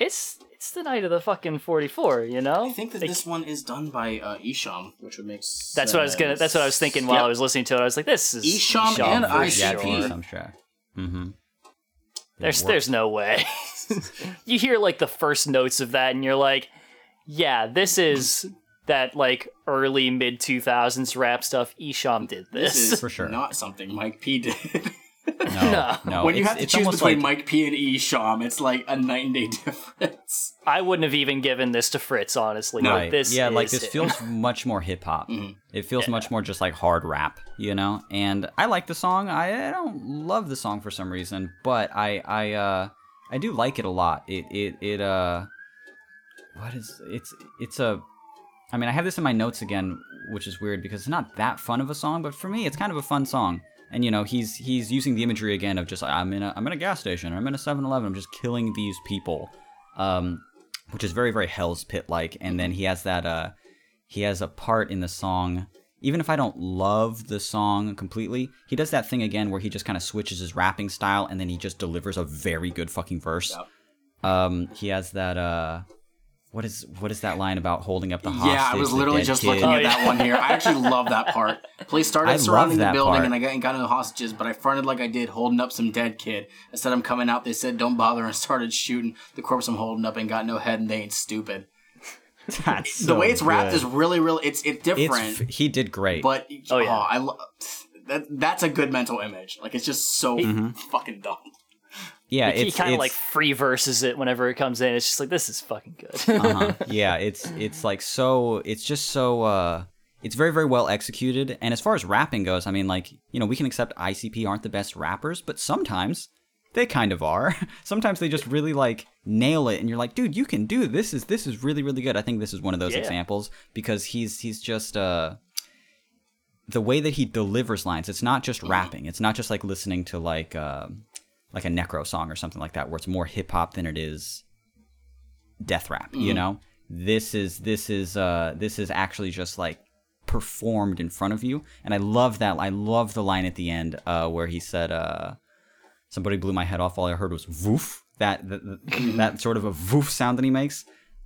it's it's the night of the fucking forty four. You know. I think that They- this one is done by uh, Isham, which would make sense. That's what I was gonna. That's what I was thinking while Yep. I was listening to it. I was like, "This is Isham Isham and for ICP. Yeah, sure. it's some track. Mm-hmm. There's there's no way. you hear like the first notes of that, and you're like, "Yeah, this is that like early mid 2000s rap stuff." Isham did This this. is For sure. not something Mike P did. No, no. no. when you it's- have to choose between like, Mike P and Isham, it's like a night and day difference. I wouldn't have even given this to Fritz, honestly. Right. Like, this yeah, like this him. feels much more hip hop. Mm-hmm. It feels much more just like hard rap, you know. And I like the song. I, I don't love the song for some reason, but I I uh I do like it a lot. It it it uh what is it's it's a I mean I have this in my notes again, which is weird because it's not that fun of a song, but for me it's kind of a fun song. And you know he's he's using the imagery again of just I'm in a I'm in a gas station, I'm in a 7-Eleven, I'm just killing these people. Um, which is very very Hell's Pit like. And then he has that uh, he has a part in the song. Even if I don't love the song completely, he does that thing again where he just kind of switches his rapping style and then he just delivers a very good fucking verse. Um, he has that uh, what is what is that line about holding up the hostage? yeah, I was literally just kid? looking Oh, at that one here. I actually love that part. Police started I surrounding the building, part. and I got, got no hostages, but I fronted like I did, holding up some dead kid. I said I'm coming out. They said, "Don't bother," and started shooting the corpse I'm holding up, and got no head, and they ain't stupid. That's the way it's wrapped good. is really, really. It's it's different. It's he did great. But Oh, oh, yeah. I lo- that that's a good mental image. Like it's just so mm-hmm. fucking dumb. Yeah, he it's kind of like free verses it whenever it comes in. It's just like this is fucking good. uh-huh. yeah it's it's like so it's just so uh it's very very well executed and as far as rapping goes i mean like you know we can accept icp aren't the best rappers but sometimes they kind of are sometimes they just really like nail it and you're like dude you can do this is this is really really good i think this is one of those Yeah. examples because he's he's just uh the way that he delivers lines it's not just rapping it's not just like listening to like um like a necro song or something like that where it's more hip hop than it is death rap you know? This is this is uh this is actually just like performed in front of you. And i love that i love the line at the end uh where he said uh somebody blew my head off all i heard was woof. That that, that sort of a woof sound that he makes.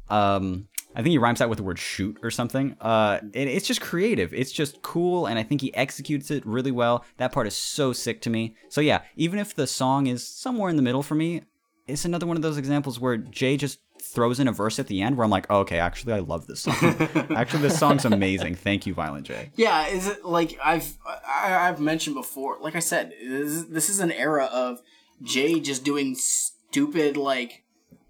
Um i think he rhymes that with the word shoot or something uh it, it's just creative it's just cool and i think he executes it really well that part is so sick to me so yeah even if the song is somewhere in the middle for me it's another one of those examples where Jay just throws in a verse at the end where I'm like, oh, okay, actually, I love this song. actually, this song's amazing. Thank you, Violent J. Yeah, is it like I've I, I've mentioned before? Like I said, this this is an era of Jay just doing stupid like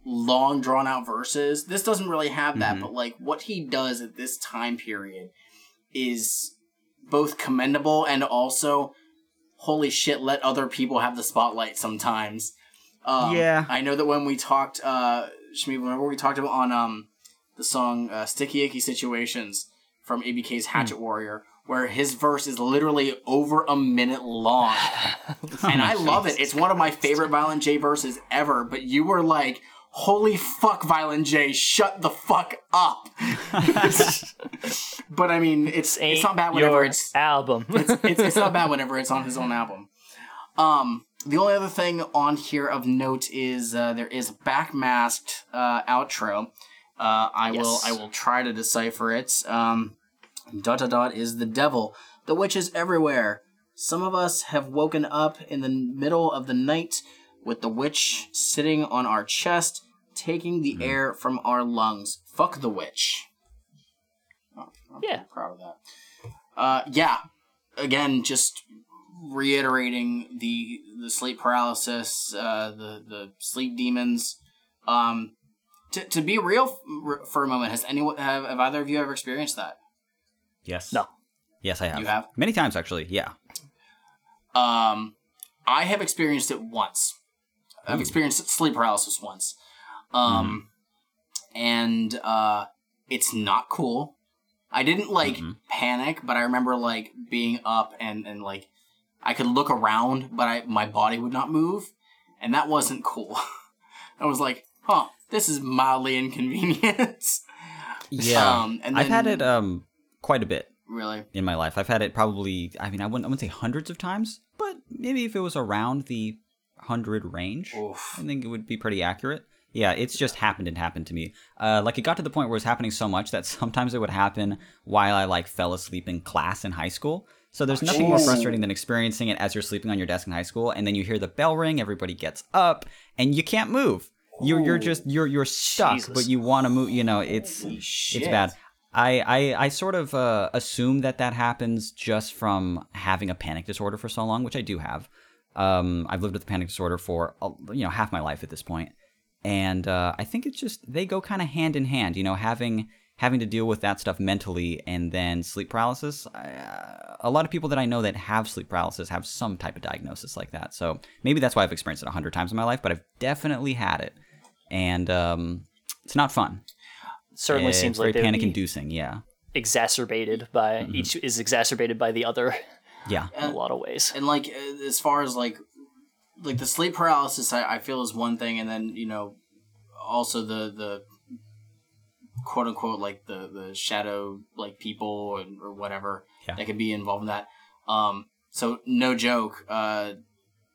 long drawn out verses. This doesn't really have that, but like what he does at this time period is both commendable and also holy shit, let other people have the spotlight sometimes. Um, Yeah. I know that when we talked, uh, Shmi, remember we talked about on um the song uh, "Sticky Icky Situations" from ABK's Hatchet Warrior, where his verse is literally over a minute long, and I love it. It's one of my favorite Violent J verses ever. But you were like. Holy fuck, Violent J, shut the fuck up. but I mean, it's it's not bad whenever it's album. it's, it's not bad whenever it's on his own album. Um, the only other thing on here of note is uh, there is a backmasked uh, outro. Uh, I will I will try to decipher it. Um, dot dot dot is the devil. The witch is everywhere. Some of us have woken up in the middle of the night with the witch sitting on our chest, taking the air from our lungs. Fuck the witch. Oh, I'm Yeah. proud of that. Uh, yeah. Again, just reiterating the the sleep paralysis, uh, the the sleep demons. Um, to, to be real f- for a moment, has anyone have, have either of you ever experienced that? Yes. No. Yes, I have. You have? Many times, actually. Yeah. Um, I have experienced it once. I've experienced sleep paralysis once. Um, and uh, it's not cool. I didn't like panic, but I remember like being up and and like I could look around, but I my body would not move, and that wasn't cool. I was like, huh, this is mildly inconvenient. Yeah, Um, and I've had it um quite a bit really? in my life. I've had it probably. I mean, I wouldn't. I wouldn't say hundreds of times, but maybe if it was around the hundred range, Oof. I think it would be pretty accurate. Yeah, it's just happened and happened to me. Uh, like it got to the point where it was happening so much that sometimes it would happen while I like fell asleep in class in high school. So there's nothing more frustrating than experiencing it as you're sleeping on your desk in high school, and then you hear the bell ring, everybody gets up, and you can't move. You're you're just you're you're stuck, Jesus. but you want to move. You know, it's it's bad. I, I, I sort of uh, assume that that happens just from having a panic disorder for so long, which I do have. Um, I've lived with a panic disorder for uh, you know half my life at this point, and uh, I think it's just they go kind of hand in hand. You know, having having to deal with that stuff mentally and then sleep paralysis. Uh, a lot of people that I know that have sleep paralysis have some type of diagnosis like that. So maybe that's why I've experienced it a hundred times in my life, but I've definitely had it, and um, it's not fun. Certainly It's seems very like they panic inducing. Yeah, exacerbated by Mm-hmm. each is exacerbated by the other yeah. in a lot of ways. and like uh, as far as like like the sleep paralysis I, I feel is one thing and then you know also the the quote unquote like the the shadow like people and, or whatever Yeah. that could be involved in that um so no joke uh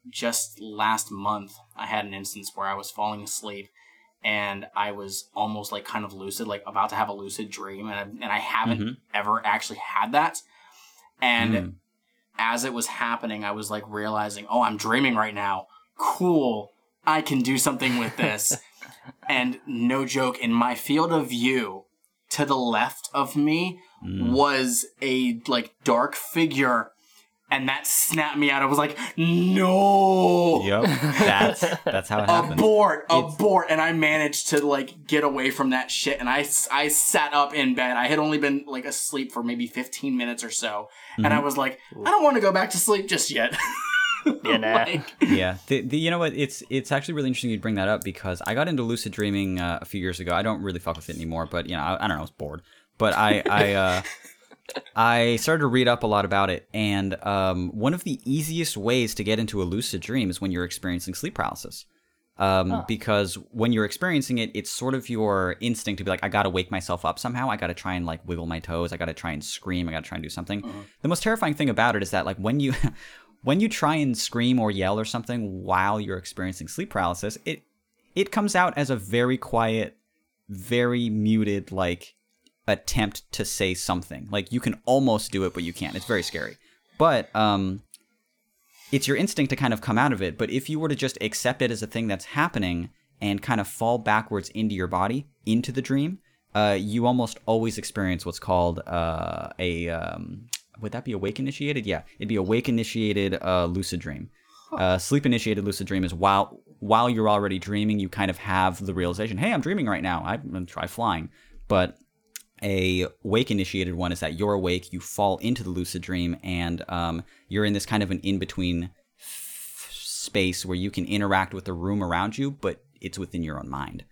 just last month i had an instance where i was falling asleep and i was almost like kind of lucid like about to have a lucid dream and I, and I haven't Mhm. ever actually had that and Mm. As it was happening, I was like realizing, oh, I'm dreaming right now. Cool. I can do something with this. and no joke, in my field of view, to the left of me mm. was a like dark figure. And that snapped me out. I was like, no. Yep, that's that's how it happens. Abort, abort, and I managed to like get away from that shit. And I I sat up in bed. I had only been like asleep for maybe 15 minutes or so, and I Mm-hmm. was like, I don't want to go back to sleep just yet. Yeah, nah. Like, yeah, the, the, you know what? It's it's actually really interesting you bring that up because I got into lucid dreaming uh, a few years ago. I don't really fuck with it anymore, but you know, I, I don't know, I was bored. But I I uh, I started to read up a lot about it, and um, one of the easiest ways to get into a lucid dream is when you're experiencing sleep paralysis. Um, Because when you're experiencing it, it's sort of your instinct to be like, I gotta wake myself up somehow. I gotta try and like wiggle my toes. I gotta try and scream. I gotta try and do something. The most terrifying thing about it is that like when you when you try and scream or yell or something while you're experiencing sleep paralysis, it it comes out as a very quiet, very muted like attempt to say something. Like you can almost do it, but you can't. It's very scary. But um, it's your instinct to kind of come out of it. But if you were to just accept it as a thing that's happening and kind of fall backwards into your body, into the dream, uh, you almost always experience what's called uh, a. Um, would that be awake initiated? Yeah, it'd be awake initiated uh, lucid dream. Uh, sleep initiated lucid dream is while while you're already dreaming, you kind of have the realization, hey, I'm dreaming right now. I'm gonna try flying. But a wake initiated one is that you're awake, you fall into the lucid dream, and um, you're in this kind of an in between space where you can interact with the room around you, but it's within your own mind.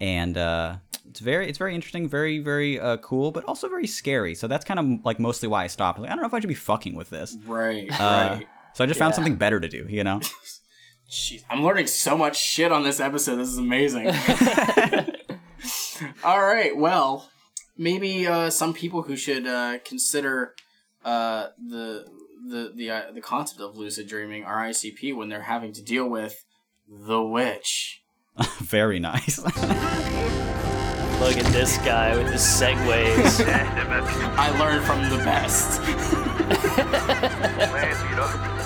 And uh, it's very, it's very interesting, very, very uh, cool, but also very scary. So that's kind of like mostly why I stopped. Like, I don't know if I should be fucking with this. right, Uh, right. so I just found something better to do, you know? Jeez, I'm learning so much shit on this episode. This is amazing. All right, well, maybe uh, some people who should uh, consider uh, the the the uh, the concept of lucid dreaming are ICP when they're having to deal with the witch. very nice. Look at this guy with his segues. I learned from the best.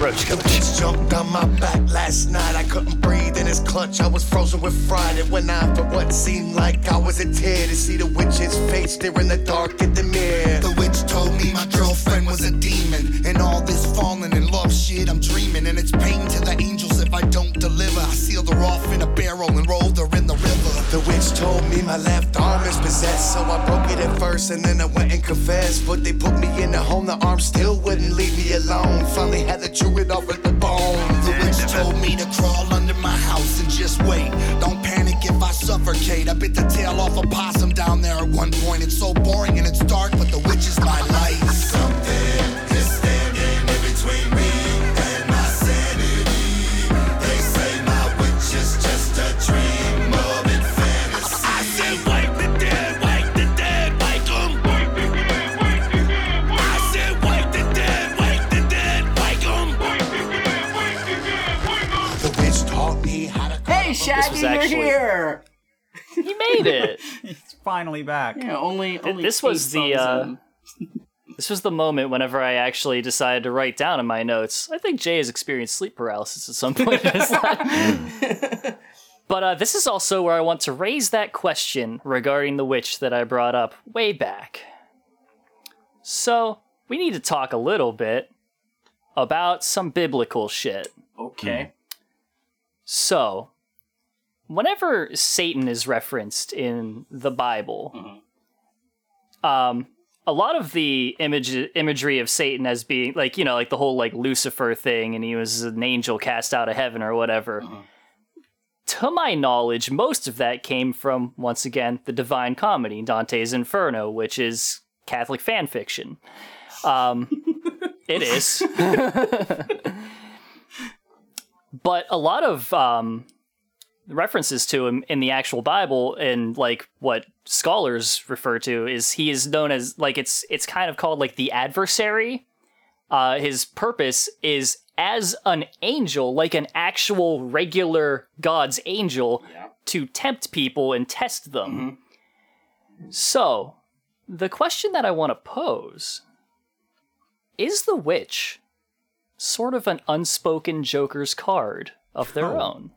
Roach coach. Jumped on my back last night. I couldn't breathe in his clutch. I was frozen with fright. It went on for what seemed like I was a tear to see the witch's face there in the dark at the mirror. The witch told me my girlfriend was a demon. And all this falling in love shit I'm dreaming. And it's pain to the angels if I don't deliver. I sealed her off in a barrel and rolled her in the river. The witch told me my left arm is possessed, so I broke it at first and then I went and confessed. But they put me in a home, the arm still wouldn't leave me alone. Finally had to chew it off at the bone. The witch told me to crawl under my house and just wait. Don't panic if I suffocate. I bit the tail off a possum down there at one point. It's so boring and it's dark, but the witch is my light. Shaggy, was you're here. He made it. It's finally back. Yeah, only, only this was the, uh. This was the moment whenever I actually decided to write down in my notes. I think Jay has experienced sleep paralysis at some point in his life. But uh, this is also where I want to raise that question regarding the witch that I brought up way back. So, we need to talk a little bit about some biblical shit. Okay. So, whenever Satan is referenced in the Bible, um, a lot of the image imagery of Satan as being like you know like the whole like Lucifer thing, and he was an angel cast out of heaven or whatever. To my knowledge, most of that came from once again the Divine Comedy, Dante's Inferno, which is Catholic fan fiction. Um, it is. but a lot of um, references to him in the actual Bible and like what scholars refer to is he is known as like it's it's kind of called like the adversary. Uh, his purpose is as an angel, like an actual regular God's angel, to tempt people and test them. So, the question that I want to pose is the witch sort of an unspoken Joker's card of their Oh. own?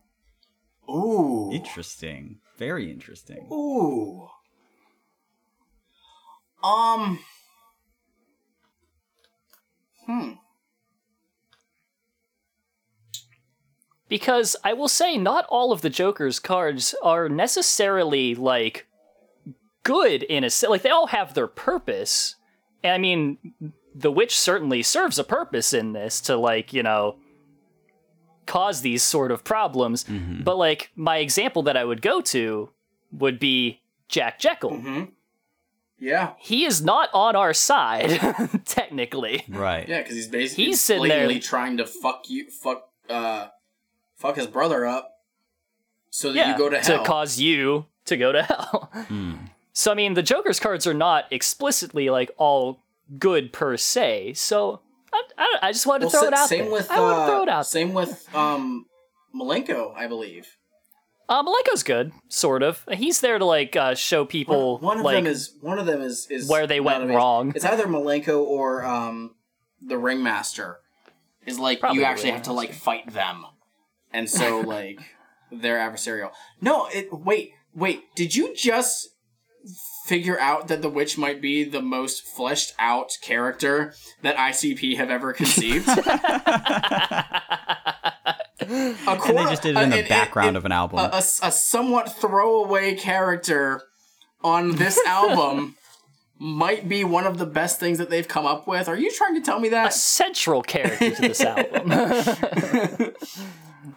Ooh. Interesting. Very interesting. Ooh. Um. Hmm. Because I will say, not all of the Joker's cards are necessarily like good in a se- like they all have their purpose. And I mean, the witch certainly serves a purpose in this to like you know cause these sort of problems. Mm-hmm. But like my example that I would go to would be Jack Jeckel. Mm-hmm. Yeah. He is not on our side technically. Right. Yeah, because he's basically He's sitting there- trying to fuck you, fuck, uh, fuck his brother up, so that yeah, you go to hell. To cause you to go to hell. Hmm. So I mean, the Joker's cards are not explicitly like all good per se. So I, I, I just wanted to well, throw it out same there. with I want to uh, throw it out. same with um, Milenko, I believe. Uh, Milenko's good, sort of. He's there to like uh, show people One of like them is one of them is is where they went wrong. It's either Milenko or um, the Ringmaster. Is like Probably you actually have to like fight them, and so like they're adversarial. No, it wait wait. Did you just figure out that the witch might be the most fleshed out character that ICP have ever conceived? A And they just did it in uh, the background of an album. a, a, a somewhat throwaway character on this album might be one of the best things that they've come up with. Are you trying to tell me that? a central character to this album.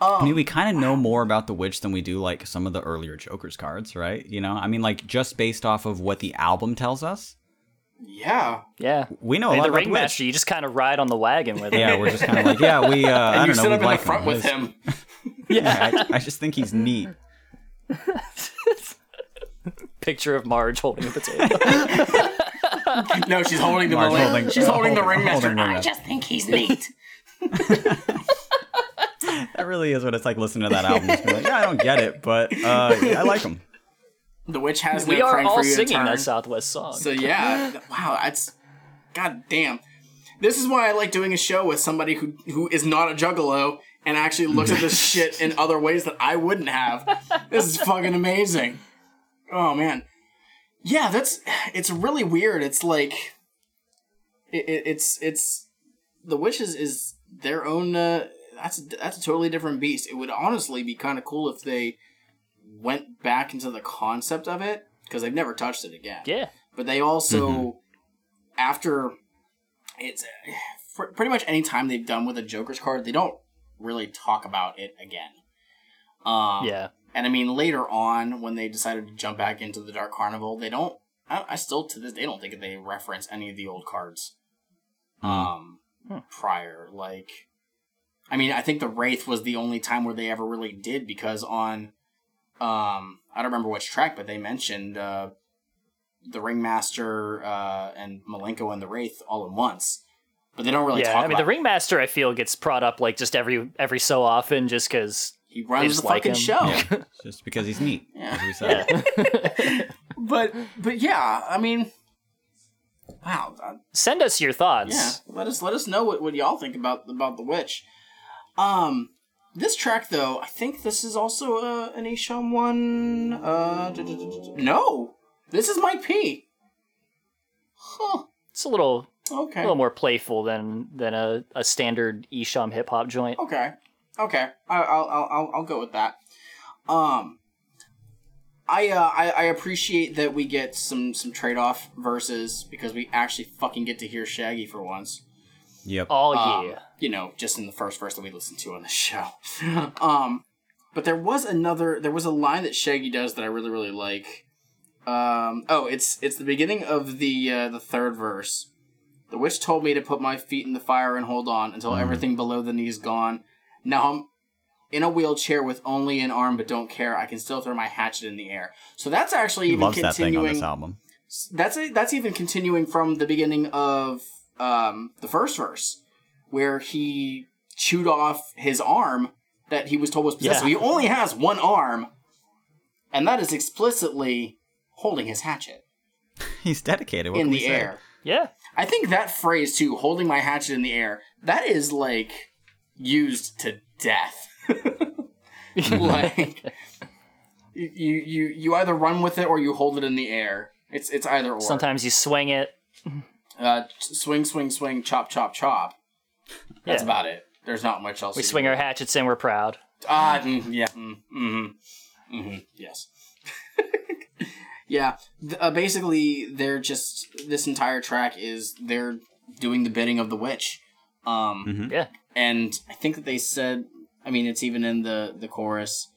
I mean, we kind of know more about the witch than we do like some of the earlier Joker's cards, right? You know, I mean, like just based off of what the album tells us, Yeah. yeah, we know a lot the about the ringmaster. witch. You just kind of ride on the wagon with him. Yeah, we're just kind of like, yeah, we. Uh, I And you don't know, sit we up in like the front with him. Yeah, I, I just think he's neat. Picture of Marge holding a potato. No, she's holding the Marge holding- She's holding, the ringmaster. holding I just think he's neat. That really is what it's like listening to that album. Like, yeah, I don't get it, but uh, yeah, I like them. the witch has we no are crank all for you to singing that Southwest song. So yeah, wow, that's god damn. This is why I like doing a show with somebody who who is not a juggalo and actually looks at this shit in other ways that I wouldn't have. This is fucking amazing. Oh man, yeah, that's it's really weird. It's like it, it, it's it's the witches is their own. Uh, that's that's a totally different beast. It would honestly be kind of cool if they went back into the concept of it because they've never touched it again. Yeah. But they also, Mm-hmm. after it's for pretty much any time they've done with a Joker's card, they don't really talk about it again. Um, Yeah. And I mean, later on, when they decided to jump back into the Dark Carnival, they don't. I, I still to this day don't think that they reference any of the old cards. Um, prior, like, I mean, I think the Wraith was the only time where they ever really did because on, um, I don't remember which track, but they mentioned uh, the Ringmaster uh, and Milenko and the Wraith all at once. But they don't really talk about yeah, talk I mean about the ringmaster I feel gets brought up like just every every so often just because He runs just the like fucking him. show. Just because he's neat, Yeah. as we said. But but yeah, I mean, wow. uh, send us your thoughts. Yeah, let us let us know what, what y'all think about about the witch. Um, this track though, I think this is also uh, an Esham one. Uh, no, this is Mike P. Huh. It's a little okay, a little more playful than than a, a standard Esham hip hop joint. Okay. Okay. I, I'll, I'll I'll I'll go with that. Um. I, uh, I I appreciate that we get some some trade off verses because we actually fucking get to hear Shaggy for once. Yep. Oh Um, yeah. You know, just in the first verse that we listened to on the show. um, but there was another, there was a line that Shaggy does that I really, really like. Um, oh, it's it's the beginning of the uh, the third verse. The witch told me to put my feet in the fire and hold on until everything below the knee is gone. Now I'm in a wheelchair with only an arm, but don't care. I can still throw my hatchet in the air. So that's actually even Loves that thing on this album. that's a, that's even continuing from the beginning of um, the first verse, where he chewed off his arm that he was told was possessed. Yeah. So he only has one arm, and that is explicitly holding his hatchet He's dedicated. What in can we the say? air. Yeah. I think that phrase too, holding my hatchet in the air, that is like used to death. like you, you you either run with it or you hold it in the air. It's it's either or. Sometimes you swing it. Uh, swing, swing, swing, chop, chop, chop. That's Yeah. about it. There's not much else. We to swing do. our hatchets and we're proud. Ah, mm, yeah, mm, mm-hmm, mm-hmm, yes. yeah, th- uh, basically, they're just this entire track is they're doing the bidding of the witch. Um, Mhm. Yeah. and I think that they said, I mean, it's even in the the chorus,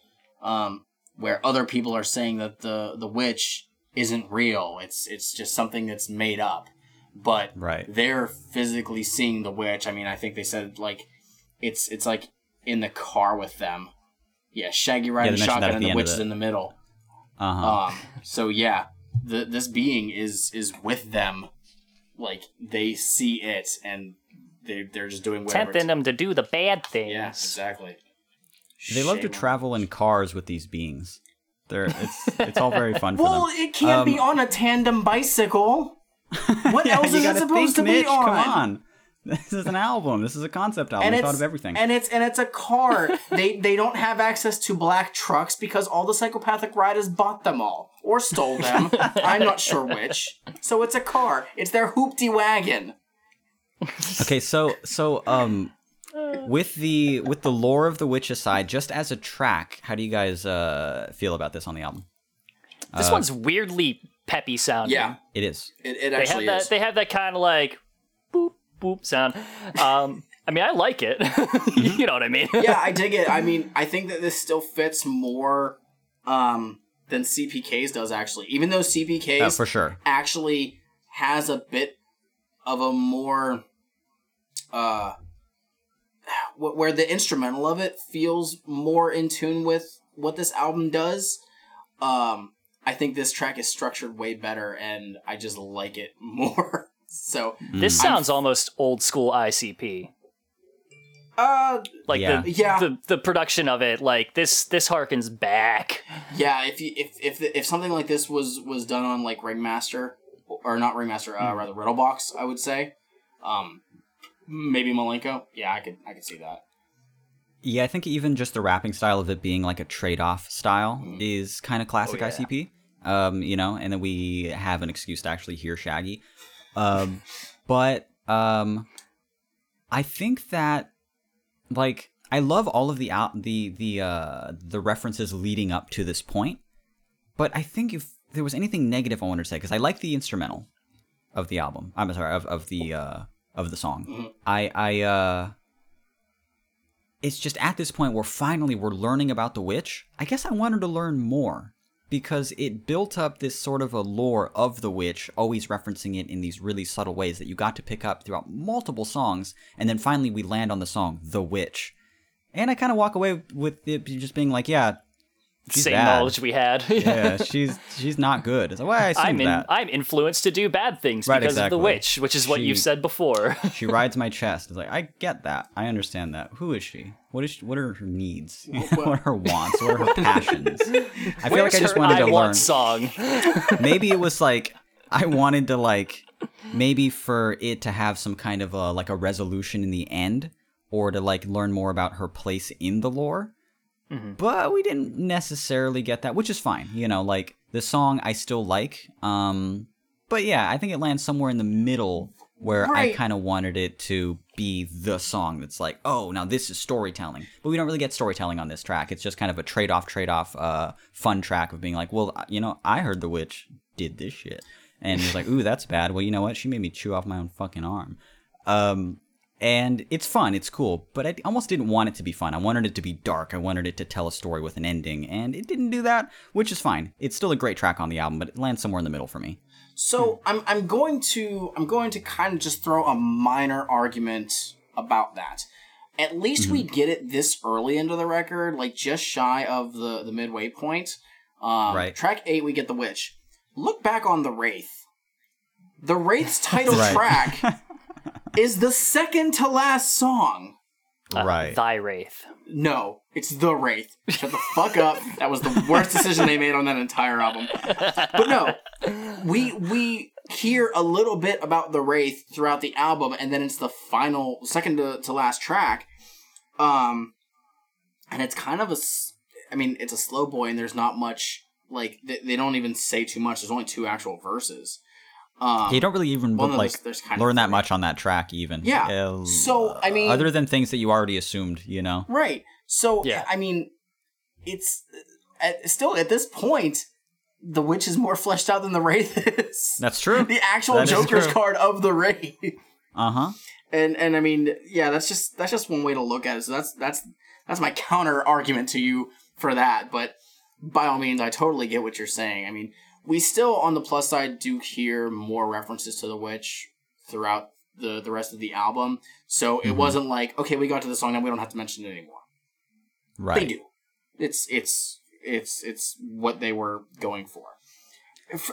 um, where other people are saying that the the witch isn't real. It's it's just something that's made up. But Right. they're physically seeing the witch. I mean, I think they said like it's it's like in the car with them. Yeah, Shaggy riding they mentioned that shotgun and the the witch is in the middle. Uh huh. Um, so yeah, the, this being is is with them, like they see it and they they're just doing whatever. Tempting them to do the bad things. Yeah, exactly. they love to travel in cars with these beings. They're it's it's all very fun for Well, them. it can't be Um, on a tandem bicycle. What Yeah, else is it supposed think, to be Mitch, on? Come on. This is an album. This is a concept album. And I it's thought of everything. and it's and it's a car. they they don't have access to black trucks because all the psychopathic riders bought them all or stole them. I'm not sure which. So it's a car. It's their hoopty wagon. Okay, so so um with the with the lore of the witch aside, just as a track, how do you guys uh feel about this on the album? This one's weirdly peppy sounding. Yeah, It is. it, it They have actually that is. they have that kind of like boop boop sound. Um I mean I like it. you know what I mean? yeah, I dig it. I mean, I think that this still fits more um, than CPK's does actually. Even though CPK's Oh, for sure. actually has a bit of a more uh where the instrumental of it feels more in tune with what this album does. Um I think this track is structured way better and I just like it more. so This sounds almost old school ICP. uh Like Yeah. the, Yeah. the the production of it, like this this harkens back. Yeah, if you if if if something like this was was done on like Ringmaster or not Ringmaster, uh, rather Riddlebox, I would say, um, maybe Milenko. Yeah, I could I could see that. Yeah, I think even just the rapping style of it being like a trade-off style is kind of classic Oh, yeah. ICP. Um, you know, and then we have an excuse to actually hear Shaggy. Um, but um, I think that like I love all of the out the the uh the references leading up to this point, but I think if there was anything negative I wanted to say, because I like the instrumental of the album. I'm sorry of of the uh of the song. I I uh. It's just at this point where finally we're learning about the witch. I guess I wanted to learn more because it built up this sort of a lore of the witch, always referencing it in these really subtle ways that you got to pick up throughout multiple songs, and then finally we land on the song "The Witch," and I kind of walk away with it just being like, "Yeah, she's Same bad. knowledge we had. yeah, she's she's not good." It's like, well, I I'm, in, that. I'm influenced to do bad things Right, because exactly. of the witch, which is what She- you've said before. she rides my chest. It's like I get that. I understand that. Who is she? What is? She, what are her needs? what are her wants? What are her passions? I feel like I just wanted I to learn. Song. maybe it was like I wanted to like maybe for it to have some kind of a like a resolution in the end or to like learn more about her place in the lore. But we didn't necessarily get that, which is fine. You know, like the song I still like. Um but yeah, I think it lands somewhere in the middle where I kind of wanted it to be the song that's like, oh, now this is storytelling. But we don't really get storytelling on this track. It's just kind of a trade off, trade off, uh, fun track of being like, well, you know, I heard the witch did this shit. And he's like, ooh, that's bad. Well, you know what? She made me chew off my own fucking arm. Um, and it's fun, it's cool, but I almost didn't want it to be fun. I wanted it to be dark. I wanted it to tell a story with an ending, and it didn't do that, which is fine. It's still a great track on the album, but it lands somewhere in the middle for me. So I'm I'm going to I'm going to kind of just throw a minor argument about that. At least we get it this early into the record, like just shy of the the midway point. Um, Right. Track eight, we get the witch. Look back on the wraith. The wraith's title Right. track is the second to last song. Uh, Right. Thy Wraith. No, it's the Wraith. Shut the fuck up. That was the worst decision they made on that entire album. But no, we we hear a little bit about the Wraith throughout the album, and then it's the final, second to, to last track. Um, and it's kind of a, I mean, it's a slow boy, and there's not much like they, they don't even say too much. There's only two actual verses. Um, you don't really even well, no, like there's- there's learn that three. much on that track, even. Yeah. Uh, So, I mean- other than things that you already assumed, you know. Right. So Yeah. I mean, it's at, still at this point, the witch is more fleshed out than the wraith is. That's true. the actual That is Joker's card of the wraith. Uh huh. And and I mean, yeah, that's just that's just one way to look at it. So that's that's that's my counter argument to you for that. But by all means, I totally get what you're saying. I mean, we still on the plus side do hear more references to the witch throughout the the rest of the album. So Mm-hmm. it wasn't like okay, we got to the song now we don't have to mention it anymore. Right. They do. It's it's it's it's what they were going for.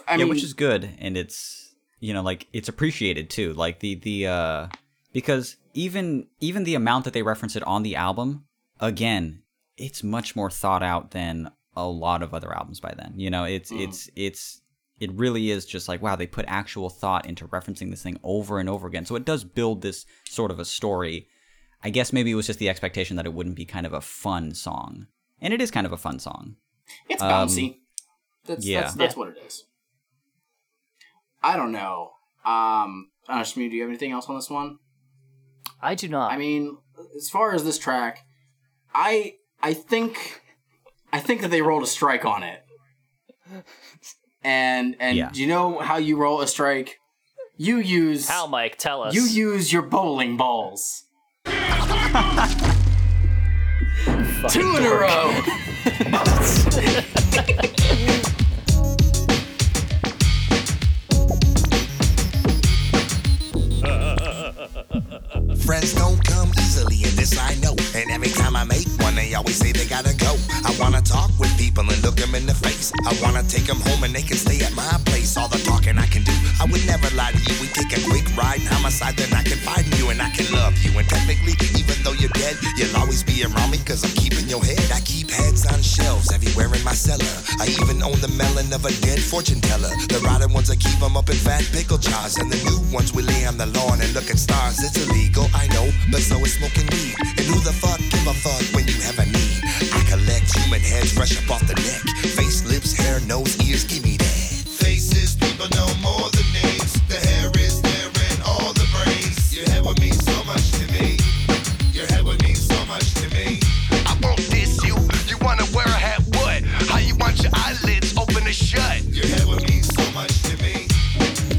I yeah, mean, which is good, and it's you know like it's appreciated too. Like the the uh because even even the amount that they reference it on the album, again, it's much more thought out than a lot of other albums by then. You know, it's it's it's it really is just like wow, they put actual thought into referencing this thing over and over again. So it does build this sort of a story. I guess maybe it was just the expectation that it wouldn't be kind of a fun song. And it is kind of a fun song. it's bouncy. that's, um, yeah. that's that's what it is. I don't know. Um, uh, Shmoo, do you have anything else on this one? I do not. I mean, as far as this track, I I think I think that they rolled a strike on it. And and Yeah. do you know how you roll a strike? You use How, Mike? Tell us. you use your bowling balls. Two in a row. Friends don't come easily, and this I know. And every time I make one, they always say they gotta go. I wanna talk with people and look them in the face. I wanna take them home and they can stay at my place. All the talking I can do, I would never lie to you. We take a quick ride and homicide, then I can find you and I can love you. And technically, even though you're dead, you'll always be around me cause I'm keeping your head. I keep heads on shelves everywhere in my cellar. I even own the melon of a dead fortune teller. The rotted ones I keep them up in fat pickle jars. And the new ones we lay on the lawn and look at stars. It's illegal, I know, but so is smoking weed. And who the fuck give a fuck when you have a need? human heads fresh up off the neck. Face, lips, hair, nose, ears, give me that. Faces, people know more than names. The hair is there and all the brains. Your head would mean so much to me. Your head would mean so much to me. I won't diss you. You wanna wear a hat, what? How you want your eyelids open shut? Your head would mean so much to me.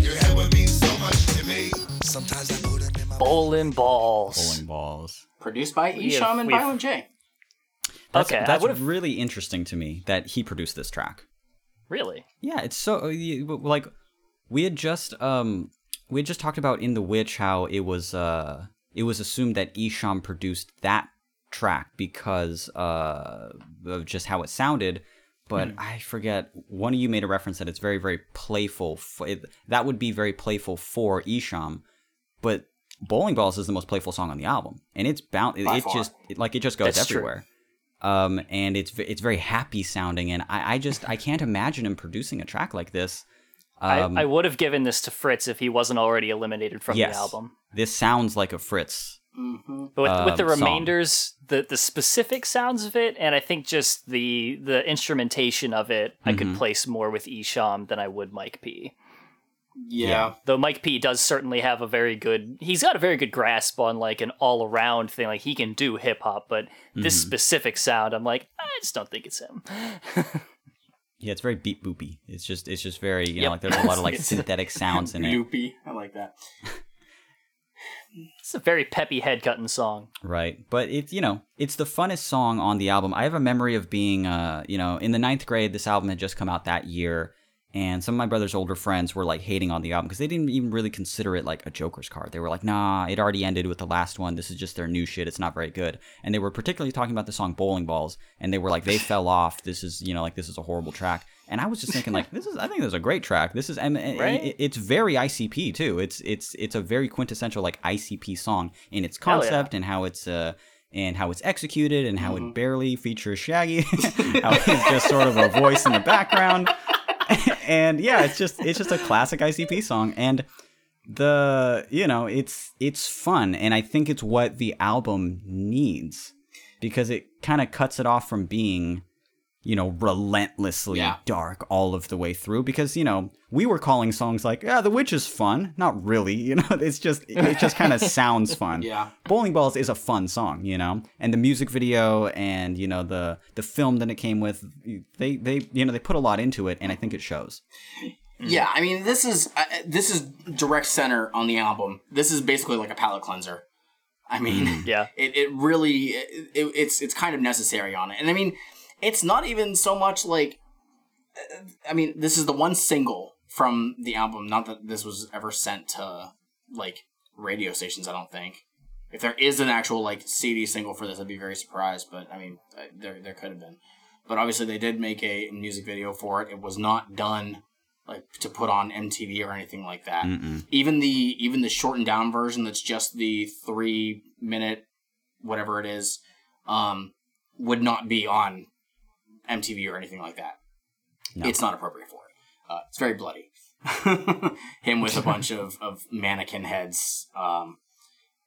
Your head would mean so much to me. Sometimes I put in my bowling balls. Bowling balls. Produced by Esham and Violent J. That's, Okay, that's really interesting to me that he produced this track. Really? Yeah, it's so uh, like we had just um we had just talked about in the witch how it was uh it was assumed that Esham produced that track because uh of just how it sounded but I forget one of you made a reference that it's very very playful it, that would be very playful for Esham but Bowling Balls is the most playful song on the album and it's bound it, it just it, like it just goes That's true. Um, and it's it's very happy sounding, and I, I just I can't imagine him producing a track like this. Um, I, I would have given this to Fritz if he wasn't already eliminated from yes, the album. this sounds like a Fritz. But with, with the um, song. remainders, the the specific sounds of it, and I think just the the instrumentation of it, I Mm-hmm. could place more with Esham than I would Mike P. Yeah. Though Mike P does certainly have a very good, he's got a very good grasp on like an all around thing. Like he can do hip hop, but this Mm-hmm. specific sound, I'm like, I just don't think it's him. Yeah, it's very beat boopy. It's just it's just very you know like there's a lot of like synthetic sounds in it, Boopy. I like that. It's a very peppy head cutting song. right? But it's you know it's the funnest song on the album. I have a memory of being uh you know in the ninth grade. This album had just come out that year. And some of my brother's older friends were like hating on the album because they didn't even really consider it like a Joker's card. They were like, nah, it already ended with the last one. This is just their new shit. It's not very good. And they were particularly talking about the song Bowling Balls. And they were like, they fell off. This is, you know, like this is a horrible track. And I was just thinking, like, this is, I think this is a great track. This is, and, and Right? it- it's very ICP too. It's, it's, it's a very quintessential like ICP song in its Hell yeah. concept and how it's, uh, and how it's executed and how it barely features Shaggy, how it's just sort of a voice in the background and yeah, it's just it's just a classic ICP song, and the you know it's it's fun, and I think it's what the album needs because it kind of cuts it off from being you know relentlessly Yeah. dark all of the way through because you know we were calling songs like yeah the witch is fun not really you know it's just it just kind of sounds fun Yeah. bowling balls is a fun song you know and the music video and you know the the film that it came with they they you know they put a lot into it and i think it shows Yeah, I mean, this is uh, this is direct center on the album. This is basically like a palate cleanser. I mean, Yeah. it, it really it, it- it's it's kind of necessary on it, and I mean, it's not even so much like. I mean, this is the one single from the album. Not that this was ever sent to like radio stations. I don't think. If there is an actual like CD single for this, I'd be very surprised. But I mean, uh, there there could have been. But obviously, they did make a music video for it. It was not done like to put on MTV or anything like that. Even the even the shortened down version that's just the three minute whatever it is, um, would not be on MTV or anything like that. No. It's not appropriate for it. Uh, it's very bloody. Him with a bunch of, of mannequin heads um,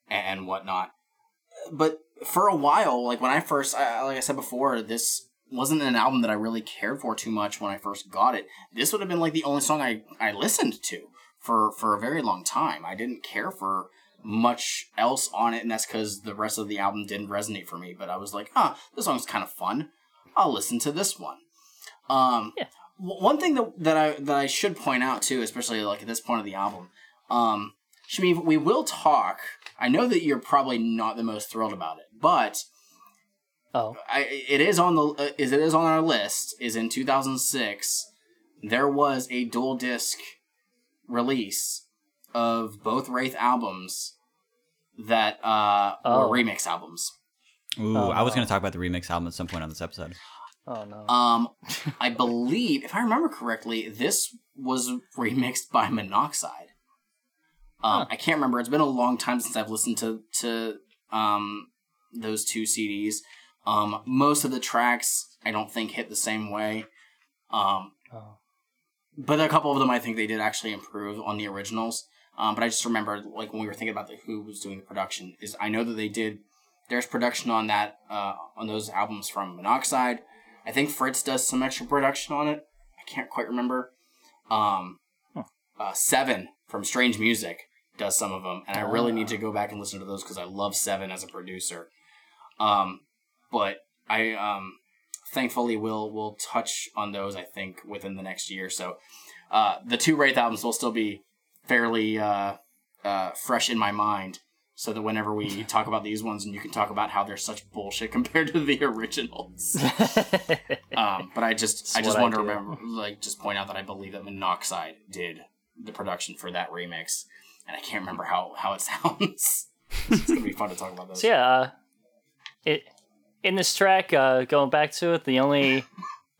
and, whatnot. But for a while, like when I first, I, like I said before, this wasn't an album that I really cared for too much when I first got it. This would have been like the only song I, I listened to for, for a very long time. I didn't care for much else on it, and that's because the rest of the album didn't resonate for me. But I was like, ah, this song's kind of fun. I'll listen to this one. Um, Yeah. w- one thing that, that I that I should point out too, especially like at this point of the album, um, Shmi, we will talk. I know that you're probably not the most thrilled about it, but Oh, I, it is on the uh, is it is on our list. Is in 2006, there was a dual disc release of both Wraith albums that uh, Oh. were remix albums. Ooh, Oh, I was no. going to talk about the remix album at some point on this episode. oh no. Um, I believe, if I remember correctly, this was remixed by Monoxide. Um, I can't remember. It's been a long time since I've listened to to um those two CDs. Um, most of the tracks I don't think hit the same way. Um, Oh. but a couple of them I think they did actually improve on the originals. Um, but I just remember like when we were thinking about the, who was doing the production is I know that they did. There's production on that uh, on those albums from Monoxide. I think Fritz does some extra production on it. I can't quite remember. Um, uh, Seven from Strange Music does some of them, and I really need to go back and listen to those because I love Seven as a producer. Um, but I um, thankfully will will touch on those. I think within the next year. So uh, the two Wraith albums will still be fairly uh, uh, fresh in my mind. So that whenever we talk about these ones, and you can talk about how they're such bullshit compared to the originals. um, but I just, I just what I want to remember, like, just point out that I believe that Monoxide did the production for that remix, and I can't remember how how it sounds. it's gonna be fun to talk about this. So yeah, uh, it in this track, uh, going back to it, the only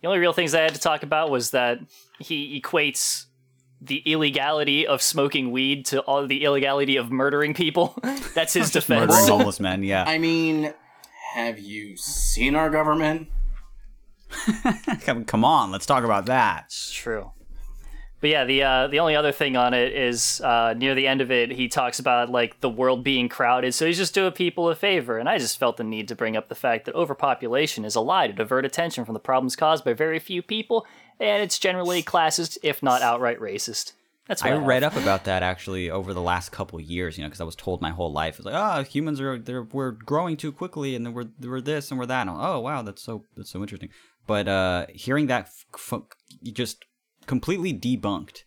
the only real things I had to talk about was that he equates the illegality of smoking weed to all the illegality of murdering people. That's his defense. Murdering homeless men. Yeah. I mean, have you seen our government? come, come on, let's talk about that. It's true. But yeah, the uh, the only other thing on it is uh, near the end of it, he talks about like the world being crowded, so he's just doing people a favor. And I just felt the need to bring up the fact that overpopulation is a lie to divert attention from the problems caused by very few people, and it's generally classist, if not outright racist. That's what I I, read up about that actually over the last couple years, you know, because I was told my whole life it's like, oh, humans are they're we're growing too quickly, and then we're we're this and we're that. And I'm, oh, wow, that's so that's so interesting. But uh, hearing that f- f- just completely debunked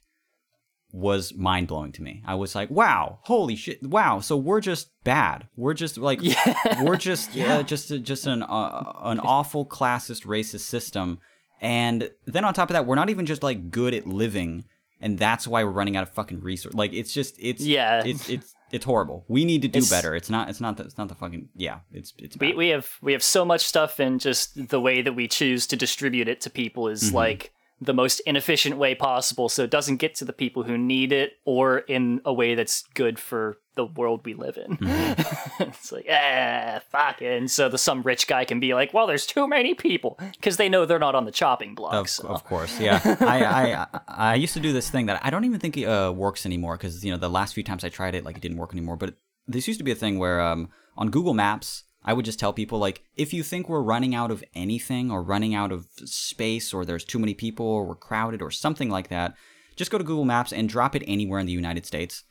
was mind blowing to me. I was like, wow, holy shit, wow. So we're just bad. We're just like we're just uh, just just an uh, an awful classist racist system. And then on top of that, we're not even just like good at living, and that's why we're running out of fucking resource. Like it's just it's Yeah. it's it's it's horrible. We need to do It's- better. It's not it's not the, it's not the fucking yeah. It's it's we, we have we have so much stuff and just the way that we choose to distribute it to people is Mm-hmm. like the most inefficient way possible so it doesn't get to the people who need it or in a way that's good for the world we live in Mm-hmm. it's like ah fuck it and so the some rich guy can be like well there's too many people because they know they're not on the chopping block Of, so. of course, yeah. I, I I used to do this thing that I don't even think it uh, works anymore because you know the last few times I tried it, like it didn't work anymore. But this used to be a thing where um, on Google Maps, I would just tell people like, if you think we're running out of anything or running out of space or there's too many people or we're crowded or something like that, just go to Google Maps and drop it anywhere in the United States.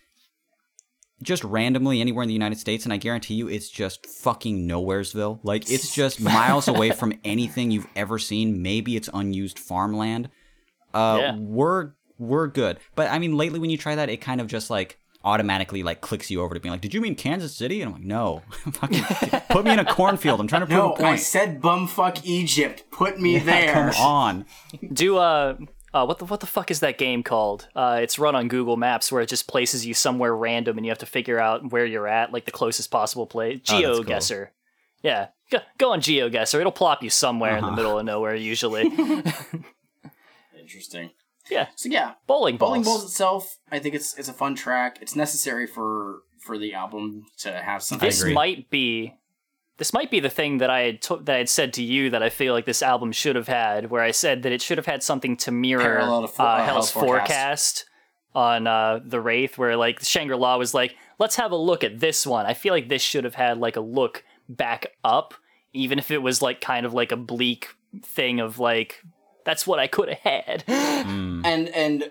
Just randomly anywhere in the United States, and I guarantee you it's just fucking nowheresville. Like it's just miles away from anything you've ever seen. Maybe it's unused farmland uh, Yeah. we're we're good. But I mean, lately when you try that, it kind of just like automatically like clicks you over to being like, "Did you mean Kansas City?" And I'm like, "No, fucking put me in a cornfield. I'm trying to prove No, a point." I said bumfuck Egypt. Put me there. Come on. do uh uh, what the what the fuck is that game called? Uh, it's run on Google Maps where it just places you somewhere random and you have to figure out where you're at, like the closest possible place. Oh, that's cool. Yeah, go, go on GeoGuessr. It'll plop you somewhere in the Uh-huh. middle of nowhere usually. Interesting. Yeah, So yeah, bowling balls. Bowling Balls itself, I think it's it's a fun track. It's necessary for for the album to have something. This might be this might be the thing that I had to- that I had said to you that I feel like this album should have had, where I said that it should have had something to mirror to uh, uh, Hell's Hell's Forecast. Forecast on uh, the Wraith, where like Shangri La was like, let's have a look at this one. I feel like this should have had like a look back up, even if it was like kind of like a bleak thing of like that's what I could have had. Mm. and and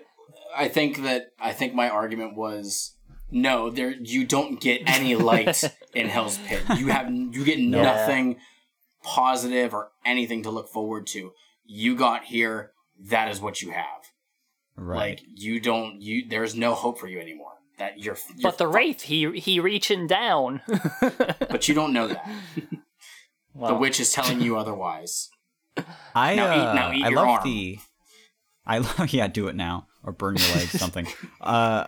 I think that I think my argument was no, there you don't get any light in Hell's Pit. You have you get nothing positive or anything to look forward to. You got here, that is what you have. Right. Like you don't you there's no hope for you anymore. That you're, you're but the Wraith, he he reaching down. but you don't know that. the witch is telling you otherwise. I Now eat- uh, now eat I love arm. the I love yeah, do it now or burn your legs something. uh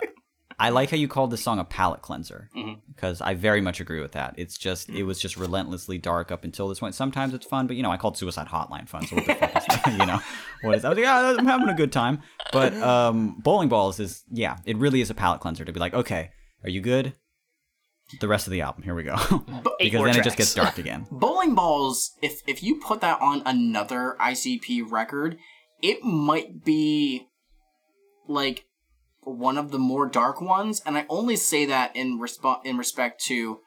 I like how you called this song a palate cleanser Mm-hmm. because I very much agree with that. It's just it was just relentlessly dark up until this point. Sometimes it's fun, but you know I called Suicide Hotline fun. So what the fuck is that? You know what is? I was like, yeah, I'm having a good time. But um, bowling balls is yeah, it really is a palate cleanser to be like, okay, are you good? The rest of the album, here we go, because more then it just gets dark again. Bowling Balls, if if you put that on another ICP record, it might be like one of the more dark ones, and I only say that in resp- in respect to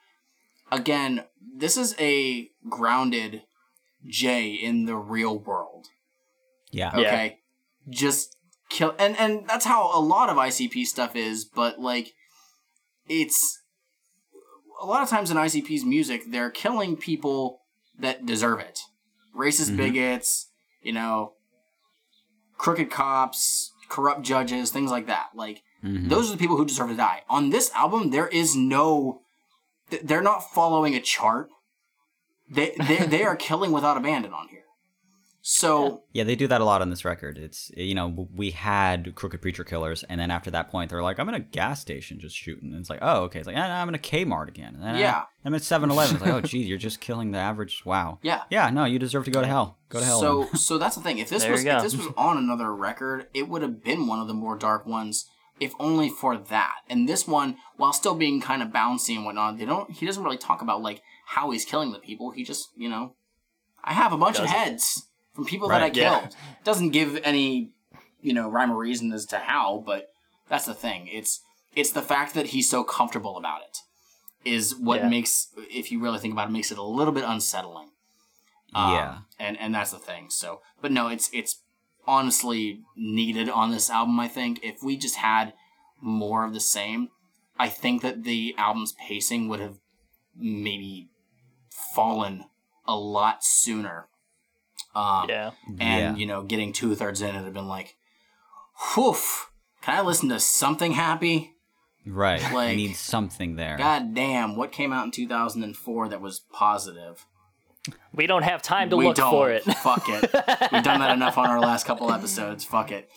again, this is a grounded J in the real world. Yeah, Yeah. Okay. Just kill and and that's how a lot of ICP stuff is, but like it's a lot of times in ICP's music, they're killing people that deserve it. Racist bigots, you know, crooked cops, corrupt judges, things like that. Like Mhm. those are the people who deserve to die. On this album, there is no, they're not following a chart. They they they are killing without abandon on here. So Yeah, they do that a lot on this record. It's you know we had Crooked Preacher Killers, and then after that point, they're like, I'm in a gas station just shooting. And it's like, oh, okay. It's like, "Ah, I'm in a Kmart again. And Yeah. I'm at 7-Eleven. It's like, oh, geez, you're just killing the average. Wow. Yeah. Yeah. No, you deserve to go to hell. Go to hell. So so that's the thing. If this There was if this was on another record, it would have been one of the more dark ones, if only for that. And this one, while still being kind of bouncy and whatnot, they don't. He doesn't really talk about like how he's killing the people. He just you know, I have a bunch of Doesn't. heads from people that I Right, killed. yeah. Doesn't give any you know rhyme or reason as to how, but that's the thing. It's it's the fact that he's so comfortable about it is what Yeah. makes, if you really think about it, makes it a little bit unsettling. Um, Yeah. and and that's the thing. So, but no, it's it's honestly needed on this album. I think if we just had more of the same, I think that the album's pacing would have maybe fallen a lot sooner. Um, Yeah. and Yeah. you know, getting two thirds in, it'd have been like, whew. Can I listen to something happy? right. like- I need something there. God damn, what came out in 2004 that was positive? We don't have time to we look don't. for it. Fuck it. We've done that enough on our last couple episodes. Fuck it.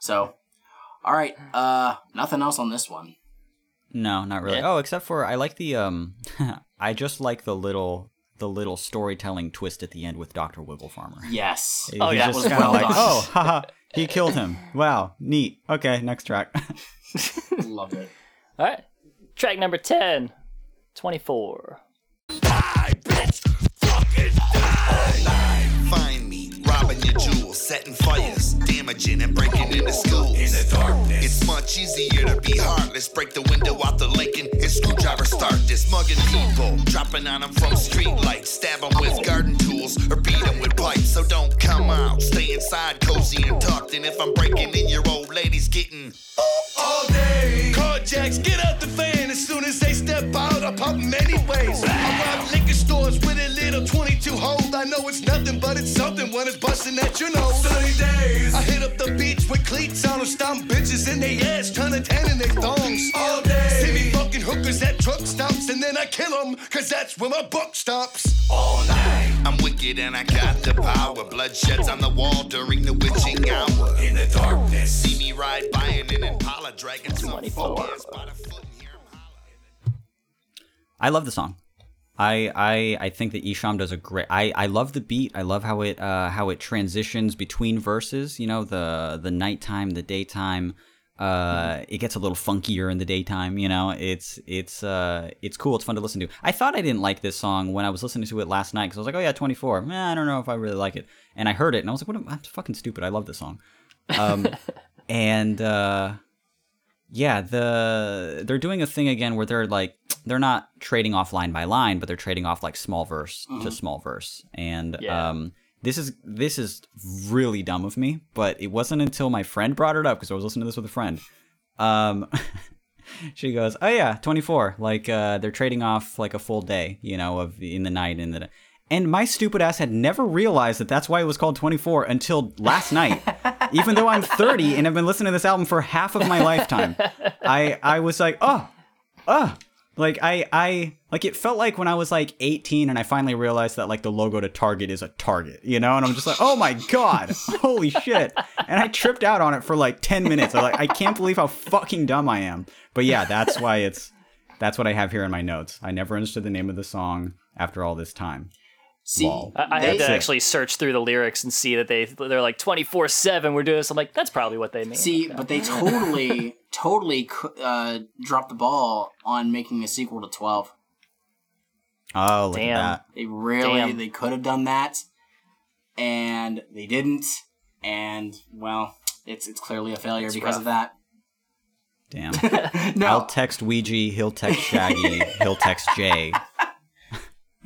So, all right. Uh, nothing else on this one. No, not really. Yeah. Oh, except for I like the um, I just like the little the little storytelling twist at the end with Doctor Wiggle Farmer. Yes. Oh, He's yeah. just was well like, done. oh, haha, he killed him. Wow, neat. Okay, next track. Love it. All right. Track number 10, 24. Find me, robbing your jewels, setting fires, damaging and breaking into schools. In the darkness, it's much easier to be heartless. Break the window out the Lincoln and screwdriver start this. Mugging people, dropping on them from street lights, stab them with garden tools or beat them with pipes. So don't come out, stay inside, cozy and tucked. And if I'm breaking in, your old lady's getting all day. Carjacks, get out the van as soon as they step out. I pop pop 'em anyways. I little 22 hold. I know it's nothing, but it's something when it's busting at your nose. 30 days. I hit up the beach with cleats on them, stomp bitches in their ass, trying to tan in their thongs. All day. See me fucking hookers at truck stops, and then I kill them, cause that's where my buck stops. All night. I'm wicked and I got the power. Bloodsheds on the wall during the witching hour. In the darkness. See me ride by in an Impala, dragging some 24. fuck ass by the foot and hear 'em holler. I love the song. I I I think that Esham does a great. I I love the beat. I love how it uh how it transitions between verses. You know the the nighttime, the daytime. Uh, it gets a little funkier in the daytime. You know, it's it's uh it's cool. It's fun to listen to. I thought I didn't like this song when I was listening to it last night because I was like, oh yeah, 24. Man, I don't know if I really like it. And I heard it and I was like, what? Am, I'm fucking stupid. I love this song. Um, and uh yeah, the they're doing a thing again where they're like they're not trading off line by line, but they're trading off like small verse to small verse. And Yeah. um this is this is really dumb of me, but it wasn't until my friend brought it up because I was listening to this with a friend. Um she goes, "Oh yeah, 24. Like uh they're trading off like a full day, you know, of in the night in the and my stupid ass had never realized that that's why it was called 24 until last night. Even though I'm 30 and have been listening to this album for half of my lifetime, I I was like, oh, oh, like I I like it felt like when I was like 18 and I finally realized that like the logo to Target is a Target, you know, and I'm just like, oh my god, holy shit, and I tripped out on it for like 10 minutes. I like I can't believe how fucking dumb I am. But yeah, that's why it's that's what I have here in my notes. I never understood the name of the song after all this time. See, Lol. I, I they- had to actually search through the lyrics and see that they they're like 24 seven. We're doing this. I'm like, that's probably what they mean. See, but they totally, totally uh, dropped the ball on making a sequel to Twelve. Oh, look Damn. at that. They really, Damn. they could have done that, and they didn't. And well, it's it's clearly a failure because of that. Damn. No, I'll text Ouija, he'll text Shaggy, he'll text Jay.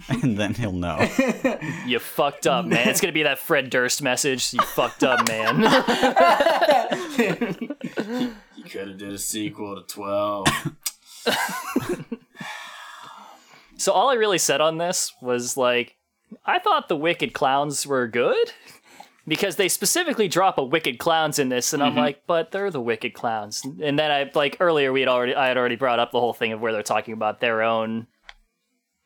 and then he'll know. you fucked up, man. It's gonna be that Fred Durst message. You fucked up, man. you could have did a sequel to Twelve. so all I really said on this was like, I thought the Wicked Clowns were good. Because they specifically drop a Wicked Clowns in this, and I'm mm-hmm. like, but they're the Wicked Clowns. And then I like earlier we had already I had already brought up the whole thing of where they're talking about their own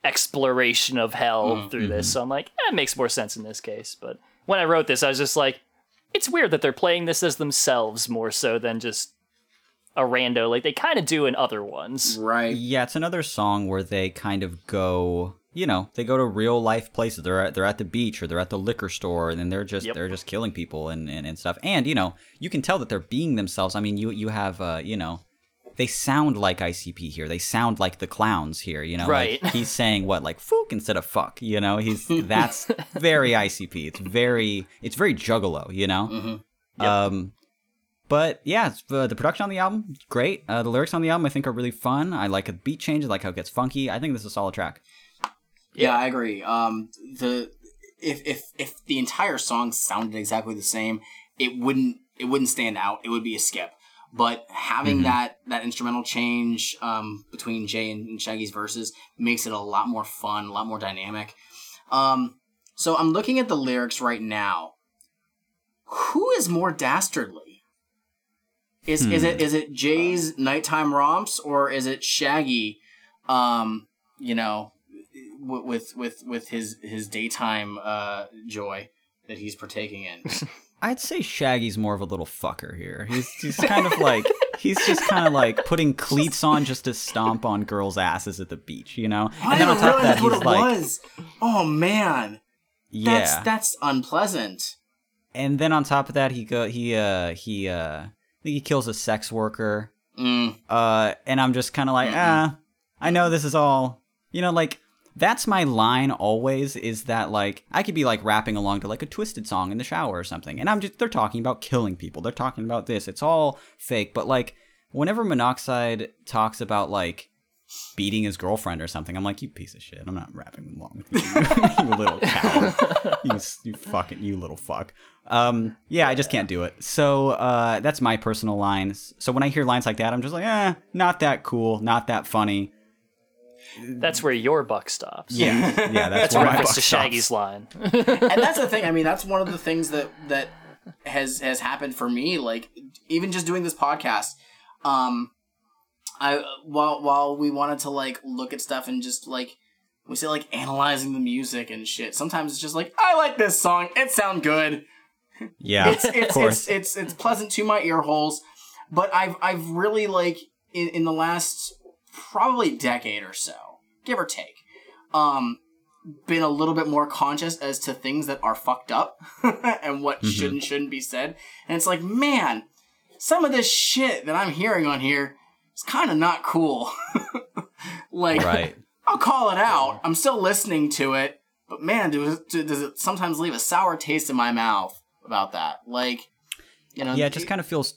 exploration of hell Mm-hmm. through this. So I'm like, eh, it makes more sense in this case. But when I wrote this, I was just like, it's weird that they're playing this as themselves more so than just a rando, like they kind of do in other ones. Right. Yeah, it's another song where they kind of go, you know, they go to real life places. They're at, they're at the beach or they're at the liquor store, and then they're just Yep. they're just killing people and, and, and stuff. And you know, you can tell that they're being themselves. I mean, you you have uh, you know, they sound like ICP here. They sound like the clowns here. You know, like, Right. he's saying what like "fook" instead of "fuck." You know, he's that's very ICP. It's very it's very Juggalo. You know. Um, but yeah, it's, uh, the production on the album is great. Uh, the lyrics on the album I think are really fun. I like the beat change. I like how it gets funky. I think this is a solid track. Yeah, I agree. Um, the if if if the entire song sounded exactly the same, it wouldn't it wouldn't stand out. It would be a skip. But having that that instrumental change um, between Jay and, Shaggy's verses makes it a lot more fun, a lot more dynamic. Um, so I'm looking at the lyrics right now. Who is more dastardly? Is is it is it Jay's nighttime romps or is it Shaggy? Um, you know, w- with with with his his daytime uh joy that he's partaking in. I'd say Shaggy's more of a little fucker here. He's he's kind of like he's just kind of like putting cleats on just to stomp on girls' asses at the beach, you know. I And then on top of that, he's like, was. Oh man, yeah. that's that's unpleasant. and then on top of that, he go he uh he uh I think he kills a sex worker. Mm, Uh, and I'm just kind of like, ah, I know this is all, you know, like that's my line always is that like I could be like rapping along to like a twisted song in the shower or something, and I'm just they're talking about killing people, they're talking about this, it's all fake, but like whenever Monoxide talks about like beating his girlfriend or something, I'm like, you piece of shit, I'm not rapping along with you, you little cow. you you fucking you little fuck. Um, yeah, I just can't do it. So uh, that's my personal lines. So when I hear lines like that, I'm just like, eh, not that cool, not that funny. That's where your buck stops. Yeah, yeah, that's, That's where my reference buck to stops. Shaggy's line. and that's the thing. I mean, that's one of the things that that has has happened for me. Like even just doing this podcast, um, I while while we wanted to like look at stuff and just like we say like analyzing the music and shit. Sometimes it's just like I like this song. It sound good. Yeah, it's of it's, course. it's it's it's pleasant to my ear holes, but I've I've really like in, in the last probably decade or so, give or take, um, been a little bit more conscious as to things that are fucked up and what Mm-hmm. should and shouldn't be said. And it's like, man, some of this shit that I'm hearing on here is kind of not cool. like, right. I'll call it out. I'm still listening to it, but man, does it, does it sometimes leave a sour taste in my mouth about that? Like, you know, Yeah, it just kind of feels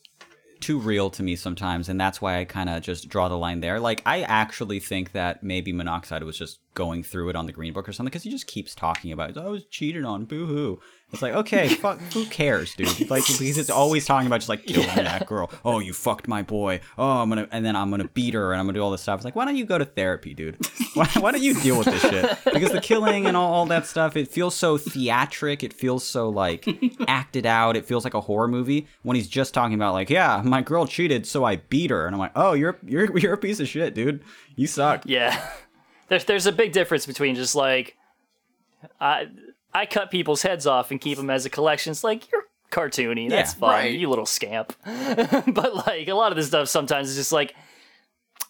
too real to me sometimes, and that's why I kind of just draw the line there. Like, I actually think that maybe Monoxide was just going through it on the Green Book or something because he just keeps talking about it. Oh, I was cheated on, boo hoo. It's like, okay, fuck, who cares, dude? Like, he's just always talking about just like killing that girl. Oh, you fucked my boy. Oh, I'm gonna, and then I'm gonna beat her and I'm gonna do all this stuff. It's like, why don't you go to therapy, dude? Why, why don't you deal with this shit? Because the killing and all, all that stuff, it feels so theatric. It feels so like acted out. It feels like a horror movie when he's just talking about like, yeah, my girl cheated, so I beat her, and I'm like, oh, you're you're you're a piece of shit, dude. You suck. Yeah. There's there's a big difference between just like I I cut people's heads off and keep them as a collection. It's like you're cartoony. That's Yeah, fine, right. you little scamp. but like a lot of this stuff sometimes is just like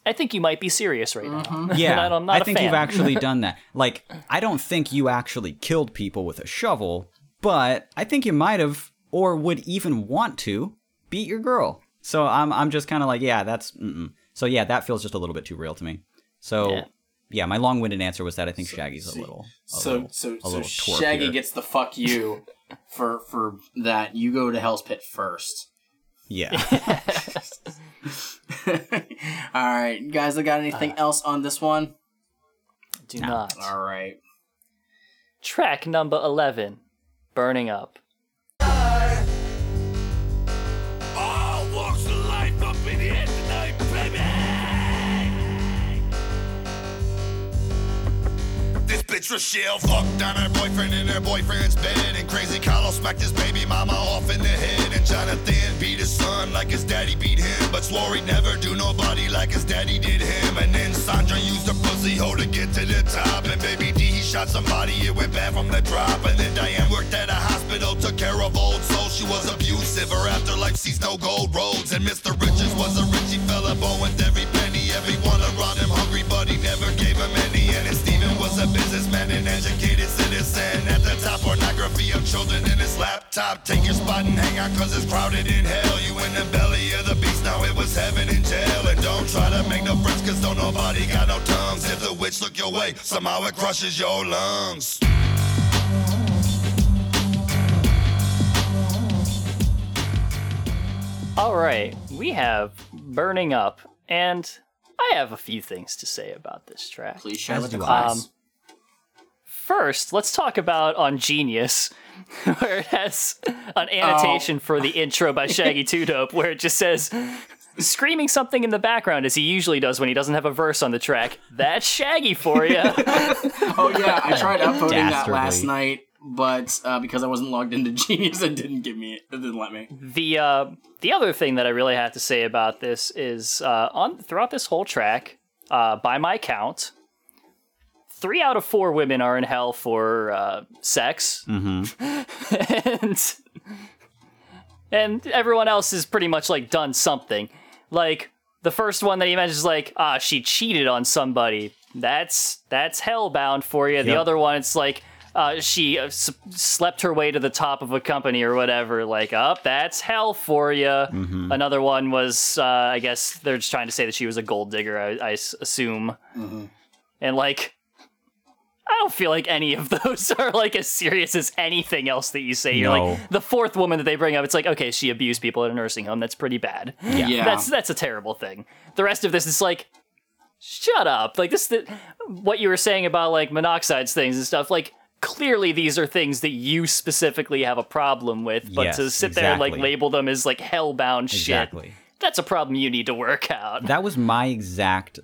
I think you might be serious right now. Mm-hmm. Yeah, I'm not a think you've actually done that. Like, I don't think you actually killed people with a shovel, but I think you might have, or would even want to, beat your girl. So I'm, I'm just kind of like, yeah, that's. Mm-mm. So yeah, that feels just a little bit too real to me. So Yeah. Yeah, my long-winded answer was that I think Shaggy's a little, a so little, so a so little twerp Shaggy here. gets the fuck you for for that. You go to Hell's Pit first. yeah. All right, guys. I got anything uh, else on this one? Do not. All right. Track number eleven, burning up. Bitch Rochelle fucked on her boyfriend in her boyfriend's bed. And crazy Carlos smacked his baby mama off in the head. And Jonathan beat his son like his daddy beat him. But swore he'd never do nobody like his daddy did him. And then Sandra used her pussy hole to get to the top. And baby D, he shot somebody, it went bad from the drop. And then Diane worked at a hospital, took care of old soul. She was abusive, her afterlife sees no gold roads. And Mr. Richards was a richie fella, born with every penny. Everyone businessman, an educated citizen. At the top, pornography of children in his laptop. Take your spot and hang out, cause it's crowded in hell. You in the belly of the beast, now it was heaven in jail. And don't try to make no friends, cause don't nobody got no tongues. If the witch look your way, somehow it crushes your lungs. All right, we have Burning Up, and I have a few things to say about this track. Please share As with the class. Um, First, let's talk about on Genius, where it has an annotation for the intro by Shaggy Two Dope, where it just says, screaming something in the background as he usually does when he doesn't have a verse on the track. That's Shaggy for you. oh yeah, I tried upvoting that last night, but uh, because I wasn't logged into Genius, it didn't give me it. It didn't let me. the uh, the other thing that I really have to say about this is uh, on throughout this whole track, uh, by my count, three out of four women are in hell for uh, sex, and and everyone else is pretty much like done something. Like the first one that he mentions, like ah, she cheated on somebody. That's that's hellbound for you. The other one, it's like. Uh, she uh, s- slept her way to the top of a company or whatever. Like, up, that's hell for you. Another one was, uh, I guess they're just trying to say that she was a gold digger. I assume. And like, I don't feel like any of those are like as serious as anything else that you say. You're No. like the fourth woman that they bring up. It's like okay, she abused people at a nursing home. That's pretty bad. Yeah. That's that's a terrible thing. The rest of this is like, shut up. Like this, the, what you were saying about like monoxides things and stuff. Like clearly these are things that you specifically have a problem with. But to Yes, sit there and like label them as like hellbound Exactly. shit, that's a problem you need to work out. that was my exact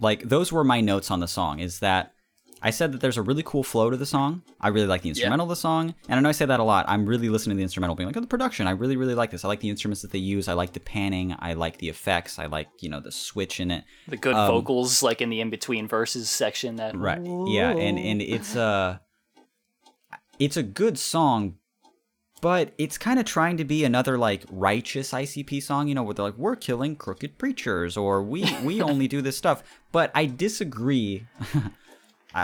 like those were my notes on the song is that I said that there's a really cool flow to the song. I really like the instrumental of the song. And I know I say that a lot. I'm really listening to the instrumental being like, oh, the production. I really, really like this. I like the instruments that they use. I like the panning. I like the effects. I like, you know, the switch in it. the good um, vocals like in the in between verses section. That Right. Yeah, and and it's a it's a good song, but it's kind of trying to be another like righteous ICP song, you know, where they're like we're killing crooked preachers or we we only do this stuff. But I disagree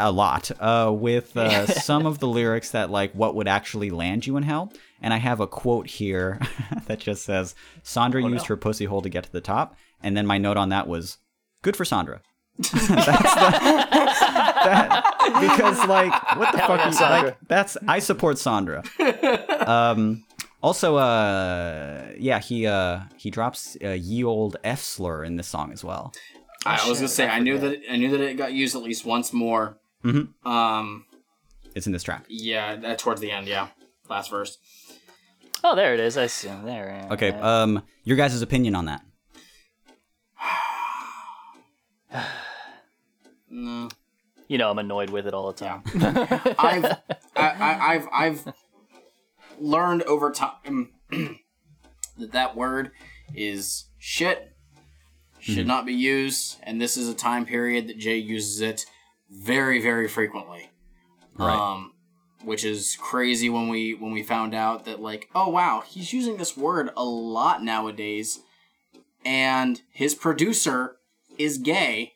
a lot uh, with uh, some of the lyrics that like what would actually land you in hell. And I have a quote here that just says Sandra used her pussy hole to get to the top, and then my note on that was good for Sandra. That's the, that, because like what the fuck yeah, is Sandra. like that's I support Sandra. um also uh yeah he uh he drops a ye old F slur in this song as well. I was gonna say I knew that it, I knew that it got used at least once more. Mhm. Um. It's in this track. Yeah. That, towards the end. Yeah. Last verse. oh, there it is. I see. There. Okay, um your guys' opinion on that. No. you know I'm annoyed with it all the time. I've I, I, I've I've learned over time that that word is shit. Should not be used, and this is a time period that Jay uses it very, very frequently. Right. Um, which is crazy when we when we found out that like, oh wow, he's using this word a lot nowadays, and his producer is gay.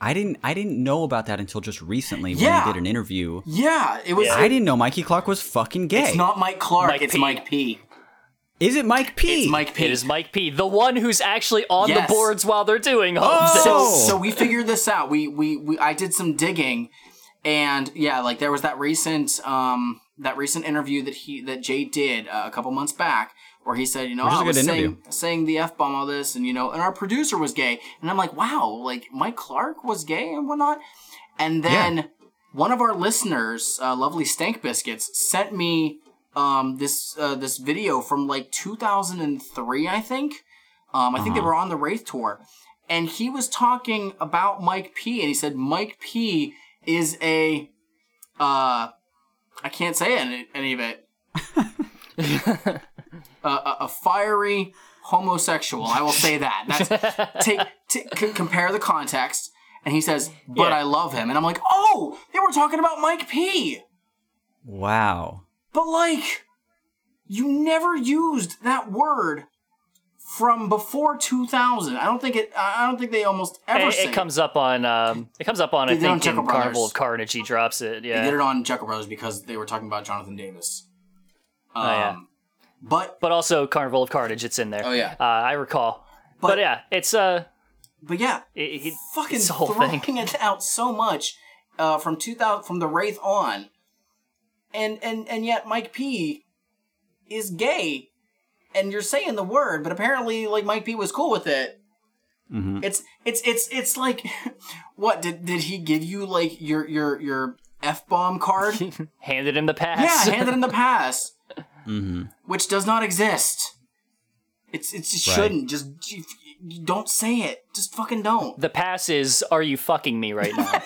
I didn't I didn't know about that until just recently when Yeah. he did an interview. Yeah, it was. I didn't know Mikey Clark was fucking gay. It's not Mike Clark. Mike it's P. Mike P. Is it Mike P? It's Mike P. It is Mike P, the one who's actually on Yes. the boards while they're doing all of this. So, Oh. so we figured this out. We, we we I did some digging, and yeah, like there was that recent um that recent interview that he that Jay did uh, a couple months back, where he said, you know, Which is was saying saying the f bomb all this, and you know, and our producer was gay, and I'm like, wow, like Mike Clark was gay and whatnot, and then one of our listeners, uh, lovely Stank Biscuits, sent me um this uh, this video from like 2003, I think. Um, I think they Uh-huh. were on the Wraith tour, and he was talking about Mike P. And he said Mike P. is a uh, I can't say any, any of it. uh, a, a fiery homosexual. I will say that. That's take, t- c- compare the context. And he says, "But Yeah. I love him," and I'm like, "Oh, they were talking about Mike P." Wow. But like, you never used that word from before 2000. I don't think it. I don't think they almost ever. It, it comes up on um, it comes up on I They on think in Brothers. Carnival of Carnage. He drops it. Yeah, They did it on Jeckel Brothers because they were talking about Jonathan Davis. Um, Oh, yeah. But but also Carnival of Carnage. It's in there. Oh, yeah. uh, I recall. But- But, yeah, it's uh, but yeah, it, he, fucking it's the whole throwing thing. it out so much uh, from 2000 from the Wraith on, and and and yet Mike P is gay, and you're saying the word, but apparently like Mike P was cool with it. Mm-hmm. It's it's it's it's like, what did did he give you like your your your f bomb card? Handed him the pass. yeah, handed him the pass, mm-hmm. which does not exist. It's it just Right. shouldn't just you, you don't say it. Just fucking don't. the pass is, "Are you fucking me right now?"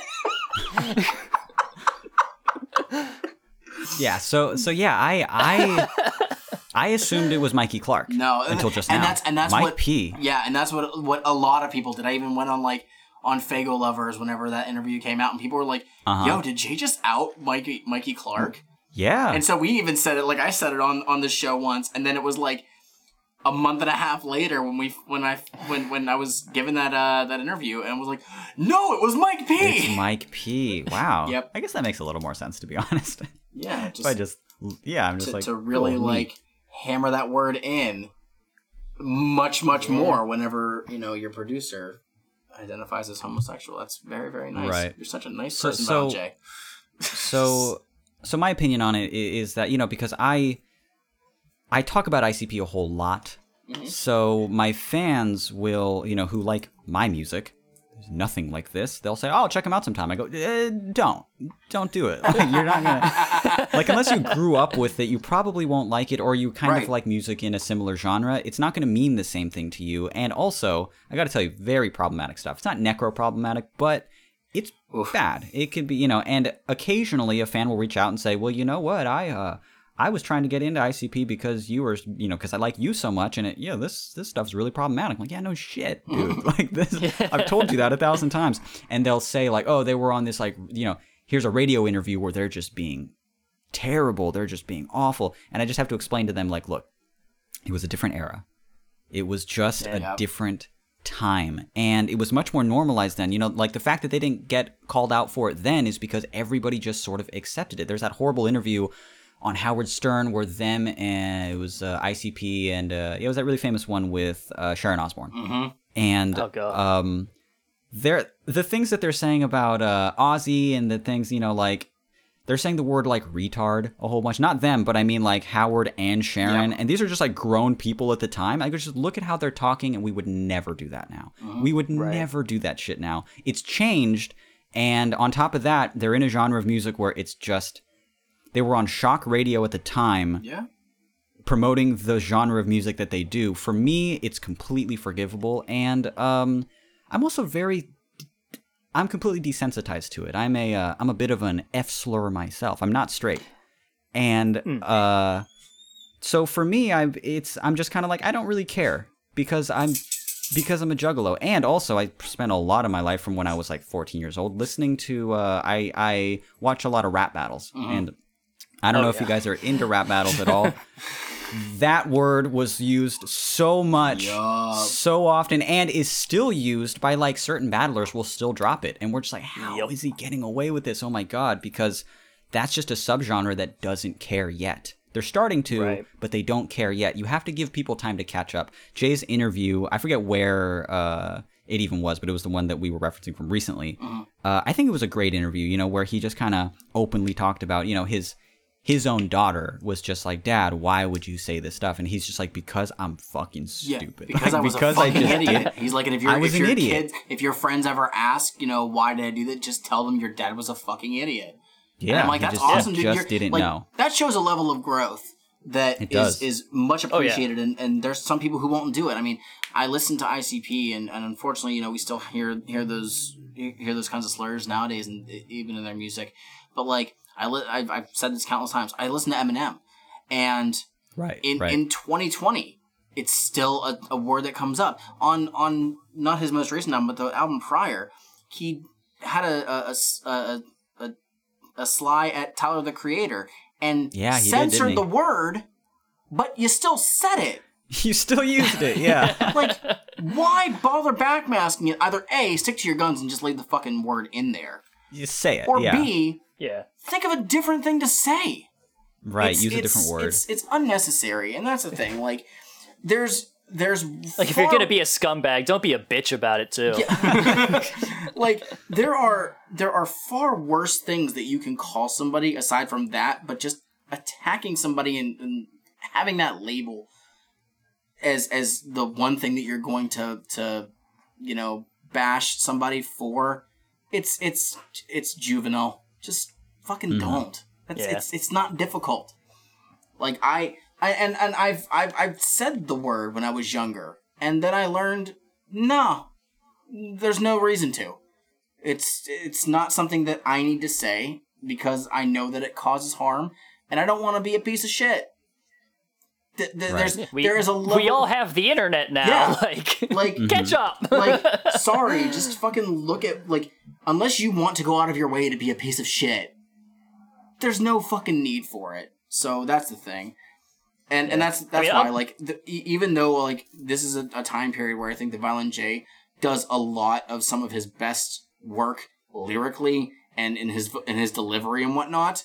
Yeah. So so yeah, I I I assumed it was Mikey Clark. No, Until just and now. that's and that's Mike what P. Yeah, and that's what what a lot of people did. I even went on like on Faygoluvers whenever that interview came out, and people were like, Uh-huh. "Yo, did Jay just out Mikey Mikey Clark?" Yeah. And so we even said it like I said it on on the show once, and then it was like a month and a half later when we when I when when I was given that uh that interview, and was like, "No, it was Mike P." it's Mike P. Wow. Yep. I guess that makes a little more sense to be honest. yeah, if I just yeah, I'm just to, like to really cool, neat. like hammer that word in much much more whenever you know your producer identifies as homosexual that's very very nice Right. you're such a nice person so- Jay. so so my opinion on it is that you know because i i talk about icp a whole lot. So my fans will you know who like my music there's nothing like this they'll say oh check them out sometime. I go eh, don't don't do it. Like, you're not gonna like unless you grew up with it you probably won't like it or you kind Right. of like music in a similar genre. It's not going to mean the same thing to you. And also i gotta tell you very problematic stuff. It's not necro problematic but it's bad. It could be, you know, and occasionally a fan will reach out and say, "Well, you know what? I uh I was trying to get into ICP because you were, you know, because I like you so much, and it, yeah, this this stuff's really problematic." I'm like, yeah, no shit, dude. like this, I've told you that a thousand times. And they'll say like, "Oh, they were on this like, you know, here's a radio interview where they're just being terrible. They're just being awful." And I just have to explain to them like, "Look, it was a different era. It was just a Yeah. different time. And it was much more normalized then. You know, like the fact that they didn't get called out for it then is because everybody just sort of accepted it. There's that horrible interview on Howard Stern were them and it was uh, ICP and uh, it was that really famous one with uh, Sharon Osbourne. Mm-hmm. And Oh, um, they're the things that they're saying about uh, Ozzy and the things you know like they're saying the word like retard a whole bunch. Not them, but I mean like Howard and Sharon. And these are just like grown people at the time. I could just look at how they're talking, and we would never do that now. We would never do that shit now. It's changed. And on top of that, they're in a genre of music where it's just. They were on shock radio at the time yeah promoting the genre of music that they do. For me, it's completely forgivable, and um, I'm also very, I'm completely desensitized to it. I'm a, uh, I'm a bit of an F slur myself. I'm not straight, and uh, so for me, I, it's, I'm just kind of like I don't really care because I'm. Because I'm a juggalo, and also I spent a lot of my life from when I was like 14 years old listening to. Uh, I I watch a lot of rap battles, and I don't know if you guys are into rap battles at all. that word was used so much, so often, and is still used by like certain battlers will still drop it. And we're just like, how is he getting away with this? Oh my God. Because that's just a subgenre that doesn't care yet. They're starting to, Right. but they don't care yet. You have to give people time to catch up. Jay's interview, I forget where uh, it even was, but it was the one that we were referencing from recently. Uh, I think it was a great interview, you know, where he just kind of openly talked about, you know, his his own daughter was just like, "Dad, why would you say this stuff?" And he's just like, "Because I'm fucking yeah stupid. because I was because a I fucking just idiot did- he's like and if you're I was if an your idiot. kids if your friends ever ask you know why did I do that just tell them your dad was a fucking idiot Yeah, and I'm like that's just, awesome dude. just You're- didn't like, know. that shows a level of growth that It is does. is much oh, yeah. appreciated and, and there's some people who won't do it I mean I listen to ICP and, and unfortunately you know we still hear hear those hear those kinds of slurs nowadays and even in their music but like I li- I've, I've said this countless times. I listen to Eminem, and Right. in right. in 2020, it's still a, a word that comes up on on not his most recent album, but the album prior. He had a a a a sly at Tyler the Creator and Yeah, censored didn't the word, but you still said it. you still used it, yeah. Like, why bother backmasking it? Either A, stick to your guns and just leave the fucking word in there, you say it, or yeah. B, Yeah. think of a different thing to say. right. It's- use a different word. It's it's unnecessary, and that's the thing. Like, there's there's Like if you're gonna be a scumbag, don't be a bitch about it too. like there are there are far worse things that you can call somebody aside from that, but just attacking somebody and, and having that label as as the one thing that you're going to to you know bash somebody for, it's it's it's juvenile. Just fucking mm-hmm. don't. That's, Yeah. It's it's not difficult. Like I, I and and I've I've I've said the word when I was younger, and then I learned no, there's no reason to. It's it's not something that I need to say because I know that it causes harm, and I don't want to be a piece of shit. Th- th- There's We, there is a level, we all have the internet now. Yeah. Like, like catch up. like sorry, just fucking look at like unless you want to go out of your way to be a piece of shit, there's no fucking need for it. So that's the thing. And and that's that's mean, why I'm- like the, e- even though like this is a, a time period where I think the Violent J does a lot of some of his best work lyrically and in his in his delivery and whatnot.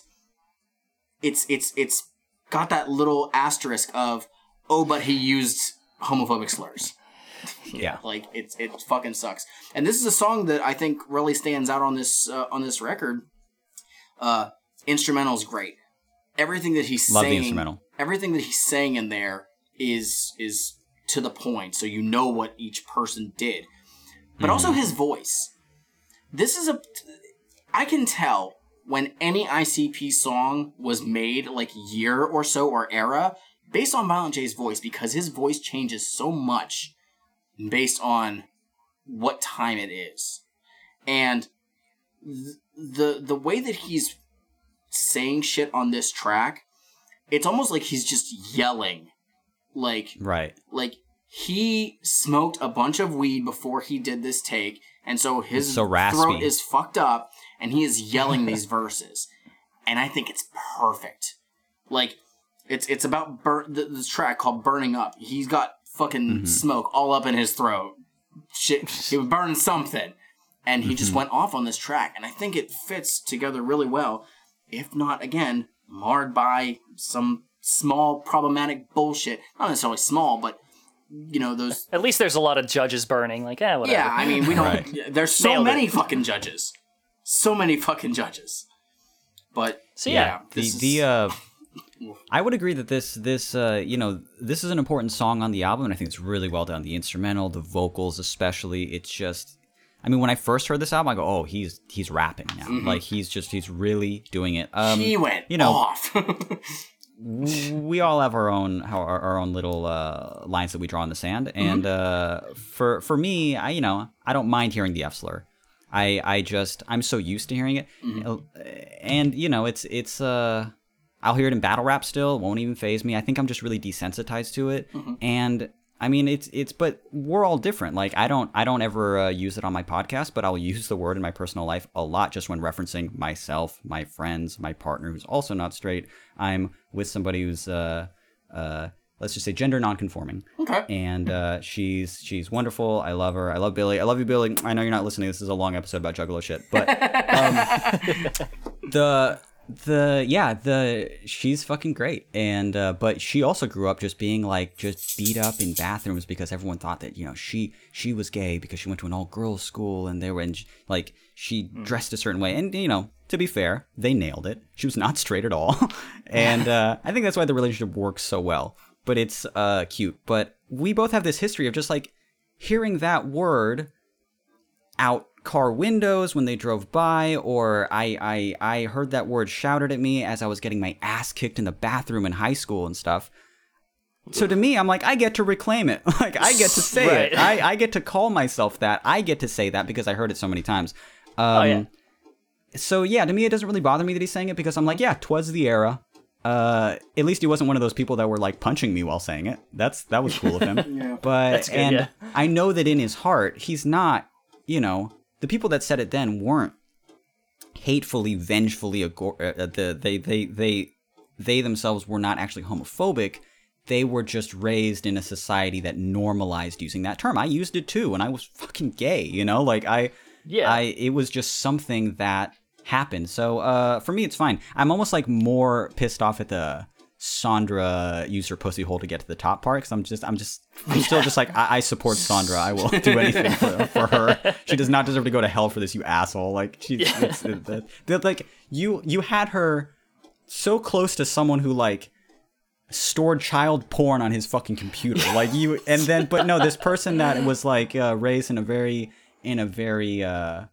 It's it's it's got that little asterisk of oh, but he used homophobic slurs. yeah. Like it's it fucking sucks. And this is a song that I think really stands out on this uh, on this record. Uh, instrumental is great. Everything that he's Love the saying, instrumental. everything that he's saying in there is is to the point, so you know what each person did. But Mm-hmm. also his voice. This is a. I can tell when any ICP song was made, like year or so or era, based on Violent J's voice, because his voice changes so much based on what time it is, and th- the the way that he's saying shit on this track, it's almost like he's just yelling, like Right. like he smoked a bunch of weed before he did this take, and so his It's so raspy. throat is fucked up, and he is yelling these verses, and I think it's perfect. Like it's it's about burn th- this track called "Burning Up." He's got fucking Mm-hmm. smoke all up in his throat. Shit, he was burning something, and he Mm-hmm. just went off on this track, and I think it fits together really well. If not, again, marred by some small problematic bullshit. Not necessarily small, but you know those. At least there's a lot of judges burning. Like, eh, whatever. Yeah, I mean, we don't. Right. There's so Nailed it. many fucking judges, so many fucking judges. But So, yeah, the this the uh I would agree that this this uh you know this is an important song on the album and I think it's really well done the instrumental the vocals especially it's just I mean when I first heard this album I go oh he's he's rapping now like he's just he's really doing it um Mm-hmm. he went you know off. we all have our own our, our own little uh, lines that we draw in the sand Mm-hmm. and uh, for for me I you know I don't mind hearing the F slur I I just I'm so used to hearing it. Mm-hmm. Uh, and you know it's it's uh I'll hear it in battle rap still won't even phase me. I think I'm just really desensitized to it. Mm-hmm. and I mean it's it's but we're all different. Like I don't I don't ever uh, use it on my podcast but I'll use the word in my personal life a lot just when referencing myself my friends my partner who's also not straight. I'm with somebody who's uh uh let's just say gender nonconforming okay. and uh, she's she's wonderful. I love her. I love Billy. I love you, Billy. I know you're not listening. This is a long episode about Juggalo shit, but um, the the yeah the she's fucking great. And uh, but she also grew up just being like just beat up in bathrooms because everyone thought that you know she she was gay because she went to an all girls school and they were in like she dressed a certain way. And you know to be fair, they nailed it. She was not straight at all, and uh, I think that's why the relationship works so well but it's uh cute. But we both have this history of just like hearing that word out car windows when they drove by, or I I I heard that word shouted at me as I was getting my ass kicked in the bathroom in high school and stuff. So to me, I'm like, I get to reclaim it. Like I get to say it. I, I get to call myself that. I get to say that because I heard it so many times. Um, Oh, yeah. so yeah, to me it doesn't really bother me that he's saying it because I'm like, yeah, twas the era. Uh, at least he wasn't one of those people that were like punching me while saying it. That's that was cool of him. yeah. But good, and yeah. I know that in his heart, he's not. You know, the people that said it then weren't hatefully, vengefully. Agor- uh, the they they they they themselves were not actually homophobic. They were just raised in a society that normalized using that term. I used it too, and I was fucking gay. You know, like I Yeah. I it was just something that happened. So uh, for me, it's fine. I'm almost like more pissed off at the Sandra use her pussy hole to get to the top part because I'm just I'm just I'm still just like I, I support Sandra. I will do anything for, for her. She does not deserve to go to hell for this, you asshole. Like she, it's, it, that, like you you had her so close to someone who like stored child porn on his fucking computer like you and then but no this person that was like uh, raised in a very in a very uh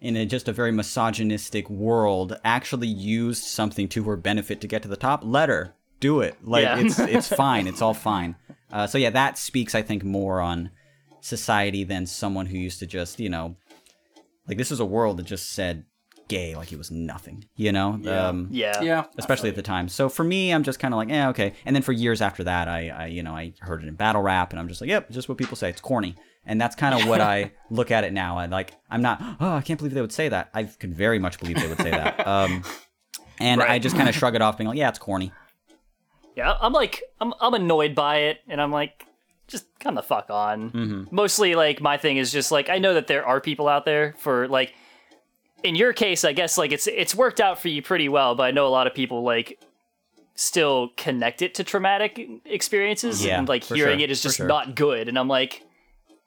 in a just a very misogynistic world actually used something to her benefit to get to the top let her do it like Yeah. it's it's fine it's all fine uh, so yeah that speaks i think more on society than someone who used to just you know like this is a world that just said gay like it was nothing you know um yeah. Yeah. especially at the time. So for me, I'm just kind of like, yeah, okay. And then for years after that, I, I, you know, I heard it in battle rap, and I'm just like, yep, just what people say. It's corny, and that's kind of what I look at it now. I like, I'm not, oh, I can't believe they would say that. I could very much believe they would say that. Um, and I just kind of shrug it off, being like, yeah, it's corny. Yeah, I'm like, I'm, I'm annoyed by it, and I'm like, just come the fuck on. Mm-hmm. Mostly, like, my thing is just like, I know that there are people out there for like, in your case, I guess like it's it's worked out for you pretty well, but I know a lot of people like still connect it to traumatic experiences, Yeah, and like hearing sure, it is just sure. not good, and I'm like,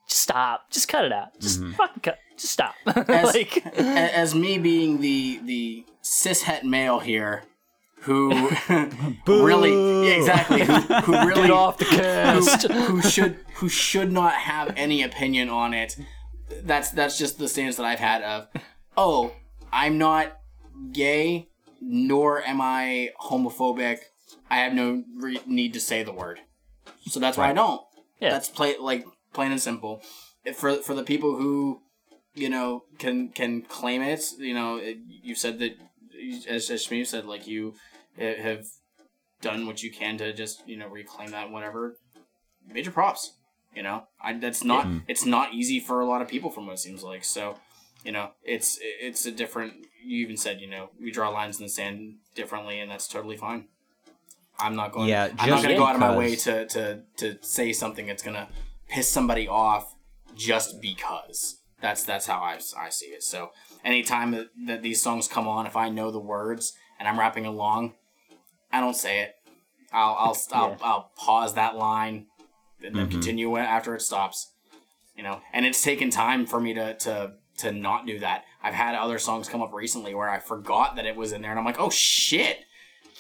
just stop, just cut it out, just Mm-hmm. fucking cut, just stop, As, like. as me being the the cishet male here, who really yeah, exactly who, who really Get off the cast. who, who should who should not have any opinion on it. That's that's just the stance that I've had of, oh, I'm not gay, nor am I homophobic. I have no re- need to say the word, so that's why I don't. Yeah. That's play like plain and simple. If for for the people who, you know, can can claim it, you know, it, you said that as as Shmi said, like you have done what you can to just you know reclaim that whatever. Major props you know? I, that's not it's not easy for a lot of people from what it seems like. So you know it's it's a different you even said you know we draw lines in the sand differently and that's totally fine. I'm not going Yeah, i'm not going to go out of my way to to to say something that's going to piss somebody off just because that's that's how I, I see it so anytime that, that these songs come on if i know the words and i'm rapping along I don't say it. I'll I'll I'll, I'll pause that line and then mm-hmm. continue it after it stops. You know, and it's taken time for me to to to not do that. I've had other songs come up recently where I forgot that it was in there, and I'm like, oh shit.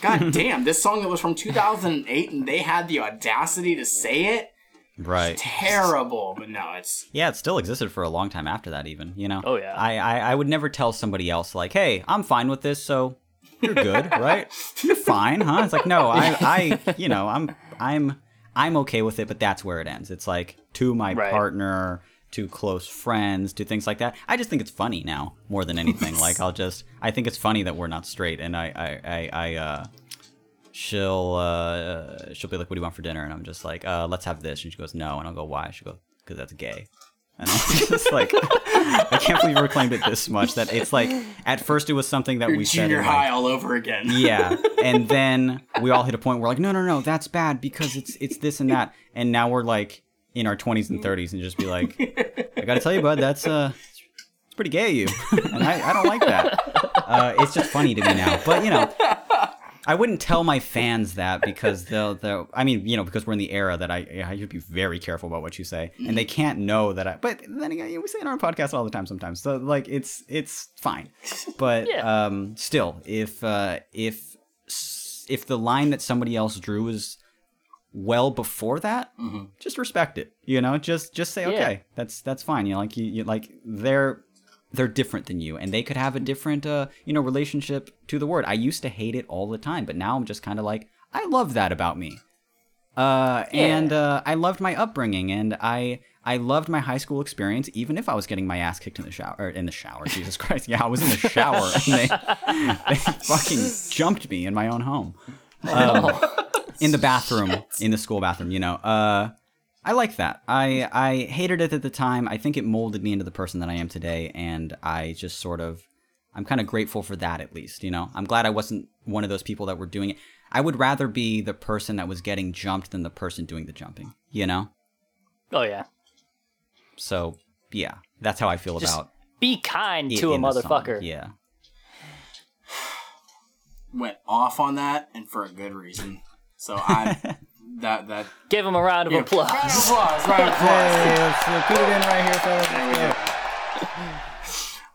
God damn, this song that was from 2008 and they had the audacity to say it? Right. Terrible. But no, it's Yeah, it still existed for a long time after that, even. You know. Oh, yeah. I, I I would never tell somebody else like, "Hey, I'm fine with this, so you're good, right? You're fine, huh?" It's like, no, I I you know I'm I'm I'm okay with it, but that's where it ends. It's like to my Right. partner, to close friends, to things like that. I just think it's funny now more than anything. like I'll just I think it's funny that we're not straight, and I I I, I uh. She'll uh, she'll be like, "What do you want for dinner?" And I'm just like, uh, "Let's have this." And she goes, "No," and I'll go, "Why?" She goes, "Because that's gay." And I'm just like, I can't believe we reclaimed it this much. That it's like, at first it was something that your we said. junior in, high like, all over again. yeah, and then we all hit a point where we're like, no, no, no, that's bad because it's it's this and that, and now we're like in our 20s and 30s and just be like, I gotta tell you, bud, that's uh, it's pretty gay, of you, and I, I don't like that. Uh, it's just funny to me now, but you know. I wouldn't tell my fans that because they'll, they'll I mean, you know, because we're in the era that I, I should be very careful about what you say, and they can't know that I. But then again, we say it on our podcast all the time sometimes, so like it's it's fine. But Yeah. um, still, if uh, if if the line that somebody else drew is well before that, just respect it. You know, just just say Yeah. okay, that's that's fine. You know, like you, you like they're they're different than you and they could have a different uh you know relationship to the word i used to hate it all the time but now i'm just kind of like i love that about me Uh, Yeah. and uh, I loved my upbringing, and I I loved my high school experience, even if I was getting my ass kicked in the shower. Or in the shower, Jesus Christ! Yeah, I was in the shower, and they they fucking jumped me in my own home, um, in the bathroom, in the school bathroom. You know, uh, I like that. I I hated it at the time. I think it molded me into the person that I am today, and I just sort of I'm kind of grateful for that at least, you know. I'm glad I wasn't one of those people that were doing it. I would rather be the person that was getting jumped than the person doing the jumping, you know? Oh yeah. So, yeah, that's how I feel Just about Be kind it to a in song. motherfucker. Yeah. Went off on that, and for a good reason. So I that that Give him a round of applause. Round of applause. Round of applause. Hey, let's put it in right here, fellas.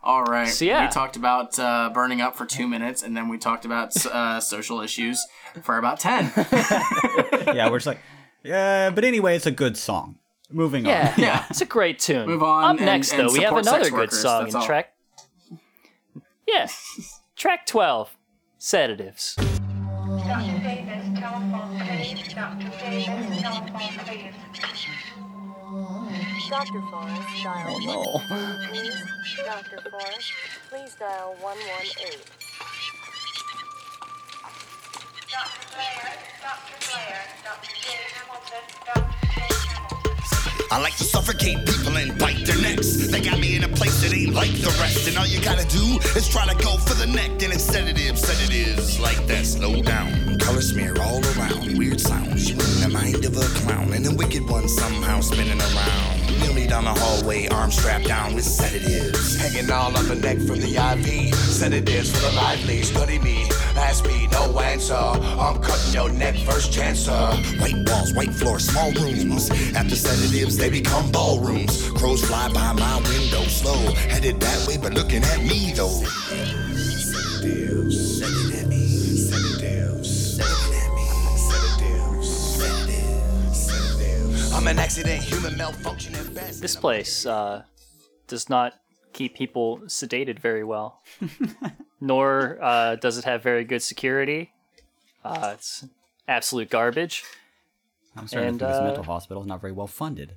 All right. So, yeah. we talked about uh, burning up for two minutes, and then we talked about uh, social issues for about ten. Yeah, we're just like, yeah, but anyway, it's a good song. Moving Yeah, on. Yeah. it's a great tune. Move on Up and- next, and though, we have another good workers, song that's in all. track. Yeah, track twelve, sedatives. Dr. Forrest, dial Oh no. Dr. Forrest, please dial 118. Dr. Blair, Dr. Blair, Dr. J. Hamilton, Dr. J. Hamilton. I like to suffocate people and bite their necks. They got me in a place that ain't like the rest. And all you gotta do is try to go for the neck. And it's sedative, sedatives like that. Slow down. Color smear all around. Weird sounds. You in the mind of a clown. And a wicked one somehow spinning around. You'll down the hallway, arms strapped down with sedatives. Hanging all on the neck from the IV. Sedatives for the lively. Study me, ask me, no answer. I'm cutting your neck first chance, sir. White walls, white floors, small rooms. After sedatives, they become ballrooms. Crows fly by my window, slow. Headed that way, but looking at me though. At me. At me. I'm an accident, human malfunction at best. This place uh, does not keep people sedated very well, nor uh, does it have very good security. Uh, it's absolute garbage. I'm starting And, to think this uh, mental hospital is not very well funded.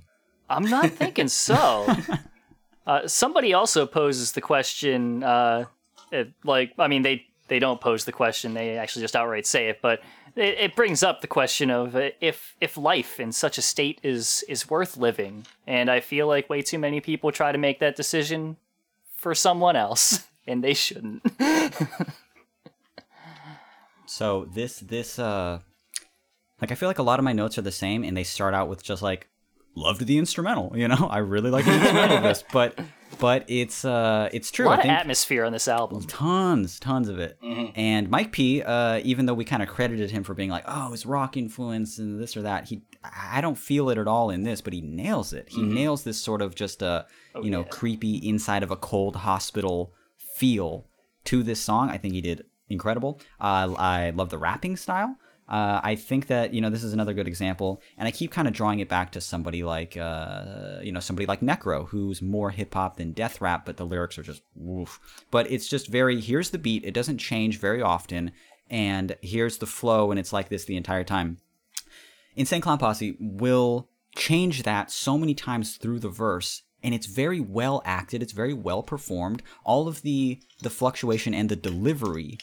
I'm not thinking so. Uh, somebody also poses the question, uh, it, like, I mean, they they don't pose the question; they actually just outright say it. But it, it brings up the question of uh, if if life in such a state is is worth living. And I feel like way too many people try to make that decision for someone else, and they shouldn't. So this this uh like I feel like a lot of my notes are the same and they start out with just like loved the instrumental, you know? I really like the instrumental of this, but but it's uh it's true. a lot I of think atmosphere on this album. tons tons of it. And Mike P uh even though we kind of credited him for being like, "Oh, his rock influence and this or that." He I don't feel it at all in this, but he nails it. He nails this sort of just a, you know, creepy inside of a cold hospital feel to this song. I think he did incredible. Uh, I love the rapping style. Uh, I think that you know this is another good example, and I keep kind of drawing it back to somebody like uh, you know somebody like Necro, who's more hip hop than death rap, but the lyrics are just woof. But it's just very here's the beat. It doesn't change very often, and here's the flow, and it's like this the entire time. Insane Clown Posse will change that so many times through the verse and it's very well acted it's very well performed all of the the fluctuation and the delivery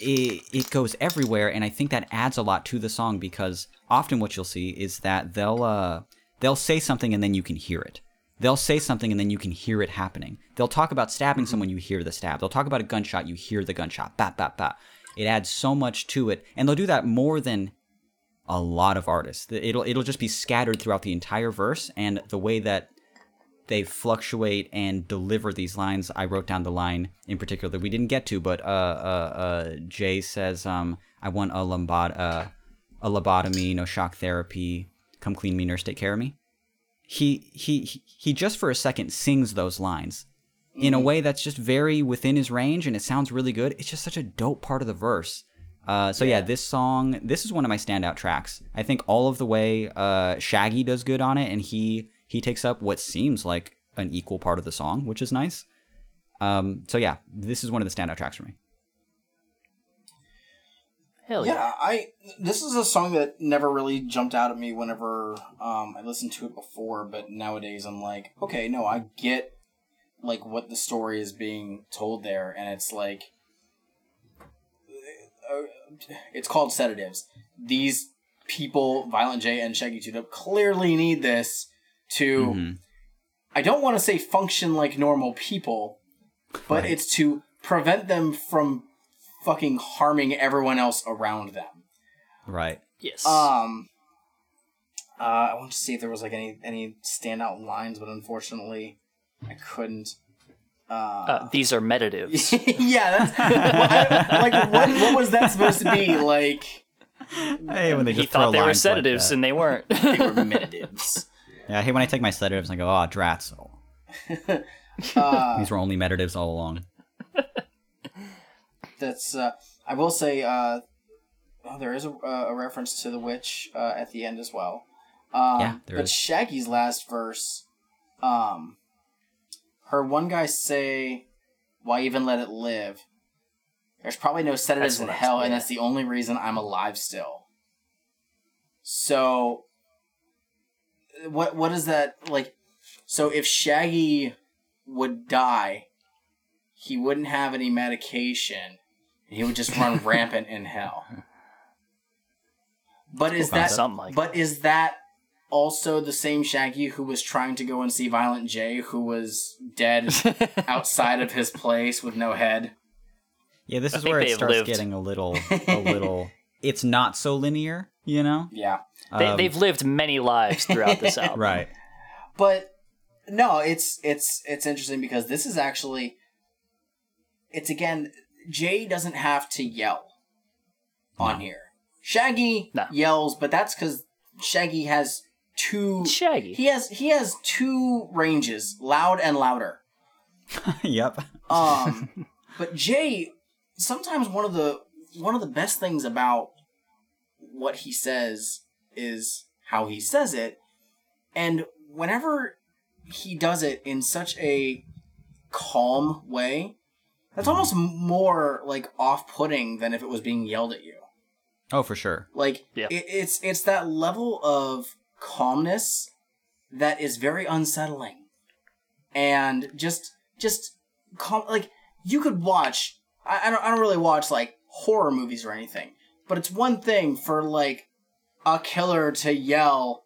it, it goes everywhere and i think that adds a lot to the song because often what you'll see is that they'll uh they'll say something and then you can hear it. They'll say something and then you can hear it happening. They'll talk about stabbing someone you hear the stab. They'll talk about a gunshot you hear the gunshot. Bat bat bat it adds so much to it and they'll do that more than a lot of artists. It'll it'll just be scattered throughout the entire verse, and the way that they fluctuate and deliver these lines. I wrote down the line in particular that we didn't get to, but uh, uh, uh, Jay says, um, "I want a uh, a lobotomy, no shock therapy. Come clean me, nurse, take care of me." He he he- he just for a second sings those lines in a way that's just very within his range, and it sounds really good. It's just such a dope part of the verse. Uh, so yeah. this song, this is one of my standout tracks. I think all of the way uh, Shaggy does good on it, and he he takes up what seems like an equal part of the song, which is nice. Um, so yeah, this is one of the standout tracks for me. Hell yeah. Yeah, I this is a song that never really jumped out at me whenever um, I listened to it before, but nowadays I'm like, okay, no, I get like what the story is being told there, and it's like uh, it's called sedatives. These people, Violent J and Shaggy Two Dope, clearly need this to. Mm-hmm. I don't want to say function like normal people, but Right. it's to prevent them from fucking harming everyone else around them. Right. Yes. Um, uh, I want to see if there was like any any standout lines, but unfortunately, I couldn't. Uh, these are meditatives. yeah, that's what, like what what was that supposed to be? Like Hey, when they he just throw thought they were lines like sedatives and they weren't. they were meditatives. Yeah, I hate when I take my sedatives and I go, oh, drats. Uh, These were only meditatives all along. That's uh, I will say uh, oh, there is a, a reference to the witch uh, at the end as well. Um, Yeah, there but is. Shaggy's last verse, um, heard one guy say, "Why even let it live?" There's probably no sedatives in hell, and that's the only reason I'm alive still. So, what what is that like? So if Shaggy would die, he wouldn't have any medication. He would just run rampant in hell. But is that Something like but is that also the same Shaggy who was trying to go and see Violent J who was dead outside of his place with no head? Yeah, this is think where it starts lived. getting a little, a little. It's not so linear, you know. Yeah. They, Um, they've lived many lives throughout this album. Right. But no, it's it's it's interesting because this is actually it's again Jay doesn't have to yell on here. Shaggy No. yells, but that's because Shaggy has two. Shaggy. He has he has two ranges, loud and louder. yep. Um, but Jay, sometimes one of the one of the best things about what he says is how he says it, and whenever he does it in such a calm way, that's almost more like off-putting than if it was being yelled at you. Oh, for sure. Like Yeah. it, it's it's that level of calmness that is very unsettling, and just just calm. Like you could watch. I, I don't I don't really watch like horror movies or anything, but it's one thing for like a killer to yell,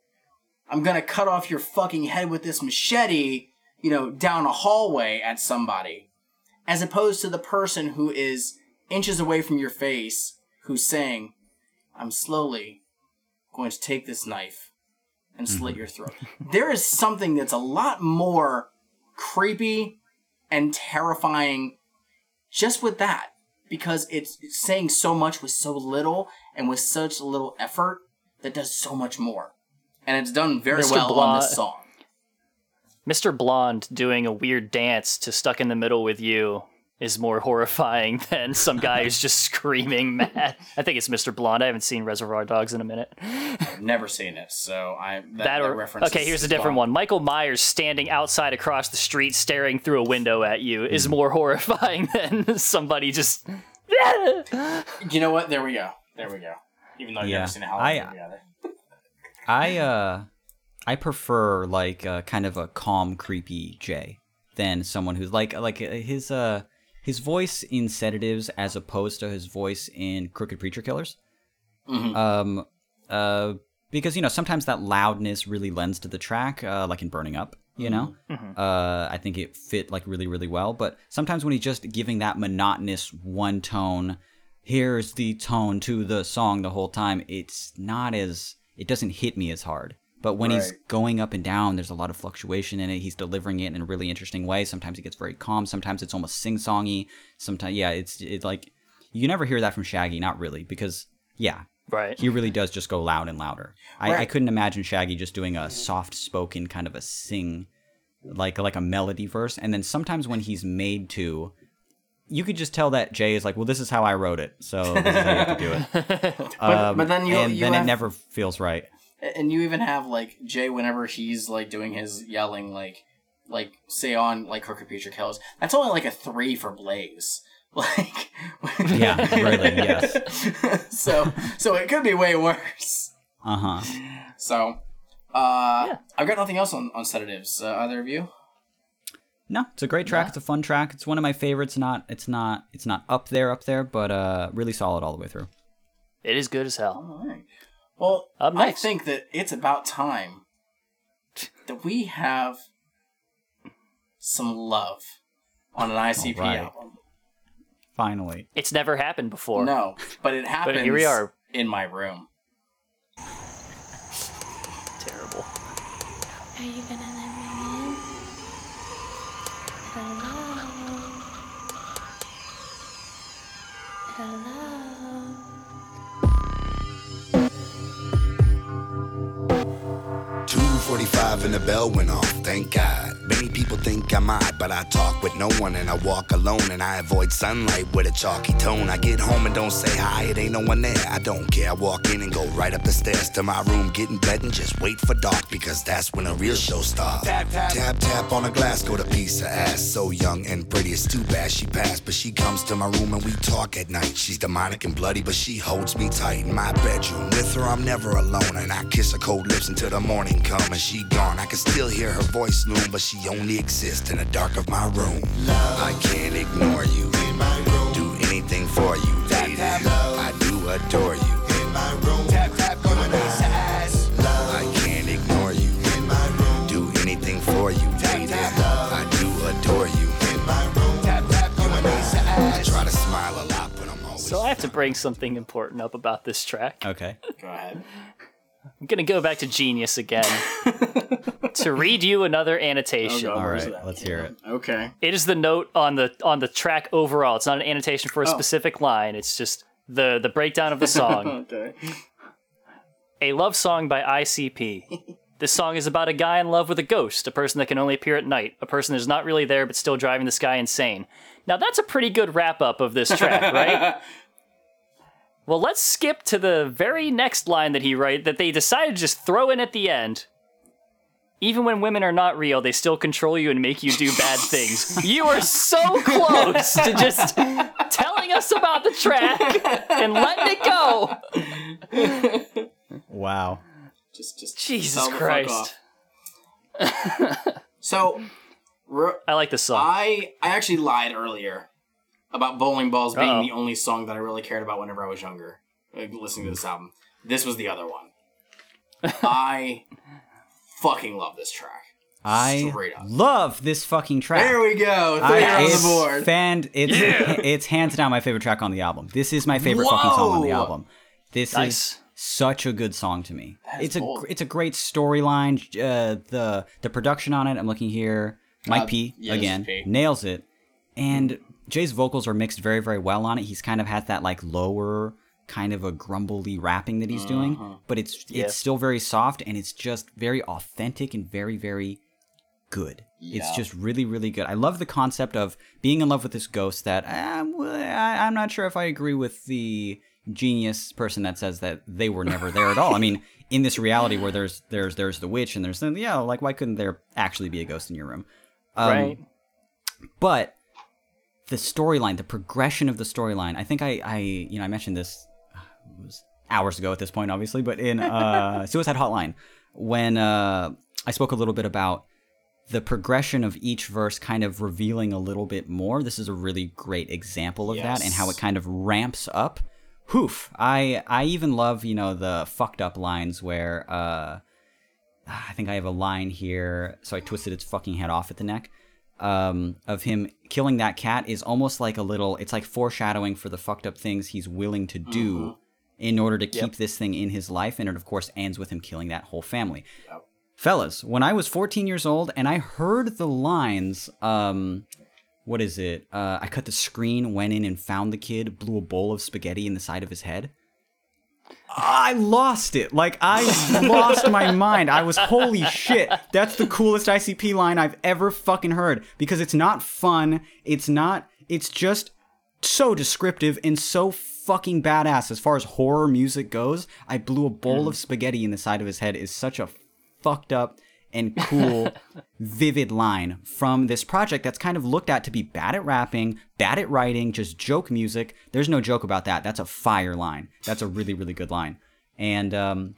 "I'm gonna cut off your fucking head with this machete," you know, down a hallway at somebody, as opposed to the person who is inches away from your face who's saying, I'm slowly going to take this knife and slit mm-hmm. your throat. there is something that's a lot more creepy and terrifying just with that because it's saying so much with so little and with such little effort that does so much more. And it's done very Mr. well on this song. Mr. Blonde doing a weird dance to Stuck in the Middle with You is more horrifying than some guy who's just screaming mad. I think it's Mr. Blonde. I haven't seen Reservoir Dogs in a minute. I've never seen it, so I that, That that reference. okay, here's a different gone. one. Michael Myers standing outside across the street, staring through a window at you, is hmm. more horrifying than somebody just. You know what? There we go. There we go. Even though you've Yeah. never seen a Halloween I- movie either. I uh, I prefer like uh, kind of a calm, creepy Jay than someone who's like like uh, his uh his voice in sedatives as opposed to his voice in Crooked Preacher Killers. Um, uh, because you know sometimes that loudness really lends to the track, uh, like in Burning Up. You know, uh, I think it fit like really really well. But sometimes when he's just giving that monotonous one tone, here's the tone to the song the whole time. It's not as it doesn't hit me as hard. But when he's going up and down, there's a lot of fluctuation in it. He's delivering it in a really interesting way. Sometimes he gets very calm. Sometimes it's almost sing songy. Sometimes, yeah, it's it like you never hear that from Shaggy, not really, because yeah, Right. he really does just go loud and louder. I, I couldn't imagine Shaggy just doing a soft spoken kind of a sing, like like a melody verse. And then sometimes when he's made to, you could just tell that Jay is like, well, this is how I wrote it, so this is how you have to do it. But, but then you and you then have, it never feels right. and you even have like Jay whenever he's like doing his yelling like like say on like Crooked Preacher Killers. That's only like a three for Blaze. Like, Yeah, really, yes. so so it could be way worse. Uh huh. So, uh, I've got nothing else on, on sedatives. Uh, either of you? No, it's a great track. It's a fun track. It's one of my favorites. Not, it's not, it's not up there, up there, but uh, really solid all the way through. It is good as hell. All right. Well, Up I think that it's about time that we have some love on an ICP All right. album. Finally. It's never happened before. No, but it happens. here we are. in my room. Terrible. Are you gonna 245 and the bell went off, thank God. Many people think I'm odd, but I talk with no one and I walk alone and I avoid sunlight with a chalky tone. I get home and don't say hi, it ain't no one there. I don't care. I walk in and go right up the stairs to my room, get in bed and just wait for dark because that's when a real show starts. Tap, tap, tap, tap on a glass, go to piece of ass. So young and pretty, it's too bad she passed, but she comes to my room and we talk at night. She's demonic and bloody, but she holds me tight in my bedroom. With her, I'm never alone, and I kiss her cold lips until the morning come and she gone. I can still hear her voice loom, but she only exists in the dark of my room. I can't ignore you. In my room. Do anything for you, lady. I do adore you. In my room. Tap tap on a ass. I can't ignore you. In my room. Do anything for you, lady. I do adore you. In my room. Tap tap on a ass. I try to smile a lot, but I'm always. So I have to bring something important up about this track. Okay. Go ahead. I'm gonna go back to Genius again to read you another annotation. Oh, God. All Where's right. that? Let's hear it. Okay. It is the note on the on the track overall. It's not an annotation for a Oh. specific line. It's just the the breakdown of the song. Okay. a love song by ICP. This song is about a guy in love with a ghost, a person that can only appear at night, a person that's not really there but still driving this guy insane. Now that's a pretty good wrap up of this track, right? well, let's skip to the very next line that he wrote that they decided to just throw in at the end. Even when women are not real, they still control you and make you do bad things. You are so close to just telling us about the track and letting it go. Wow. Just, just Jesus tell the fuck Christ. So, ro- I like the song. I I actually lied earlier about Bowling Balls being Uh-oh. the only song that I really cared about whenever I was younger, like, listening to this album. This was the other one. I fucking love this track. I Straight up. love this fucking track. There we go. I- on it's the board. Fan, it's it's hands down my favorite track on the album. This is my favorite fucking song on the album. This Nice. is such a good song to me. It's a bold. gr- it's a great storyline. Uh, the the production on it. I'm looking here. Mike Uh, P yeah, this is again P. nails it, and Jay's vocals are mixed very very well on it. He's kind of had that like lower kind of a grumbly rapping that he's doing, but it's Yeah. it's still very soft and it's just very authentic and very very good. It's just really, really good. I love the concept of being in love with this ghost that I, I'm not sure if I agree with the genius person that says that they were never there at all. I mean, in this reality where there's there's there's the witch and there's the, yeah, like why couldn't there actually be a ghost in your room? Um, right? But the storyline, the progression of the storyline, I think I, I you know I mentioned this uh, it was hours ago at this point, obviously, but in uh, Suicide Hotline when uh, I spoke a little bit about the progression of each verse kind of revealing a little bit more. This is a really great example of that and how it kind of ramps up. Hoof. I I even love, you know, the fucked up lines where uh I think I have a line here, so I twisted its fucking head off at the neck. Um, of him killing that cat is almost like a little. It's like foreshadowing for the fucked up things he's willing to do in order to keep this thing in his life, and it of course ends with him killing that whole family. Fellas, when I was 14 years old and I heard the lines, um, what is it? Uh, I cut the screen, went in and found the kid, blew a bowl of spaghetti in the side of his head. I lost it. Like I lost my mind. I was holy shit. That's the coolest ICP line I've ever fucking heard because it's not fun. It's not it's just so descriptive and so fucking badass as far as horror music goes. I blew a bowl hmm. of spaghetti in the side of his head is such a fucked up and cool, vivid line from this project that's kind of looked at to be bad at rapping, bad at writing, just joke music. There's no joke about that. That's a fire line. That's a really, really good line. And um,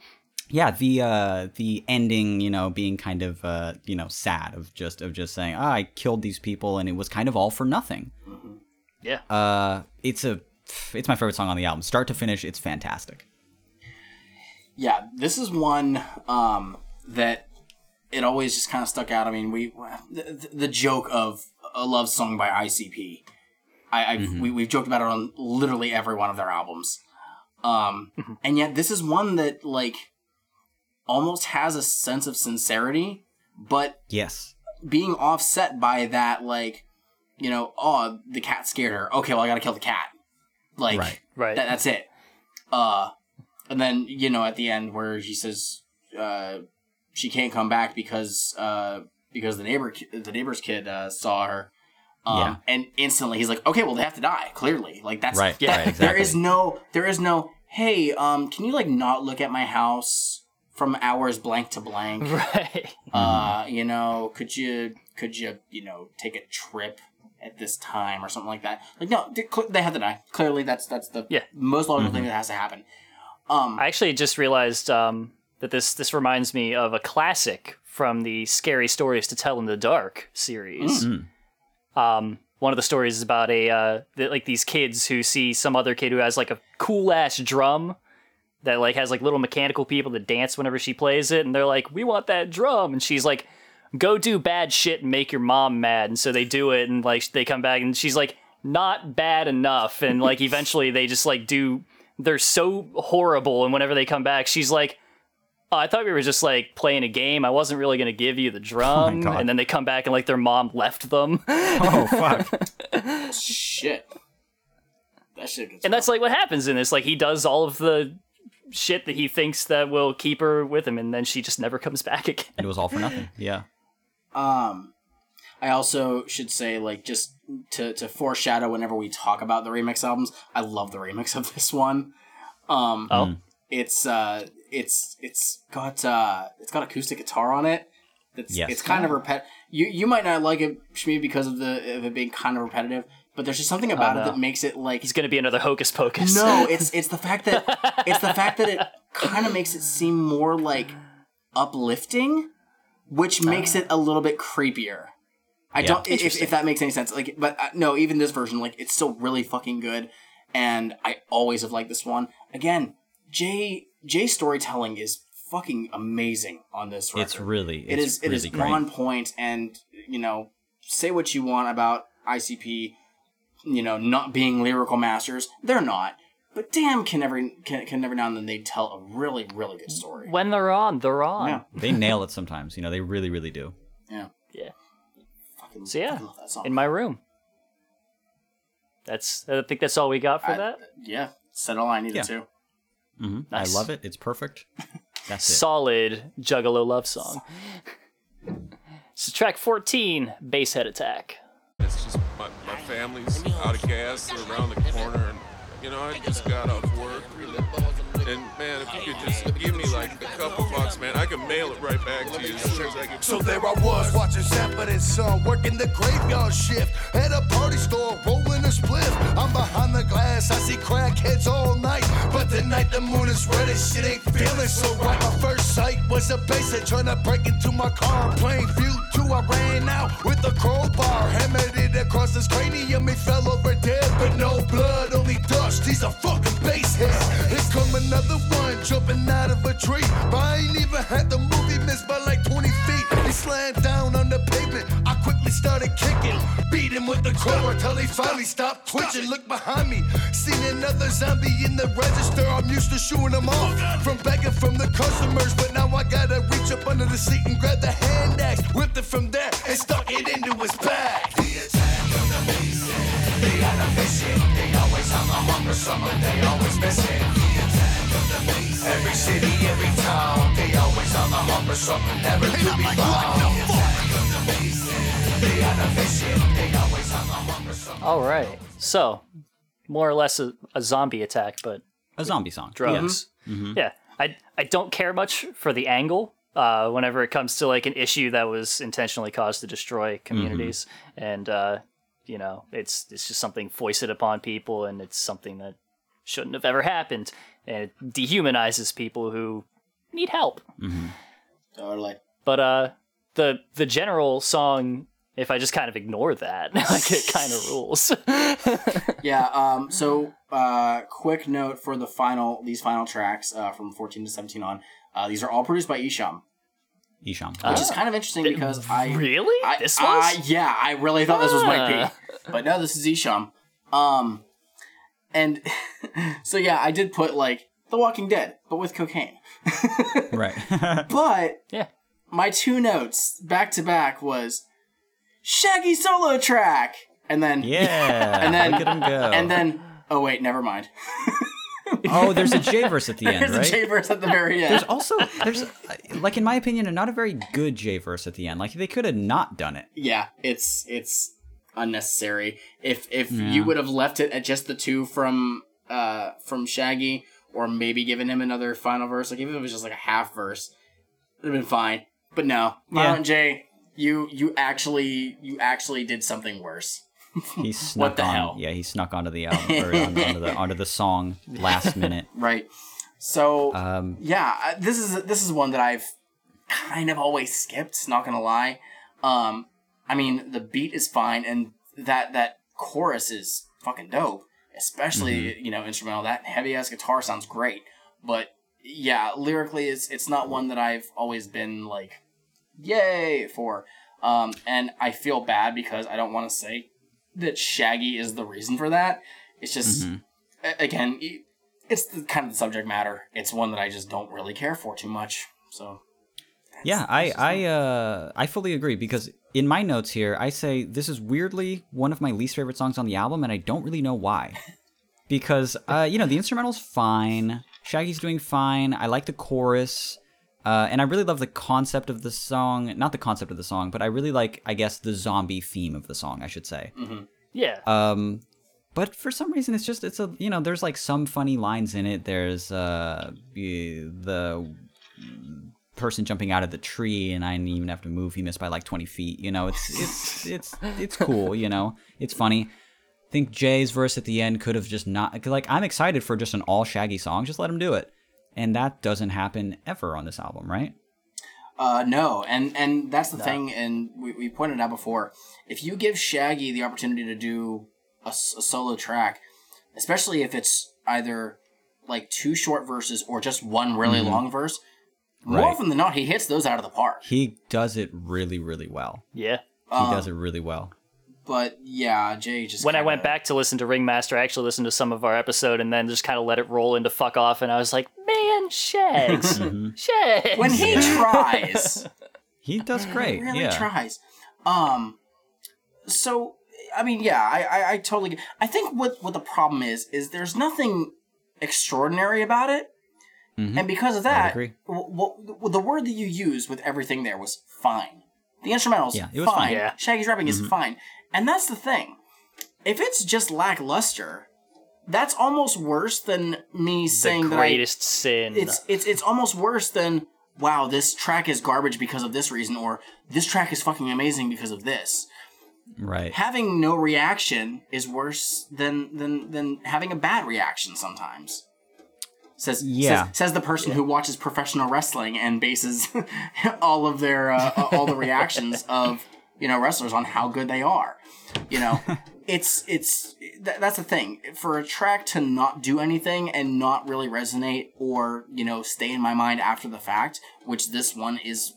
yeah, the uh, the ending, you know, being kind of uh, you know sad of just of just saying, ah, I killed these people, and it was kind of all for nothing. Yeah. Uh, it's a it's my favorite song on the album, start to finish. It's fantastic. Yeah, this is one um, that it always just kind of stuck out. I mean, we the, the joke of a love song by ICP. I I've, we, we've joked about it on literally every one of their albums, um, and yet this is one that like almost has a sense of sincerity, but Yes. being offset by that like you know oh the cat scared her okay well i gotta kill the cat like Right. Right. that, that's it uh and then you know at the end where he says uh she can't come back because uh because the neighbor the neighbor's kid uh saw her um Yeah. and instantly he's like okay well they have to die clearly like that's Right, that- right, exactly. is no there is no hey um can you like not look at my house from hours blank to blank right. uh you know could you could you you know take a trip at this time or something like that like no they, they have to die clearly that's that's the Yeah. most logical Mm-hmm. thing that has to happen um I actually just realized um, that this this reminds me of a classic from the Scary Stories to Tell in the Dark series. Um, one of the stories is about a uh, th- like these kids who see some other kid who has like a cool ass drum that like has like little mechanical people that dance whenever she plays it, and they're like, "We want that drum," and she's like, "Go do bad shit and make your mom mad," and so they do it, and like they come back, and she's like, "Not bad enough," and like eventually they just like do. They're so horrible, and whenever they come back, she's like. Oh, I thought we were just like playing a game. I wasn't really going to give you the drum. God. and then they come back and like their mom left them. Oh fuck. shit that shit gets and that's like what happens in this. Like he does all of the shit that he thinks that will keep her with him, and then she just never comes back again. it was all for nothing. Yeah. Um, I also should say, like, just to to foreshadow whenever we talk about the remix albums, I love the remix of this one. Um, Oh. it's uh, it's it's got uh, it's got acoustic guitar on it. It's Yes. it's kind of repet. You you might not like it, Shmi, because of the of it being kind of repetitive. But there's just something about it no. that makes it like He's going to be another hocus pocus. no, it's it's the fact that it's the fact that it kind of makes it seem more like uplifting, which makes it a little bit creepier. I Yeah. don't if, if that makes any sense. Like, but uh, no, even this version, like, it's still really fucking good, and I always have liked this one. Again, Jay Jay storytelling is fucking amazing on this record. It's really It it's is it is really great. on point, and you know, say what you want about ICP, you know, not being lyrical masters. They're not, but damn, can every can, can every now and then they tell a really really good story. When they're on, they're on. Yeah, They nail it sometimes. You know, they really, really do. yeah. Yeah. Fucking, So yeah, love that song. in my room. That's. I think that's all we got for I- that. yeah, said all I needed Yeah. to. Hmm Nice. I love it. It's perfect. That's it. Solid Juggalo love song. so track fourteen, Basehead Attack. It's just my, my family's out of gas. They're around the corner, and you know I just got off work. And man, if you could just give me like a couple bucks, man, I can mail it right back to you. So there I was watching Sanford and Son working the graveyard shift at a party store rolling a spliff. I'm behind the glass, I see crackheads all night, but tonight the moon is red and shit ain't feeling so right. My first sight was a basehead trying to break into my car. Plain view two, I ran out with a crowbar, hammered it across his cranium. He fell over dead, but no blood, only dust. He's a fucking basehead. Here come another one jumping out of a tree, but I ain't even had the movie missed by like 20 feet. He slammed down on the pavement. I quickly started kicking, beat him with the crowbar till he finally stopped twitching. Look behind me, seen another zombie in the register. I'm used to shooing them off from begging from the customers, but now I gotta reach up under the seat and grab the hand axe, whipped it from there and stuck it into his back. The attack of the beast, they got a mission. They always on the hunt for something they always missing. The attack of the beast, every city, every town, they always on the hunt for something never to be found. The attack of the beast, they got a mission. They always on the hunt for. All right, so more or less a, a zombie attack, but A zombie song. drugs. Mm-hmm. Yeah, I I don't care much for the angle uh, whenever it comes to like an issue that was intentionally caused to destroy communities, and uh, you know, it's it's just something foisted upon people, and it's something that shouldn't have ever happened, and it dehumanizes people who need help. Totally. But uh, the the general song, if I just kind of ignore that, like it kind of rules. Yeah. Um. So, uh, quick note for the final these final tracks uh, from 14 to 17 on. Uh, these are all produced by Esham, Esham. which is kind of interesting because I really I, this I- was yeah, I really thought this was might Ah. be, but no, this is Esham. Um, and so yeah, I did put like The Walking Dead, but with cocaine. right. But yeah. my two notes back to back was Shaggy solo track, and then yeah. and then look at him go. and then oh wait, never mind. Oh, there's a J verse at the end, There's right? a J verse at the very end. There's also there's like in my opinion, a not a very good J verse at the end. Like they could have not done it. yeah, it's it's unnecessary. If if Yeah. you would have left it at just the two from uh from Shaggy, or maybe given him another final verse, like even if it was just like a half verse, it'd have been fine. But no, Violent J, you you actually you actually did something worse. He snuck the on. hell? Yeah, he snuck onto the album or on, onto the onto the song last minute. Right. So Um, yeah, this is this is one that I've kind of always skipped. Not gonna lie. Um, I mean, the beat is fine, and that that chorus is fucking dope. Especially you know instrumental. That heavy ass guitar sounds great. But yeah, lyrically, it's it's not one that I've always been like, yay for. Um, and I feel bad because I don't want to say that Shaggy is the reason for that. It's just a- again, it's the kind of the subject matter. It's one that I just don't really care for too much. So Yeah, I I uh I fully agree because in my notes here I say this is weirdly one of my least favorite songs on the album and I don't really know why. Because uh you know, the instrumental's fine, Shaggy's doing fine. I like the chorus. Uh, and I really love the concept of the song. Not the concept of the song, but I really like, I guess, the zombie theme of the song, I should say. Yeah. Um, but for some reason, it's just it's a you know there's like some funny lines in it. There's uh the person jumping out of the tree, and I didn't even have to move. He missed by like 20 feet. You know, it's it's it's it's cool. You know, it's funny. I think Jay's verse at the end could have just not like I'm excited for just an all Shaggy song. Just let him do it, and that doesn't happen ever on this album, right? Uh, no, and and that's the thing, and we, we pointed out before. If you give Shaggy the opportunity to do a solo track, especially if it's either like two short verses or just one really Mhm. long verse, more Right. often than not, he hits those out of the park. He does it really really well. Yeah. He Um, does it really well. But yeah, Jay just when I kinda- went back to listen to Ringmaster, I actually listened to some of our episode and then just kind of let it roll into fuck off, and I was like, man, Shags, Shags. when he tries. He does great. He really yeah. tries. Um, so I mean, yeah, I, I, I totally. get- I think what what the problem is is there's nothing extraordinary about it, Mhm. and because of that, agree. w- w- the word that you used with everything there was fine. The instrumentals, Yeah, it was fine. Yeah. Shaggy's rapping is Mhm. fine, and that's the thing. If it's just lackluster, that's almost worse than me the saying that I greatest sin. it's it's it's almost worse than wow this track is garbage because of this reason or this track is fucking amazing because of this Right. having no reaction is worse than than than having a bad reaction sometimes says Yeah. says, says the person who watches professional wrestling and bases all of their uh, all the reactions of you know wrestlers on how good they are you know it's it's th- that's the thing for a track to not do anything and not really resonate or you know stay in my mind after the fact which this one is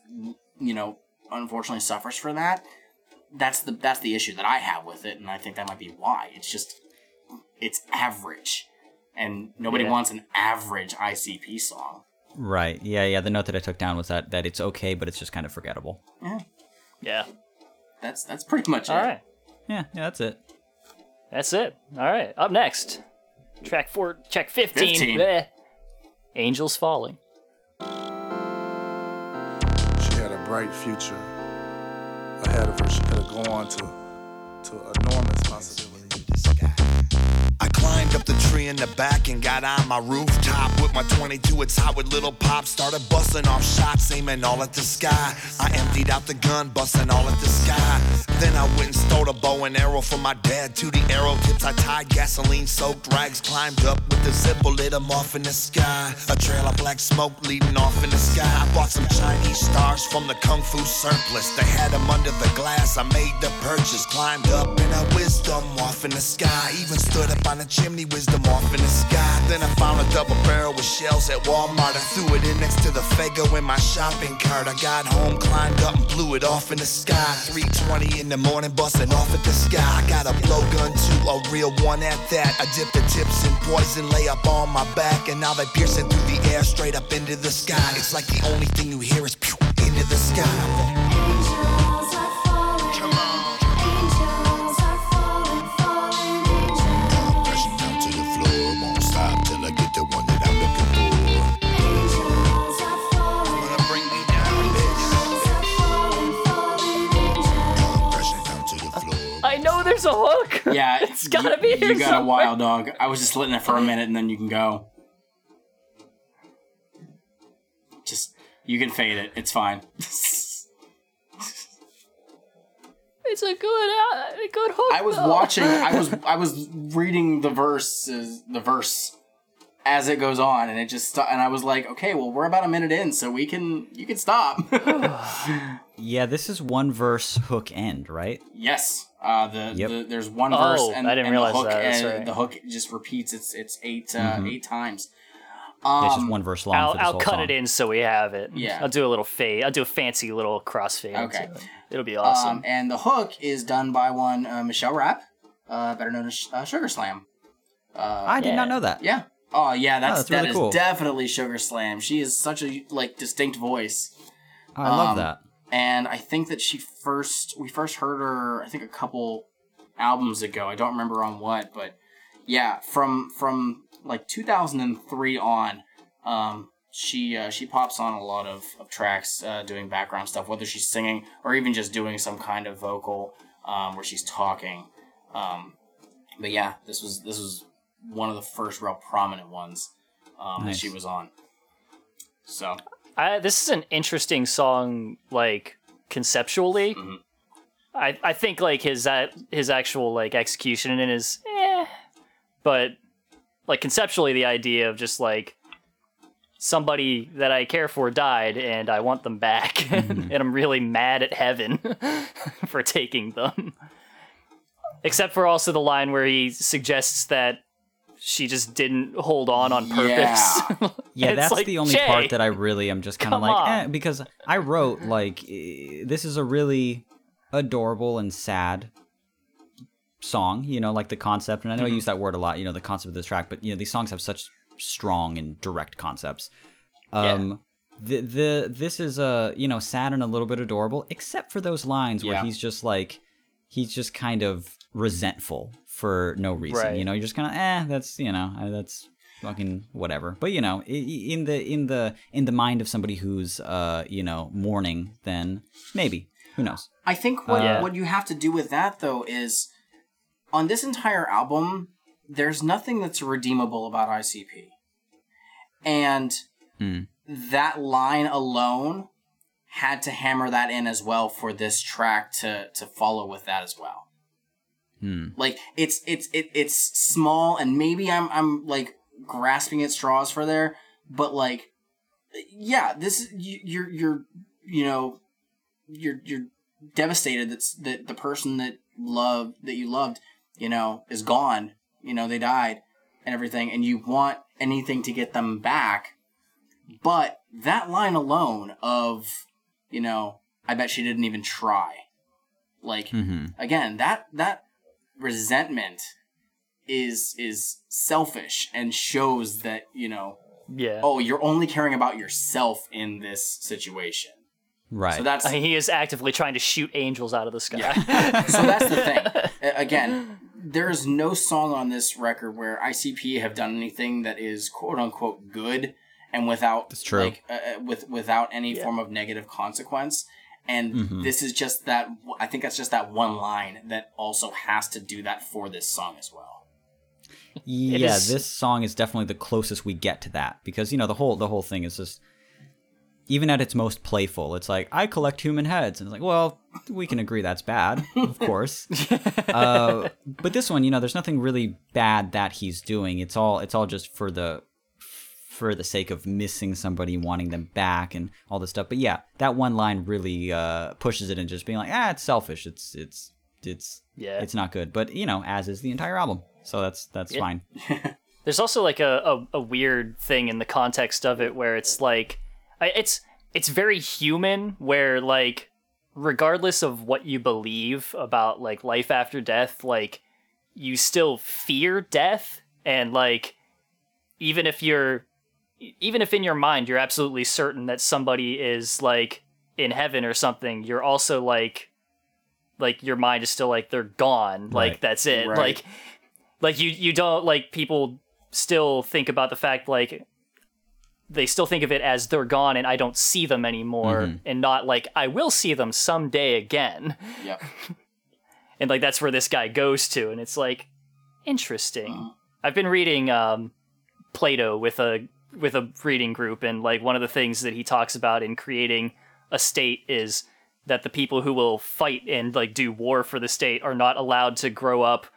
you know unfortunately suffers for that that's the that's the issue that i have with it and i think that might be why it's just it's average and nobody Yeah. wants an average icp song Right. Yeah, yeah. The note that I took down was that that it's okay, but it's just kind of forgettable. yeah. Yeah. that's that's pretty much All it right. Yeah, yeah, that's it. That's it. All right. Up next, track four, track 15. 15. Bleh. Angels Falling. She had a bright future ahead of her. She could have gone to to enormous possibility. I climbed up the tree in the back and got on my rooftop with my 22. It's hot with little pop. Started busting off shots, aiming all at the sky. I emptied out the gun, busting all at the sky. Then I went and stole a bow and arrow from my dad. To the arrow tips, I tied gasoline soaked rags. Climbed up with the zipper, lit 'em off in the sky. A trail of black smoke leading off in the sky. I bought some Chinese stars from the Kung Fu surplus. They had 'em under the glass. I made the purchase. Climbed up and I whizzed 'em off in the sky. Even stood up on the chimney, wisdom off in the sky. Then I found a double barrel with shells at Walmart. I threw it in next to the Faygo in my shopping cart. I got home, climbed up, and blew it off in the sky. 3:20 in the morning, busting off at the sky. I got a blowgun too, a real one at that. I dip the tips in poison, lay up on my back, and now they piercing through the air, straight up into the sky. It's like the only thing you hear is pew into the sky. There's a hook. Yeah, it's gotta you, be here You got a wild dog. I was just letting it for a minute, and then you can go. Just you can fade it. It's fine. It's a good, uh, a good hook. I was though. watching. I was I was reading the verses, the verse as it goes on, and it just sto- and I was like, okay, well, we're about a minute in, so we can you can stop. Yeah, this is one verse hook end, right? yes, uh, the, Yep. the there's one Oh, verse, and, I didn't and realize the hook, that, and right. the hook just repeats. It's it's eight uh, Mhm. eight times. Yeah, it's Um, just one verse long I'll, for this I'll whole cut song. it in so we have it. Yeah. I'll do a little fade. I'll do a fancy little crossfade. Okay. it. It'll be awesome. Um, and the hook is done by one uh, Michelle Rapp, uh, better known as uh, Sugar Slam. Uh, I did not know that. Yeah. Oh yeah, that's, that's that really is cool. definitely Sugar Slam. She is such a like distinct voice. Oh, I love Um, that. And I think that she first we first heard her I think a couple albums ago. I don't remember on what, but yeah, from from like 2003 on, um, she uh, she pops on a lot of, of tracks uh, doing background stuff, whether she's singing or even just doing some kind of vocal um, where she's talking. Um, but yeah, this was this was one of the first real prominent ones um, that she was on. So I, this is an interesting song, like conceptually. Mm-hmm. I, I think like his uh, his actual like execution in it is eh, but like conceptually the idea of just like somebody that I care for died and I want them back and I'm really mad at heaven for taking them. Except for also the line where he suggests that she just didn't hold on on purpose. Yeah, It's that's like, the only Jay, part that I really am just kind of like, eh, because I wrote like eh, this is a really adorable and sad song, you know, like the concept, and I know I Mhm. use that word a lot, you know, the concept of this track, but you know, these songs have such strong and direct concepts. Um, the the this is a you know sad and a little bit adorable, except for those lines where he's just like he's just kind of resentful for no reason. Right. You know, you're just kind of eh, that's you know uh, that's fucking whatever. But you know, i- i- in the in the in the mind of somebody who's uh you know mourning, then maybe who knows. I think what Uh, what you have to do with that though is on this entire album, there's nothing that's redeemable about ICP, and Hmm. that line alone had to hammer that in as well for this track to to follow with that as well. Hmm. Like it's it's it, it's small and maybe I'm I'm like grasping at straws for there, but like yeah, this is you, you're you're you know you're you're devastated that's that the person that loved that you loved you know is gone you know they died and everything and you want anything to get them back but that line alone of you know i bet she didn't even try like Mhm. again that that resentment is is selfish and shows that you know Yeah. oh you're only caring about yourself in this situation Right. so that's I mean, he is actively trying to shoot angels out of the sky. so that's the thing. Again, there is no song on this record where ICP have done anything that is quote unquote good and without true. like uh, uh, with without any form of negative consequence. And Mhm. this is just that. I think that's just that one line that also has to do that for this song as well. yeah, is- this song is definitely the closest we get to that because you know the whole the whole thing is just even at its most playful, it's like I collect human heads, and it's like, well, we can agree that's bad, of course. uh, but this one, you know, there's nothing really bad that he's doing. It's all it's all just for the for the sake of missing somebody, wanting them back, and all this stuff. But yeah, that one line really uh, pushes it and just being like, ah, it's selfish. It's it's it's Yeah. it's not good. But you know, as is the entire album, so that's that's Yeah. fine. There's also like a, a, a weird thing in the context of it where it's like it's it's very human where like regardless of what you believe about like life after death like you still fear death and like even if you're even if in your mind you're absolutely certain that somebody is like in heaven or something you're also like like your mind is still like they're gone like Right. that's it Right. like like you you don't like people still think about the fact like they still think of it as they're gone and I don't see them anymore Mhm. and not like I will see them someday again. Yep. And like that's where this guy goes to and it's like interesting. I've been reading um Plato with a with a reading group and like one of the things that he talks about in creating a state is that the people who will fight and like do war for the state are not allowed to grow up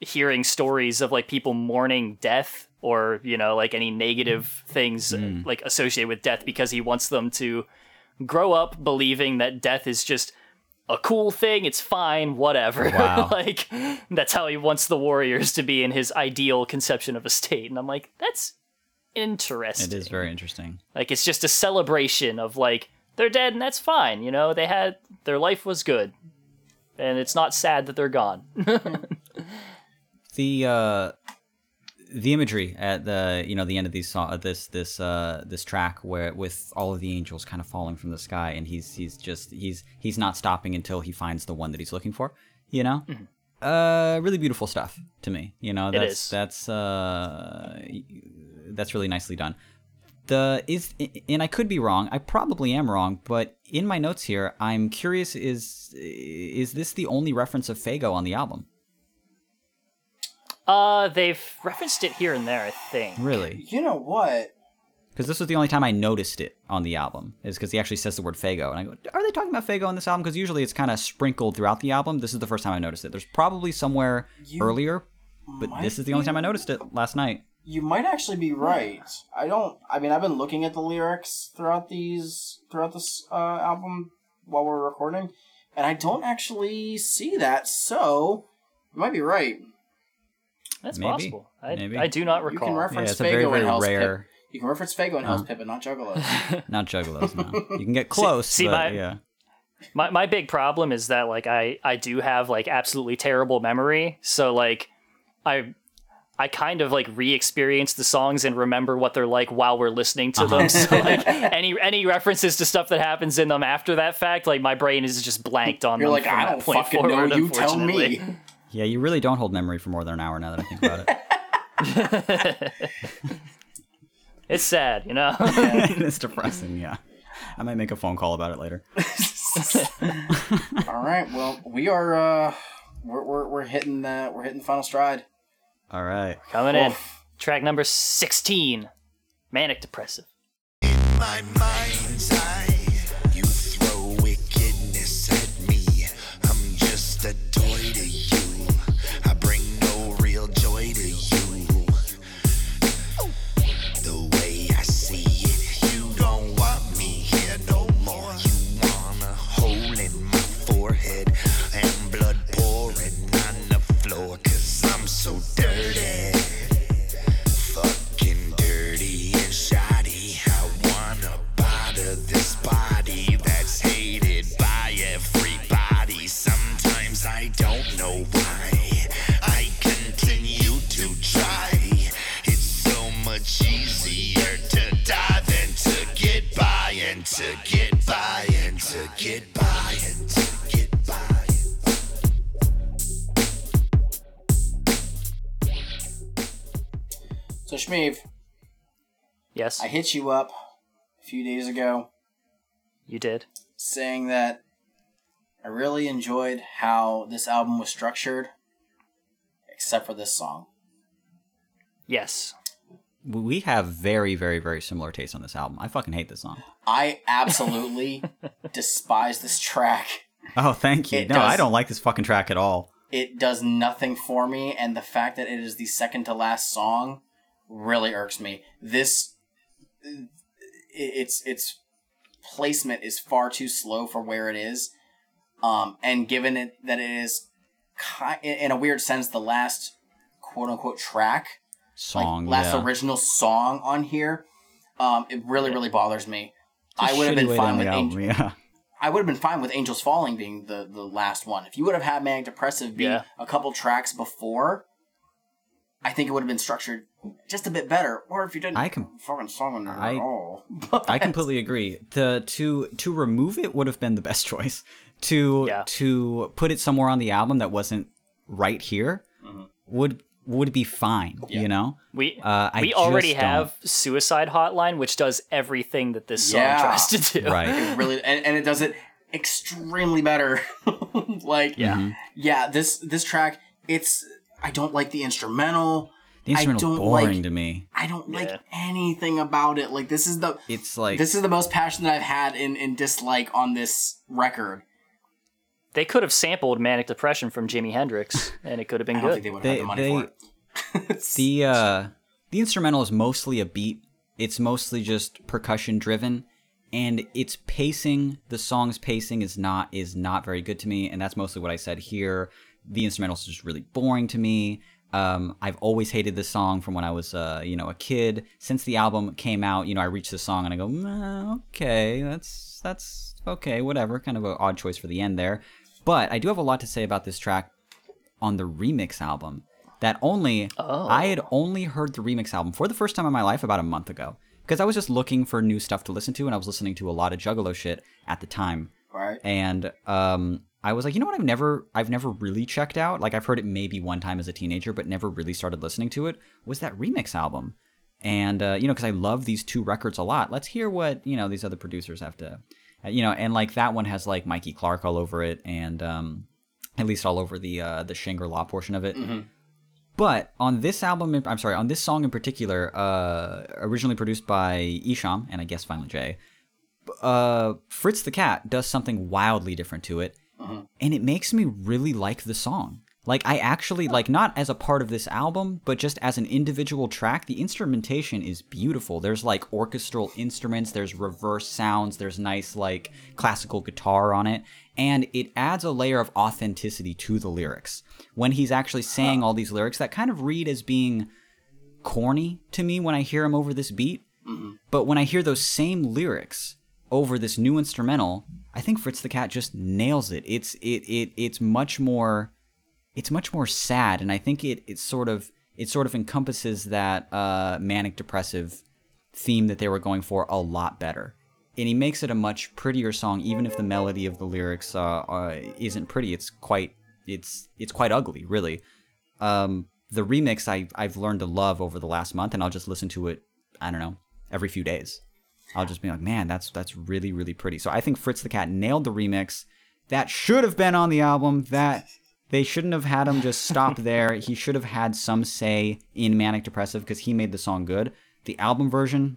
hearing stories of like people mourning death or you know like any negative mm. things uh, mm. like associated with death because he wants them to grow up believing that death is just a cool thing it's fine whatever. Wow. like that's how he wants the warriors to be in his ideal conception of a state. And i'm like that's interesting. It is very interesting. like it's just a celebration of like they're dead and that's fine you know? They had their life was good. And it's not sad that they're gone. The uh the imagery at the you know the end of these song this this uh this track where with all of the angels kind of falling from the sky and he's he's just he's he's not stopping until he finds the one that he's looking for you know? Uh really beautiful stuff to me you know? Mm-hmm. That's that's uh that's really nicely done the is and I could be wrong. I probably am wrong, but in my notes here, I'm curious is is this the only reference of Faygo on the album? Uh, they've referenced it here and there, I think. Really? You know what? Because this was the only time I noticed it on the album, is because he actually says the word Faygo. And I go, are they talking about Faygo on this album? Because usually it's kind of sprinkled throughout the album. This is the first time I noticed it. There's probably somewhere You earlier, but this is the only time I noticed it last night. You might actually be right. I don't. I mean, I've been looking at the lyrics throughout these throughout this uh, album while we're recording, and I don't actually see that. So you might be right. That's Maybe. possible. I, Maybe. I do not recall. You can reference it's a Faygo very, and very Hell's rare- Pip. You can reference Faygo and Hell's Uh. Pip, but not Juggalos. Not Juggalos, no. You can get close, see, but my- yeah. My my big problem is that like I I do have like absolutely terrible memory. So like I I kind of like re-experience the songs and remember what they're like while we're listening to them. So like any any references to stuff that happens in them after that fact, like my brain is just blanked on You're them. like, from I that don't point fucking know. You tell me. Yeah, you really don't hold memory for more than an hour now that I think about it. It's sad, you know. it's depressing, yeah. I might make a phone call about it later. All right. Well, we are. uh We're we're, we're hitting the we're hitting the final stride. All right. Coming in. Track number 16. Manic Depressive. Shmeev, Yes, I hit you up a few days ago. you did. saying that I really enjoyed how this album was structured, except for this song. Yes. We have very, very, very similar tastes on this album. I fucking hate this song. I absolutely despise this track. Oh, thank you. It no, does- I don't like this fucking track at all. It does nothing for me, and the fact that it is the second to last song really irks me. This, its its placement is far too slow for where it is, um, and given it that it is, ki- in a weird sense, the last quote unquote track, Song, like last yeah. original song on here, um, it really really bothers me. It's a I would have been fine with the Angel. yeah. I would have been fine with Angels Falling being the, the last one. If you would have had Manic Depressive be Yeah. a couple tracks before, I think it would have been structured just a bit better. Or if you didn't I can- fucking song in I- at all. I completely agree. The to to remove it would have been the best choice. To Yeah. to put it somewhere on the album that wasn't right here Mm-hmm. would would be fine. You know, We Uh, I we already just don't- have Suicide Hotline, which does everything that this song Yeah. tries to do. right? It really and, and it does it extremely better. like Yeah. Mm-hmm. yeah, this this track, it's I don't like the instrumental. The I instrumental's don't boring like to me. I don't like Yeah. anything about it. Like this is the It's like this is the most passion that I've had in, in dislike on this record. They could have sampled Manic Depression from Jimi Hendrix, and it could have been I don't good. think they would have They- had the money they- for it. the uh the instrumental is mostly a beat it's mostly just percussion driven and its pacing the song's pacing is not is not very good to me and that's mostly what i said here the instrumentals is just really boring to me um, I've always hated this song from when I was, uh, you know, a kid. Since the album came out, you know, I reached this song and I go, "Mm, okay, that's that's okay, whatever. Kind of an odd choice for the end there, but I do have a lot to say about this track on the remix album that only I had only heard the remix album for the first time in my life about a month ago because I was just looking for new stuff to listen to and I was listening to a lot of Juggalo shit at the time. Right. And um I was like, you know what I've never I've never really checked out. Like I've heard it maybe one time as a teenager but never really started listening to it was that remix album. And uh, you know cuz I love these two records a lot. Let's hear what, you know, these other producers have to uh, you know, and like that one has like Mikey Clark all over it and um at least all over the uh the Shangri-La portion of it. But on this album, I'm sorry, on this song in particular, uh, originally produced by Esham and I guess finally Jay, uh, Fritz the Cat does something wildly different to it, Mm-hmm. and it makes me really like the song. Like I actually like oh. not as a part of this album, but just as an individual track, the instrumentation is beautiful. There's like orchestral instruments, there's reverse sounds, there's nice like classical guitar on it, and it adds a layer of authenticity to the lyrics. When he's actually saying all these lyrics that kind of read as being corny to me when I hear him over this beat, mm-hmm. but when I hear those same lyrics over this new instrumental, I think Fritz the Cat just nails it. It's it it it's much more it's much more sad and I think it it sort of it sort of encompasses that uh manic depressive theme that they were going for a lot better. And he makes it a much prettier song even if the melody of the lyrics uh, uh isn't pretty. It's quite it's it's quite ugly, really. Um the remix I I've learned to love over the last month and I'll just listen to it I don't know, every few days. I'll just be like, man, that's that's really really pretty. So I think Fritz the Cat nailed the remix. That should have been on the album. That they shouldn't have had him just stop there. He should have had some say in Manic Depressive because he made the song good. The album version,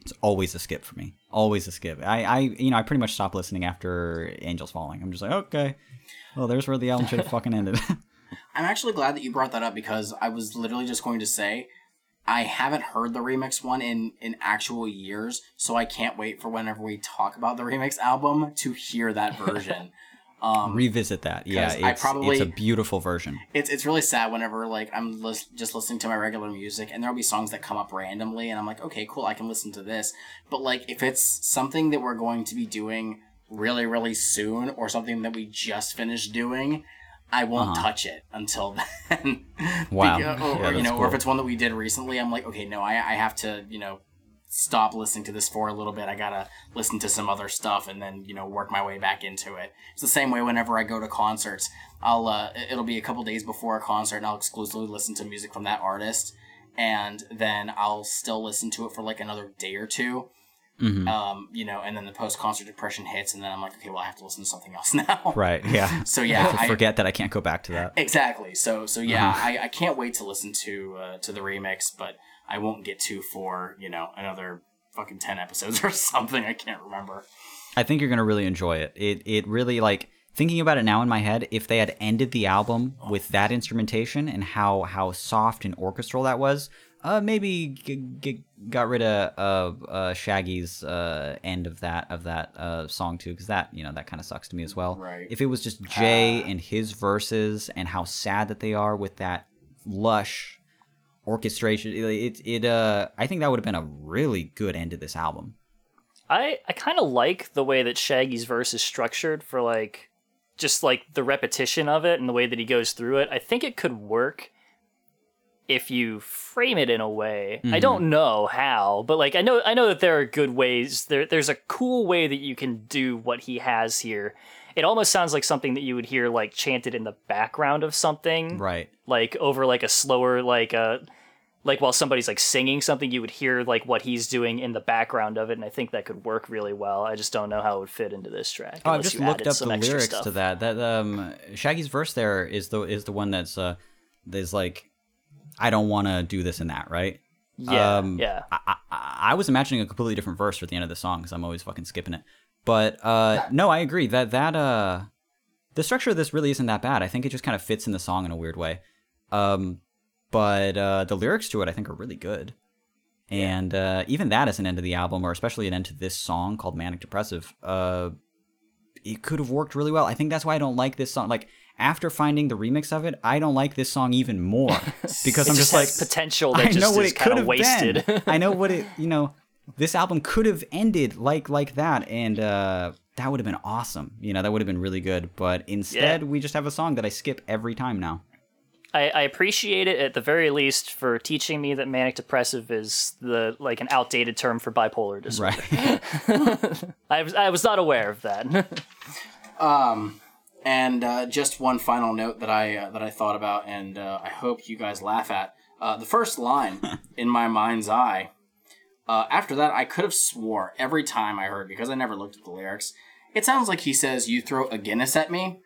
it's always a skip for me. Always a skip. I, I you know I pretty much stopped listening after Angels Falling. I'm just like, okay, well there's where the album should have fucking ended. I'm actually glad that you brought that up because I was literally just going to say I haven't heard the remix one in in actual years, so I can't wait for whenever we talk about the remix album to hear that version. um, Revisit that. yeah. it's, I probably- it's a beautiful version. it's it's really sad whenever like I'm lis- just listening to my regular music and there'll be songs that come up randomly and I'm like, okay, cool, I can listen to this. But like if it's something that we're going to be doing really really soon or something that we just finished doing, I won't Uh-huh. touch it until then. Wow. Beca- or, Yeah, or, you know, or if it's one that we did recently, I'm like, okay, no, I I have to you know stop listening to this for a little bit. I gotta listen to some other stuff and then you know work my way back into it. It's the same way whenever I go to concerts. I'll uh, it'll be a couple days before a concert and I'll exclusively listen to music from that artist, and then I'll still listen to it for like another day or two. Mhm. Um, you know, and then the post concert depression hits, and then I'm like, okay, well, I have to listen to something else now. Right. Yeah. So yeah, I I- forget that I can't go back to that. Exactly. So so yeah, Uh-huh. I, I can't wait to listen to uh, to the remix, but I won't get to for you know another fucking ten episodes or something. I can't remember. I think you're gonna really enjoy it. It it really like thinking about it now in my head. If they had ended the album with that instrumentation and how how soft and orchestral that was, uh, maybe g- g- got rid of of uh, Shaggy's uh, end of that of that uh, song too, because that you know that kind of sucks to me as well. Right. If it was just Jay and his verses and how sad that they are with that lush orchestration, it it, it uh I think that would have been a really good end to this album. I I kind of like the way that Shaggy's verse is structured for like just like the repetition of it and the way that he goes through it. I think it could work if you frame it in a way. I Mhm. don't know how, but like I know I know that there are good ways. There there's a cool way that you can do what he has here. It almost sounds like something that you would hear like chanted in the background of something. Right. Like over like a slower like a like while somebody's like singing something you would hear like what he's doing in the background of it and I think that could work really well. I just don't know how it would fit into this track. Oh, I've just you looked up some the lyrics stuff. to that. That um, Shaggy's verse there is the is the one that's uh, there's like, I don't want to do this and that, right? Yeah, Um, yeah. I, I, I was imagining a completely different verse for the end of the song because I'm always fucking skipping it. But uh, no, I agree that that uh, the structure of this really isn't that bad. I think it just kind of fits in the song in a weird way. Um, but uh, the lyrics to it, I think, are really good. And uh, even that as an end of the album, or especially an end to this song called Manic Depressive, uh, it could have worked really well. I think that's why I don't like this song. Like after finding the remix of it, I don't like this song even more because It I'm just just, like has potential that I know just what is it could have wasted. been. I know what it. You know, this album could have ended like like that, and uh, that would have been awesome. You know, that would have been really good. But instead, we just have a song that I skip every time now. I, I appreciate it at the very least for teaching me that manic depressive is the like an outdated term for bipolar disorder. Right. I was I was not aware of that. Um, and uh, just one final note that I uh, that I thought about, and uh, I hope you guys laugh at. Uh, the first line in my mind's eye. Uh, after that, I could have swore every time I heard because I never looked at the lyrics. It sounds like he says, "You throw a Guinness at me."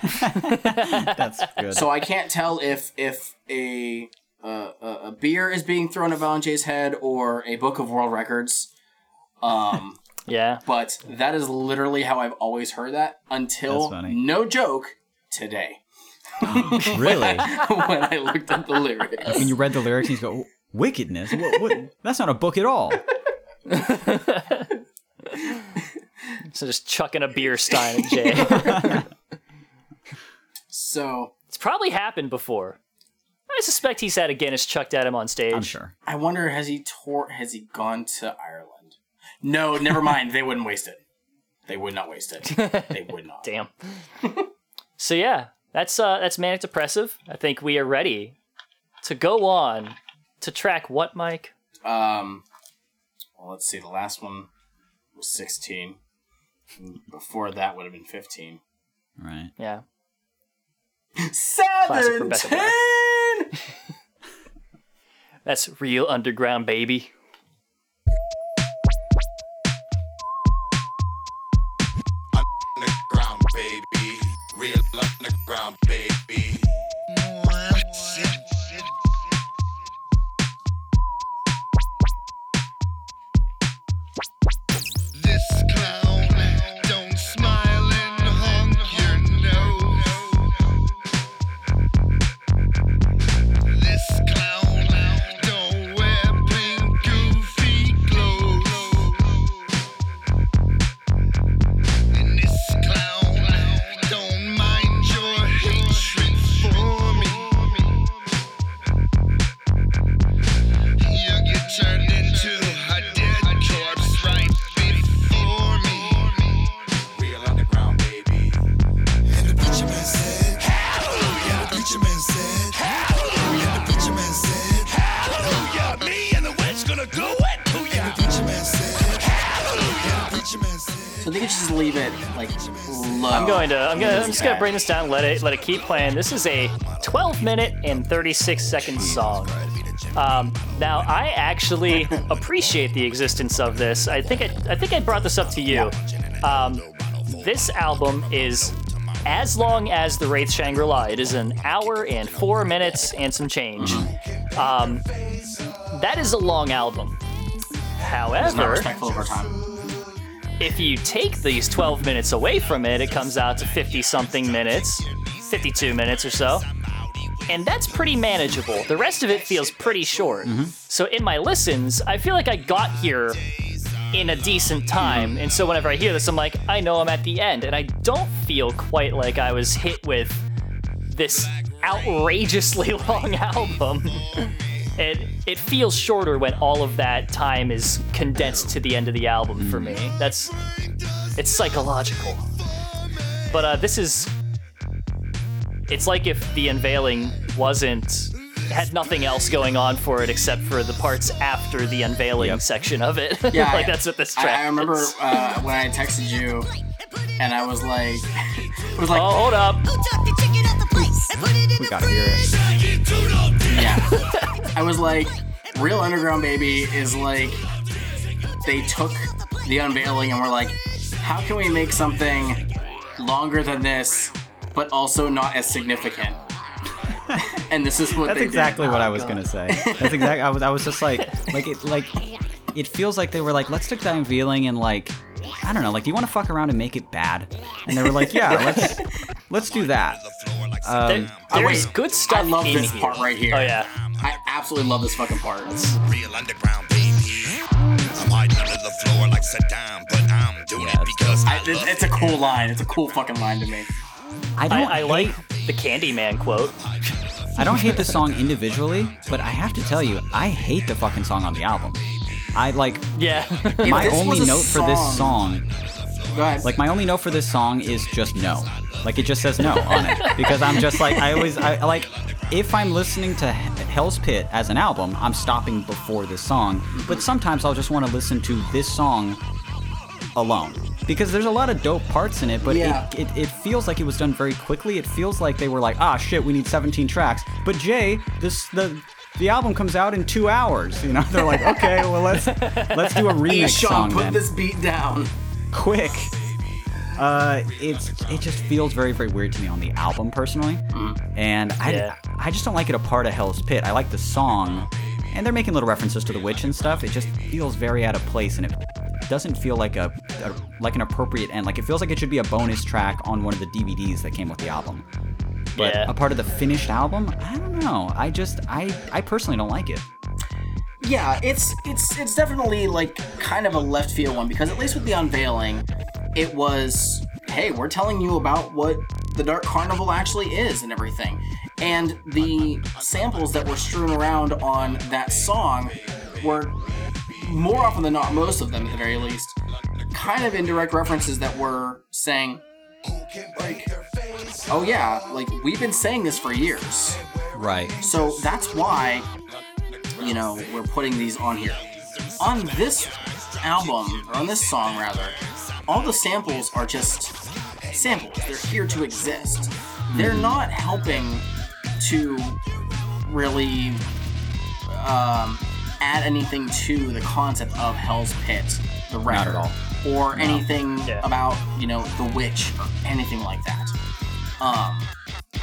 That's good. So I can't tell if if a uh, a a beer is being thrown at Violent J's head or a book of world records. Um, yeah. But that is literally how I've always heard that until no joke today. really? when, I, when I looked at the lyrics. when you read the lyrics, and you go, "Wickedness? What, what? That's not a book at all." so just chucking a beer stein at Jay. So it's probably happened before. I suspect he's had a Guinness chucked at him on stage. I'm sure. I wonder has he tore has he gone to Ireland? No, never mind. They wouldn't waste it. They would not waste it. They would not. Damn. so yeah, that's uh that's manic depressive. I think we are ready to go on to track what, Mike? Um, well, let's see. The last one was 16. Before that would have been 15. Right. Yeah. Classic Rebecca 17! That's real underground, baby. Underground, baby. Just gonna bring this down. Let it. Let it keep playing. This is a 12 minute and 36 second song. Um, now I actually appreciate the existence of this. I think I, I think I brought this up to you. Um, this album is as long as the Wraith Shangri-La. It is an hour and four minutes and some change. Um, that is a long album. However, if you take these 12 minutes away from it, it comes out to 50 something minutes, 52 minutes or so. And that's pretty manageable. The rest of it feels pretty short. Mm-hmm. So in my listens, I feel like I got here in a decent time. Mm-hmm. And so whenever I hear this, I'm like, I know I'm at the end. And I don't feel quite like I was hit with this outrageously long album. It, it feels shorter when all of that time is condensed to the end of the album for me. That's it's psychological. But uh, this is it's like if the unveiling wasn't had nothing else going on for it except for the parts after the unveiling section of it. Yeah, like I- that's what this I, track I remember is. uh, when I texted you, and I was like, it was like, oh, hold up. We gotta hear it. yeah. I was like, Real Underground Baby is like, they took the unveiling and were like, how can we make something longer than this, but also not as significant? and this is what That's they exactly did. what I was gonna say. That's exactly. I was. I was just like, like it, like it feels like they were like, let's take that unveiling and like, I don't know, like, do you want to fuck around and make it bad? And they were like, yeah, let's let's do that. Um, There- there's wait. good stuff I love in this here. part right here. Oh yeah. I absolutely love this fucking part. Real underground, baby. I'm hiding under the floor like Saddam, but I'm doing it because I, I, it- it's a cool line. It's a cool fucking line to me. I don't. I, I like the Candyman quote. I don't hate the song individually, but I have to tell you, I hate the fucking song on the album. I like Yeah. my only was a note for this song. Go ahead. Like my only note for this song is just no. Like it just says no on it because I'm just like I always I like if I'm listening to Hell's Pit as an album, I'm stopping before this song. But sometimes I'll just want to listen to this song alone because there's a lot of dope parts in it, but Yeah. it, it, it feels like it was done very quickly. It feels like they were like, ah, shit, we need 17 tracks. But Jay, this the the album comes out in two hours. You know, they're like, okay, well let's let's do a remix song put then this beat down. Quick. Uh, it's it just feels very very weird to me on the album personally, and I Yeah. I just don't like it a part of Hell's Pit. I like the song, and they're making little references to the witch and stuff. It just feels very out of place, and it doesn't feel like a, a like an appropriate end. Like it feels like it should be a bonus track on one of the DVDs that came with the album. But Yeah. a part of the finished album, I don't know. I just I I personally don't like it. Yeah, it's it's it's definitely like kind of a left field one because at least with the unveiling, it was hey, we're telling you about what the Dark Carnival actually is and everything. And the samples that were strewn around on that song were more often than not, most of them at the very least, kind of indirect references that were saying like Oh yeah, like we've been saying this for years. Right. So that's why, you know, we're putting these on here. On this album, or on this song rather, all the samples are just samples. They're here to exist. They're not helping to really um, add anything to the concept of Hell's Pit, the record, at all. or anything Yeah. about you know the witch or anything like that. Um,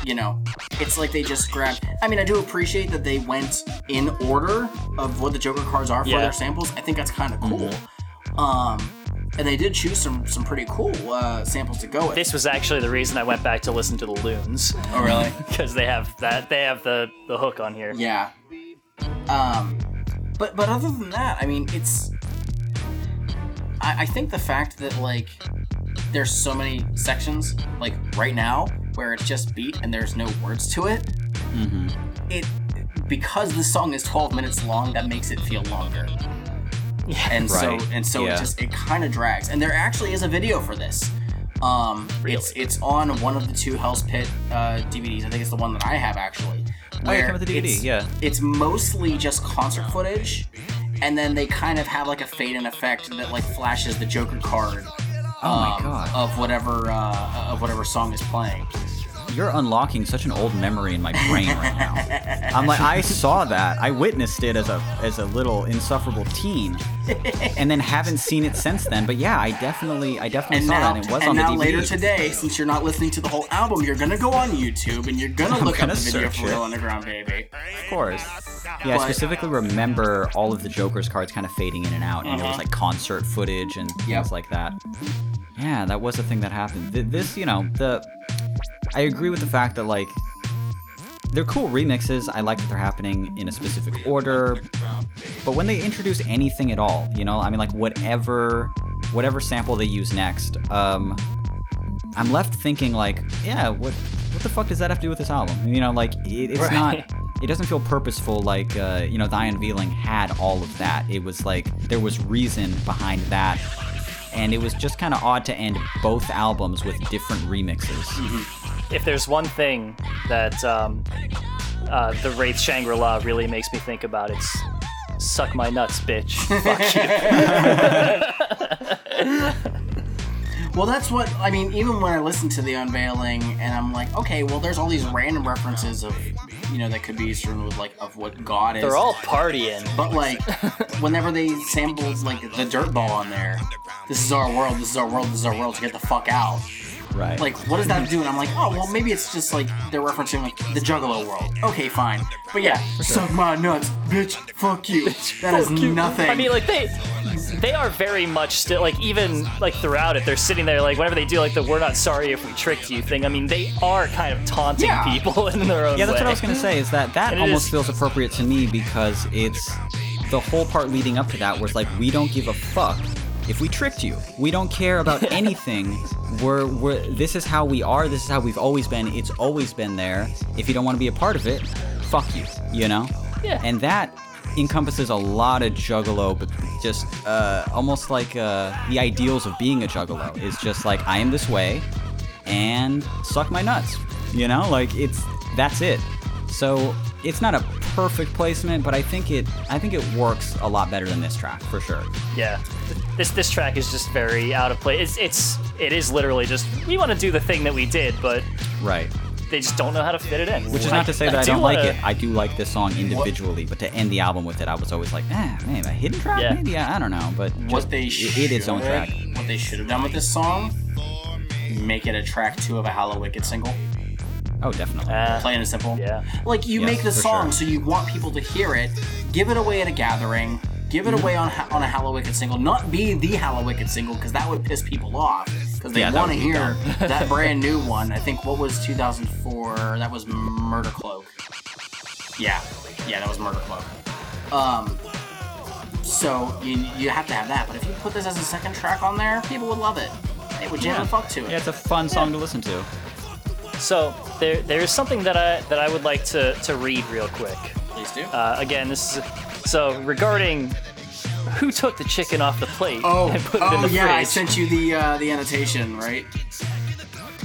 you know, it's like they just grabbed. I mean, I do appreciate that they went in order of what the Joker cards are for Yeah. their samples. I think that's kind of cool. Um, and they did choose some some pretty cool uh, samples to go with. This was actually the reason I went back to listen to the Loons oh, really? because they have that they have the the hook on here. Yeah. Um, but but other than that, I mean, it's. I, I think the fact that like there's so many sections like right now where it's just beat and there's no words to it. It because the song is 12 minutes long, that makes it feel longer. And so and so Yeah. it just it kind of drags. And there actually is a video for this. Um, it's it's on one of the two Hell's Pit uh, DVDs. I think it's the one that I have actually. Oh, yeah, where came the DVD, it's- yeah. It's mostly just concert footage, and then they kind of have like a fade in effect that like flashes the Joker card Oh my um, God. of whatever uh, of whatever song is playing. You're unlocking such an old memory in my brain right now. I'm like, I saw that. I witnessed it as a as a little insufferable teen, and then haven't seen it since then. But yeah, I definitely, I definitely And saw now, that. And it was and on the now DVD. later today, since you're not listening to the whole album, you're gonna go on YouTube and you're gonna I'm look gonna up the video for it. Real Underground Baby. Of course. Yeah, I specifically remember all of the Joker's cards kind of fading in and out, and there was Uh-huh. like concert footage and things like that. Yeah, that was a thing that happened. This, you know, the I agree with the fact that like they're cool remixes. I like that they're happening in a specific order. But when they introduce anything at all, you know, I mean like whatever whatever sample they use next, um I'm left thinking like, yeah, what what the fuck does that have to do with this album? You know, like it, it's Right. not it doesn't feel purposeful like uh, you know, The Unveiling had all of that. It was like there was reason behind that. And it was just kind of odd to end both albums with different remixes. If there's one thing that um, uh, the Wraith Shangri La really makes me think about, it's suck my nuts, bitch. Fuck you. Well, that's what I mean. Even when I listen to the unveiling, and I'm like, okay, well, there's all these random references of, you know, that could be certain with like of what God is. They're all partying. But like, whenever they sampled like the dirt ball on there, this is our world. This is our world. This is our world. To get the fuck out. Right. Like, what does that do? And I'm like, oh, well, maybe it's just like they're referencing like the Juggalo world. Okay, fine. But yeah, suck my nuts, bitch. Fuck you. That is nothing. I mean, like they they are very much still like even like throughout it, they're sitting there like whenever they do like the "we're not sorry if we tricked you" thing. I mean, they are kind of taunting Yeah. people in their own Yeah, that's way. what I was gonna say. Is that that And almost is- feels appropriate to me because it's the whole part leading up to that, where it's like we don't give a fuck if we tricked you. We don't care about anything. We're we're this is how we are. This is how we've always been. It's always been there. If you don't want to be a part of it, fuck you. You know. Yeah. And that encompasses a lot of juggalo, but just uh, almost like uh, the ideals of being a juggalo is just like I am this way, and suck my nuts. You know, like it's that's it. So it's not a perfect placement, but I think it I think it works a lot better than this track for sure. Yeah, this this track is just very out of place. It's it's it is literally just we want to do the thing that we did, but Right. they just don't know how to fit it in. Which is not to say that I, do don't like wanna- it. I do like this song individually, but to end the album with it, I was always like, eh, maybe a hidden track, Yeah. maybe I, I don't know, but what just, they it, should, it is its own track. What they should have done with this song, make it a track two of a Hallowicked single. Oh, definitely. Uh, Plain and simple. Yeah. Like you Yes, make the song sure. so you want people to hear it. Give it away at a gathering. Give it away on on a Hallowicked single. Not be the Hallowicked single because that would piss people off because they Yeah, want to hear that brand new one. I think what was 2004? That was Murder Cloak. Yeah, yeah, that was Murder Cloak. Um, so you you have to have that. But if you put this as a second track on there, people would love it. They would jam Yeah. the fuck to it. Yeah, it's a fun song to listen to. So there there is something that I that I would like to to read real quick. Please do. Uh, again, this is so regarding who took the chicken off the plate Oh, and put it in oh the yeah, I sent you the uh, the annotation, right?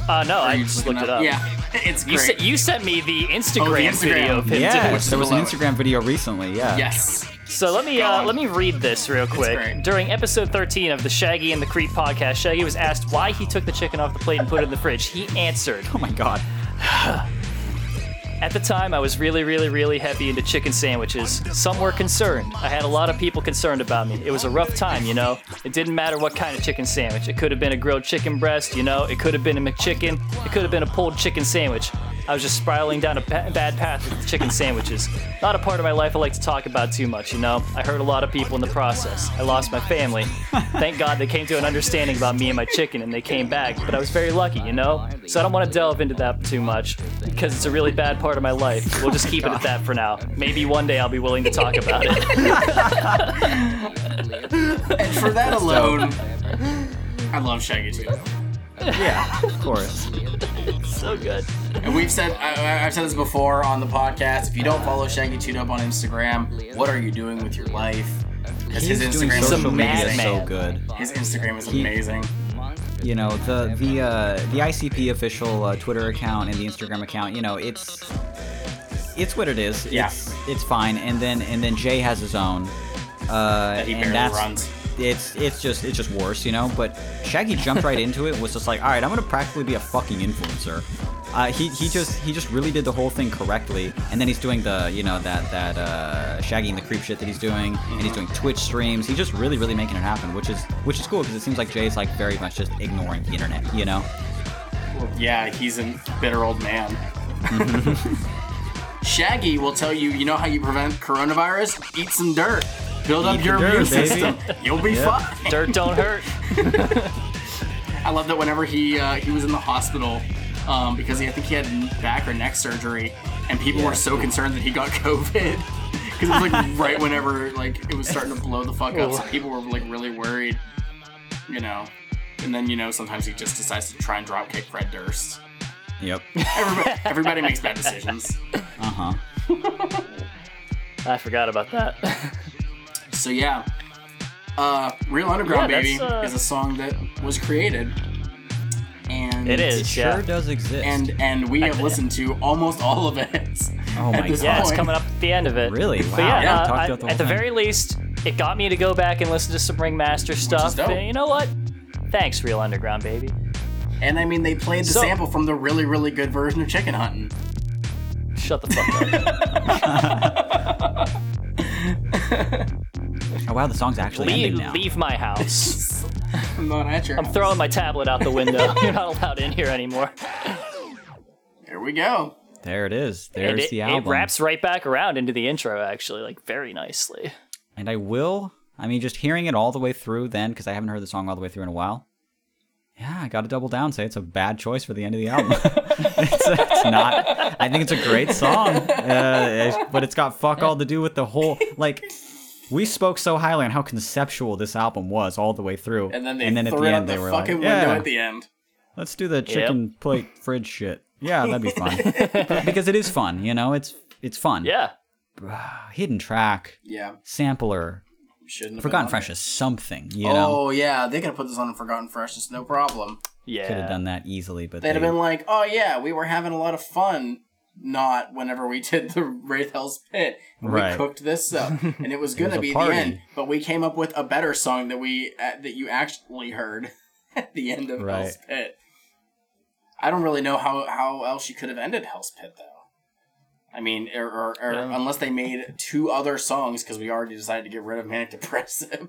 uh, no, I just looking looked it up? up. Yeah, it's You, great. sent you sent me the Instagram, Oh, the Instagram. video of him doing Yeah, it. there was an. Instagram video recently. Yeah. Yes. So let me uh, let me read this real quick. During episode 13 of the Shaggy and the Creep podcast, Shaggy was asked why he took the chicken off the plate and put it in the fridge. He answered, Oh my god. At the time, I was really, really, really heavy into chicken sandwiches. Some were concerned. I had a lot of people concerned about me. It was a rough time, you know. It didn't matter what kind of chicken sandwich. It could have been a grilled chicken breast, you know. It could have been a McChicken. It could have been a pulled chicken sandwich. I was just spiraling down a pa- bad path with chicken sandwiches. Not a part of my life I like to talk about too much, you know. I hurt a lot of people in the process. I lost my family. Thank God they came to an understanding about me and my chicken and they came back, but I was very lucky, you know? So I don't want to delve into that too much because it's a really bad part of my life. We'll just keep it at that for now. Maybe one day I'll be willing to talk about it. And for that alone, I love Shaggy too. Yeah, of course. so good. And we've said I, I've said this before on the podcast. If you don't follow Shaggy Two Dope on Instagram, what are you doing with your life? Because his Instagram is social media amazing. so good. His Instagram is He- amazing. you know the the uh, the ICP official uh, Twitter account and the Instagram account. You know, it's it's what it is. Yeah. It's, it's fine. And then and then Jay has his own. Uh, That he and barely that's runs. It's it's just it's just worse, you know. But Shaggy jumped right into it. and Was just like, all right, I'm gonna practically be a fucking influencer. Uh, he he just he just really did the whole thing correctly, and then he's doing the you know that that uh, Shaggy and the creep shit that he's doing, and he's doing Twitch streams. He's just really really making it happen, which is which is cool because it seems like Jay's like very much just ignoring the internet, you know. Yeah, he's a bitter old man. Shaggy will tell you, you know how you prevent coronavirus? Eat some dirt. Build up your dirt, immune baby. system. You'll be Yep. fine. Dirt don't hurt. I love that whenever he uh, he was in the hospital um, because he, I think he had back or neck surgery, and people were so concerned that he got COVID because it was like right whenever like it was starting to blow the fuck up, so people were like really worried, you know. And then you know sometimes he just decides to try and drop kick Fred Durst. Yep. Everybody, everybody makes bad decisions. Uh huh. I forgot about that. So yeah, uh, "Real Underground Yeah, Baby" uh, is a song that was created, and It is, It yeah. sure does exist. and and we have listened to almost all of it. Oh at my this Yeah, it's coming up at the end of it. Really? But Wow. yeah, Yeah. uh, I- the whole at the thing. very least, it got me to go back and listen to some Ringmaster stuff. dope. And you know what? Thanks, Real Underground Baby. And I mean, they played the So- sample from the really, really good version of Chicken Hunting. Shut the fuck up. Oh wow, the song's actually ending leave, now. leave my house. I'm not at your I'm throwing my tablet out the window. You're not allowed in here anymore. There we go. There it is. There's it, the album. it wraps right back around into the intro, actually, like very nicely. And I will. I mean, just hearing it all the way through then, because I haven't heard the song all the way through in a while. Yeah, I got to double down. Say it's a bad choice for the end of the album. it's, it's not. I think it's a great song, uh, it's- but it's got fuck all to do with the whole. Like, we spoke so highly on how conceptual this album was all the way through, And then they at the end the they were fucking like, "Yeah, at the end. let's do the chicken plate fridge shit." Yeah, that'd be fun because it is fun. You know, it's it's fun. Yeah. Hidden track, Yeah. sampler, Shouldn't have Forgotten been on Freshness, something. You there. know, Oh, yeah. They could have put this on in Forgotten Freshness, no problem. Yeah. could have done that easily, but They'd have been like, oh, yeah, we were having a lot of fun. Not whenever we did the Wraith Hell's Pit. We cooked this up, and it was gonna was be the end. But we came up with a better song that we uh, that you actually heard at the end of Right. Hell's Pit. I don't really know how how else you could have ended Hell's Pit though. I mean, or, or, or Yeah. unless they made two other songs because we already decided to get rid of Manic Depressive.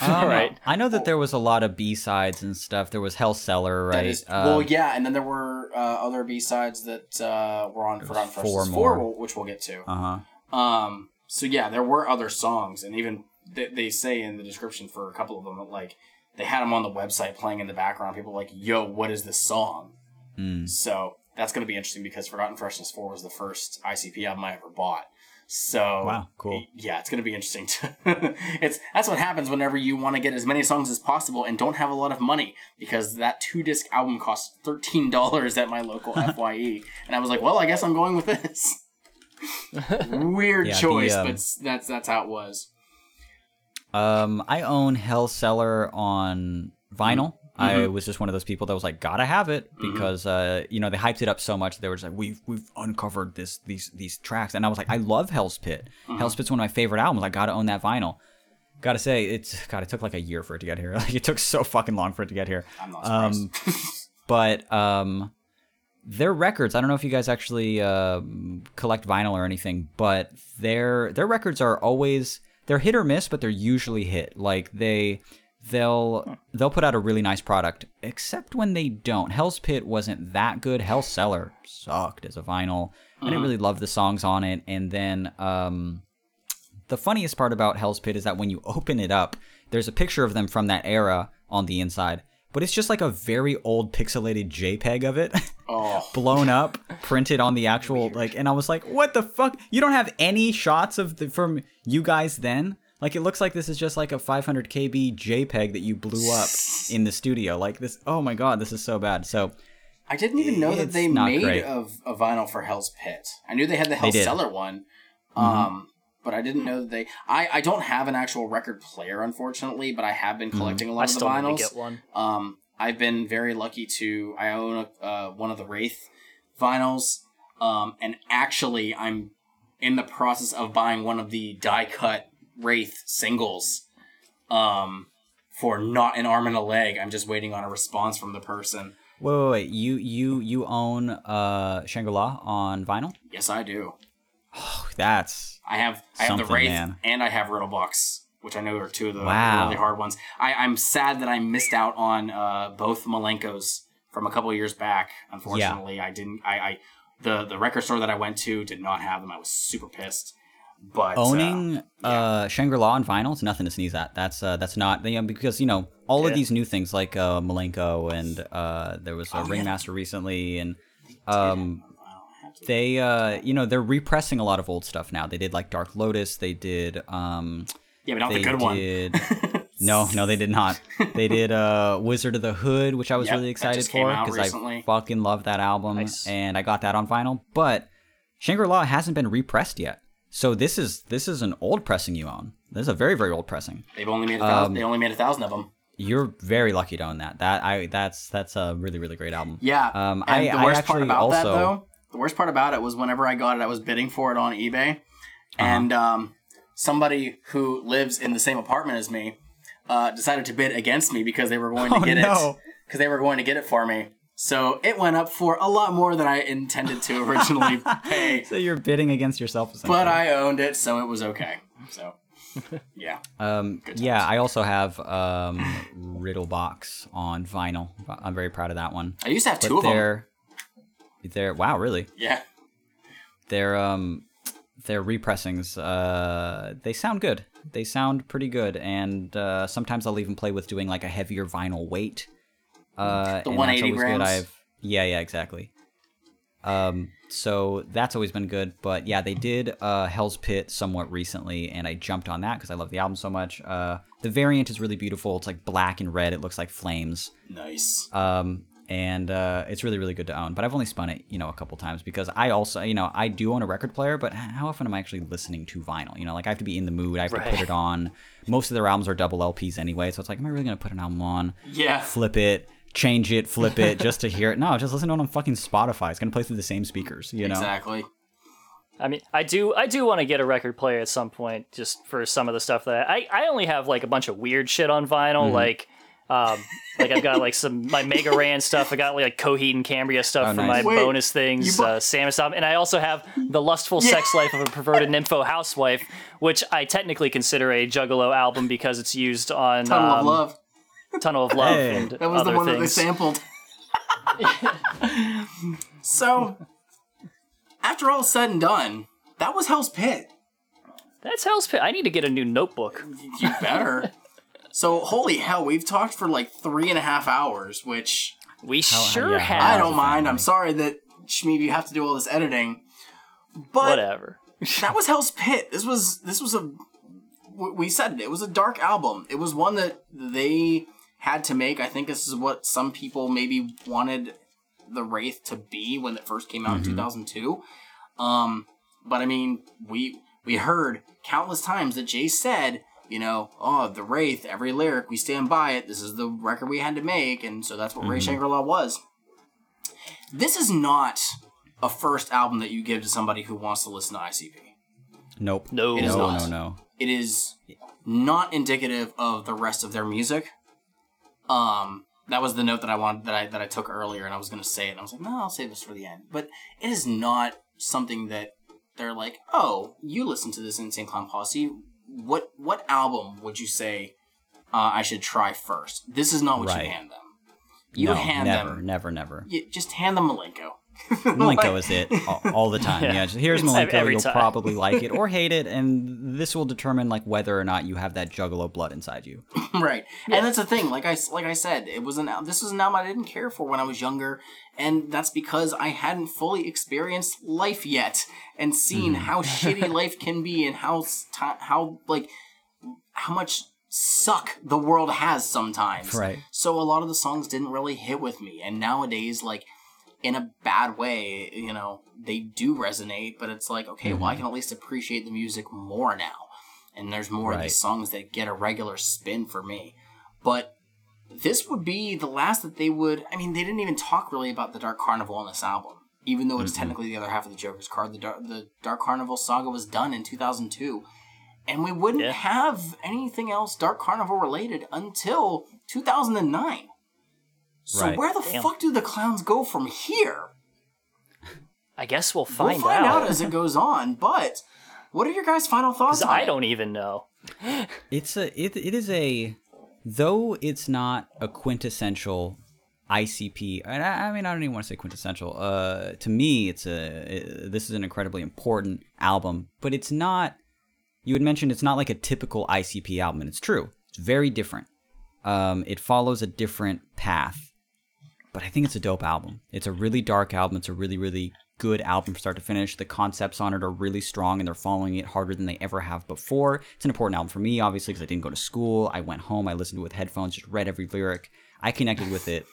Um, Right. I know that there was a lot of B sides and stuff. There was Hell Cellar, right? That is, Um, well, yeah, and then there were uh, other B sides that uh, were on Forgotten four Freshness more. four, which we'll get to. Uh huh. Um, so yeah, there were other songs, and even they, they say in the description for a couple of them that like they had them on the website playing in the background. People were like, "Yo, what is this song?" Mm. So that's going to be interesting because Forgotten Freshness four was the first ICP album I ever bought. So Wow, cool. Yeah, it's going to be interesting. To it's that's what happens whenever you want to get as many songs as possible and don't have a lot of money because that two disc album costs thirteen dollars at my local Fye, and I was like, well, I guess I'm going with this. Weird Yeah, the, choice, um, but that's that's how it was. Um, I own Hell Cellar on vinyl. I Mhm. was just one of those people that was like, gotta have it Mm-hmm. because uh, you know they hyped it up so much. They were just like, we've we've uncovered this these these tracks, and I was like, I love Hell's Pit. Mm-hmm. Hell's Pit's one of my favorite albums. I gotta own that vinyl. Gotta say, it's God. It took like a year for it to get here. Like it took so fucking long for it to get here. I'm not surprised. Um, but um, their records. I don't know if you guys actually um collect vinyl or anything, but their their records are always they're hit or miss, but they're usually hit. Like they they'll they'll put out a really nice product, except when they don't. Hell's Pit wasn't that good. Hell Cellar sucked as a vinyl. I didn't really love the songs on it, and then um, the funniest part about Hell's Pit is that when you open it up, there's a picture of them from that era on the inside, but it's just like a very old pixelated JPEG of it. Oh. blown up, printed on the actual like and I was like, "What the fuck? You don't have any shots of the from you guys then?" Like it looks like this is just like a 500 KB JPEG that you blew up in the studio. Like this, oh my god, this is so bad. So I didn't even know that they made great. a, a vinyl for Hell's Pit. I knew they had the Hell did. Cellar one, Mhm. um, but I didn't know that they. I, I don't have an actual record player, unfortunately, but I have been Mhm. collecting a lot I of the still need to vinyls. get one. Um, I've been very lucky to. I own a, uh, one of the Wraith vinyls, um, and actually, I'm in the process of buying one of the die cut Wraith singles. um, for not an arm and a leg. I'm just waiting on a response from the person. Wait, wait, wait. You you you own uh Shangri La on vinyl? Yes, I do. Oh, That's I have I have the Wraith man. and I have Riddlebox, which I know are two of the Wow. really hard ones. I, I'm sad that I missed out on uh, both Milenkos from a couple years back. Unfortunately, I didn't. I, I the the record store that I went to did not have them. I was super pissed. But uh, owning uh, Shangri La on vinyl is nothing to sneeze at. That's uh, that's not you know, because you know all of these new things like uh, Milenko and uh, there was a Oh, yeah. Ringmaster recently and um, they uh, you know they're repressing a lot of old stuff now. They did like Dark Lotus. They did um, yeah, but not the good one. no, no, they did not. They did uh, Wizard of the Hood, which I was Yep, really excited for because I fucking love that album, Nice. and I got that on vinyl. But Shangri La hasn't been repressed yet, so this is this is an old pressing you own. This is a very very old pressing. They've only made a thousand. Um, they only made a thousand of them. You're very lucky to own that. That I that's that's a really really great album. Yeah. Um, and I, the worst actually part about also that though, the worst part about it was whenever I got it, I was bidding for it on eBay, Uh-huh. and um, somebody who lives in the same apartment as me uh, decided to bid against me because they were going to Oh, get it no. because they were going to get it for me. So it went up for a lot more than I intended to originally pay, so you're bidding against yourself. but. I owned it, so it was okay. So yeah, Um, yeah, I also have um, Riddlebox on vinyl. I'm very proud of that one. I used to have But two of them. they're, they're wow, really? Yeah, They're um, they're repressings. Uh, they sound good. They sound pretty good, and uh, sometimes I'll even play with doing like a heavier vinyl weight. Uh, The and 180 that's always grams? good. I've yeah, yeah, exactly. Um, so that's always been good. But yeah, they did uh, Hell's Pit somewhat recently, and I jumped on that because I love the album so much. Uh, the variant is really beautiful. It's like black and red. It looks like flames. nice. Um, and uh, it's really, really good to own. But I've only spun it, you know, a couple times because I also, you know, I do own a record player, but how often am I actually listening to vinyl? You know, like I have to be in the mood. I have to put it on. Most of their albums are double LPs anyway, so it's like, am I really gonna put an album on? Yeah. Flip it, change it, flip it, just to hear it? No, just listen to it on fucking Spotify. It's gonna play through the same speakers, you know. Exactly. I mean, I do, I do want to get a record player at some point, just for some of the stuff that I, I only have like a bunch of weird shit on vinyl, Mm-hmm. like, um, like I've got like some my Mega Ran stuff. I got like Coheed and Cambria stuff Oh, for nice. my Wait, bonus things, you bu- uh, Samus album, and I also have the Lustful Sex Life of a Perverted Nympho Housewife, which I technically consider a Juggalo album because it's used on Tunnel of um, Love. Tunnel of Love, Hey. and That was other the one that they sampled. so, after all said and done, that was Hell's Pit. That's Hell's Pit. I need to get a new notebook. You better. so, holy hell, we've talked for like three and a half hours, which We sure yeah, have. I don't mind. I'm sorry that Shmeev, you have to do all this editing. But Whatever. that was Hell's Pit. This was this was a we said it. It was a dark album. It was one that they had to make. I think this is what some people maybe wanted the Wraith to be when it first came out in 2002. Um, but I mean, we we heard countless times that Jay said, you know, oh, the Wraith, every lyric, we stand by it. This is the record we had to make, and so that's what Wraith Shangri La was. This is not a first album that you give to somebody who wants to listen to ICP. Nope. No. It is no, not. no, no. It is not indicative of the rest of their music. Um, that was the note that I wanted that I that I took earlier, and I was going to say it. And I was like, no, I'll save this for the end. But it is not something that they're like, oh, you listen to this Insane Clown Posse. What what album would you say uh, I should try first? This is not what Right. you hand them. You no, hand never, them. never, never. You just hand them Milenko. Milenko is it all, all the time. Yeah. Yeah, just, here's It's Milenko. You'll time. probably like it or hate it, and this will determine like whether or not you have that Juggalo blood inside you. right and that's the thing like i like i said it was an this was an album i didn't care for when i was younger and that's because i hadn't fully experienced life yet and seen Mm. how shitty life can be and how how like how much suck the world has sometimes Right. so a lot of the songs didn't really hit with me and nowadays like in a bad way you know they do resonate but it's like okay well i Mm-hmm. can at least appreciate the music more now and there's more of Right. these songs that get a regular spin for me but this would be the last that they would i mean they didn't even talk really about the dark carnival on this album even though it's technically the other half of the joker's card the dark, the dark carnival saga was done in 2002 and we wouldn't Yeah. have anything else Dark Carnival related until 2009. So Right. where the Damn. fuck do the clowns go from here? I guess we'll find, we'll find out. out. as it goes on. But what are your guys' final thoughts? on I don't even know. It's a it, it is a though it's not a quintessential ICP. And I, I mean I don't even want to say quintessential. Uh, to me, it's a uh, this is an incredibly important album, but it's not. You had mentioned it's not like a typical ICP album, and it's true. It's very different. Um, it follows a different path, but I think it's a dope album. It's a really dark album. It's a really really good album from start to finish. The concepts on it are really strong and they're following it harder than they ever have before. It's an important album for me, obviously, because I didn't go to school. I went home, I listened with headphones, just read every lyric. I connected with it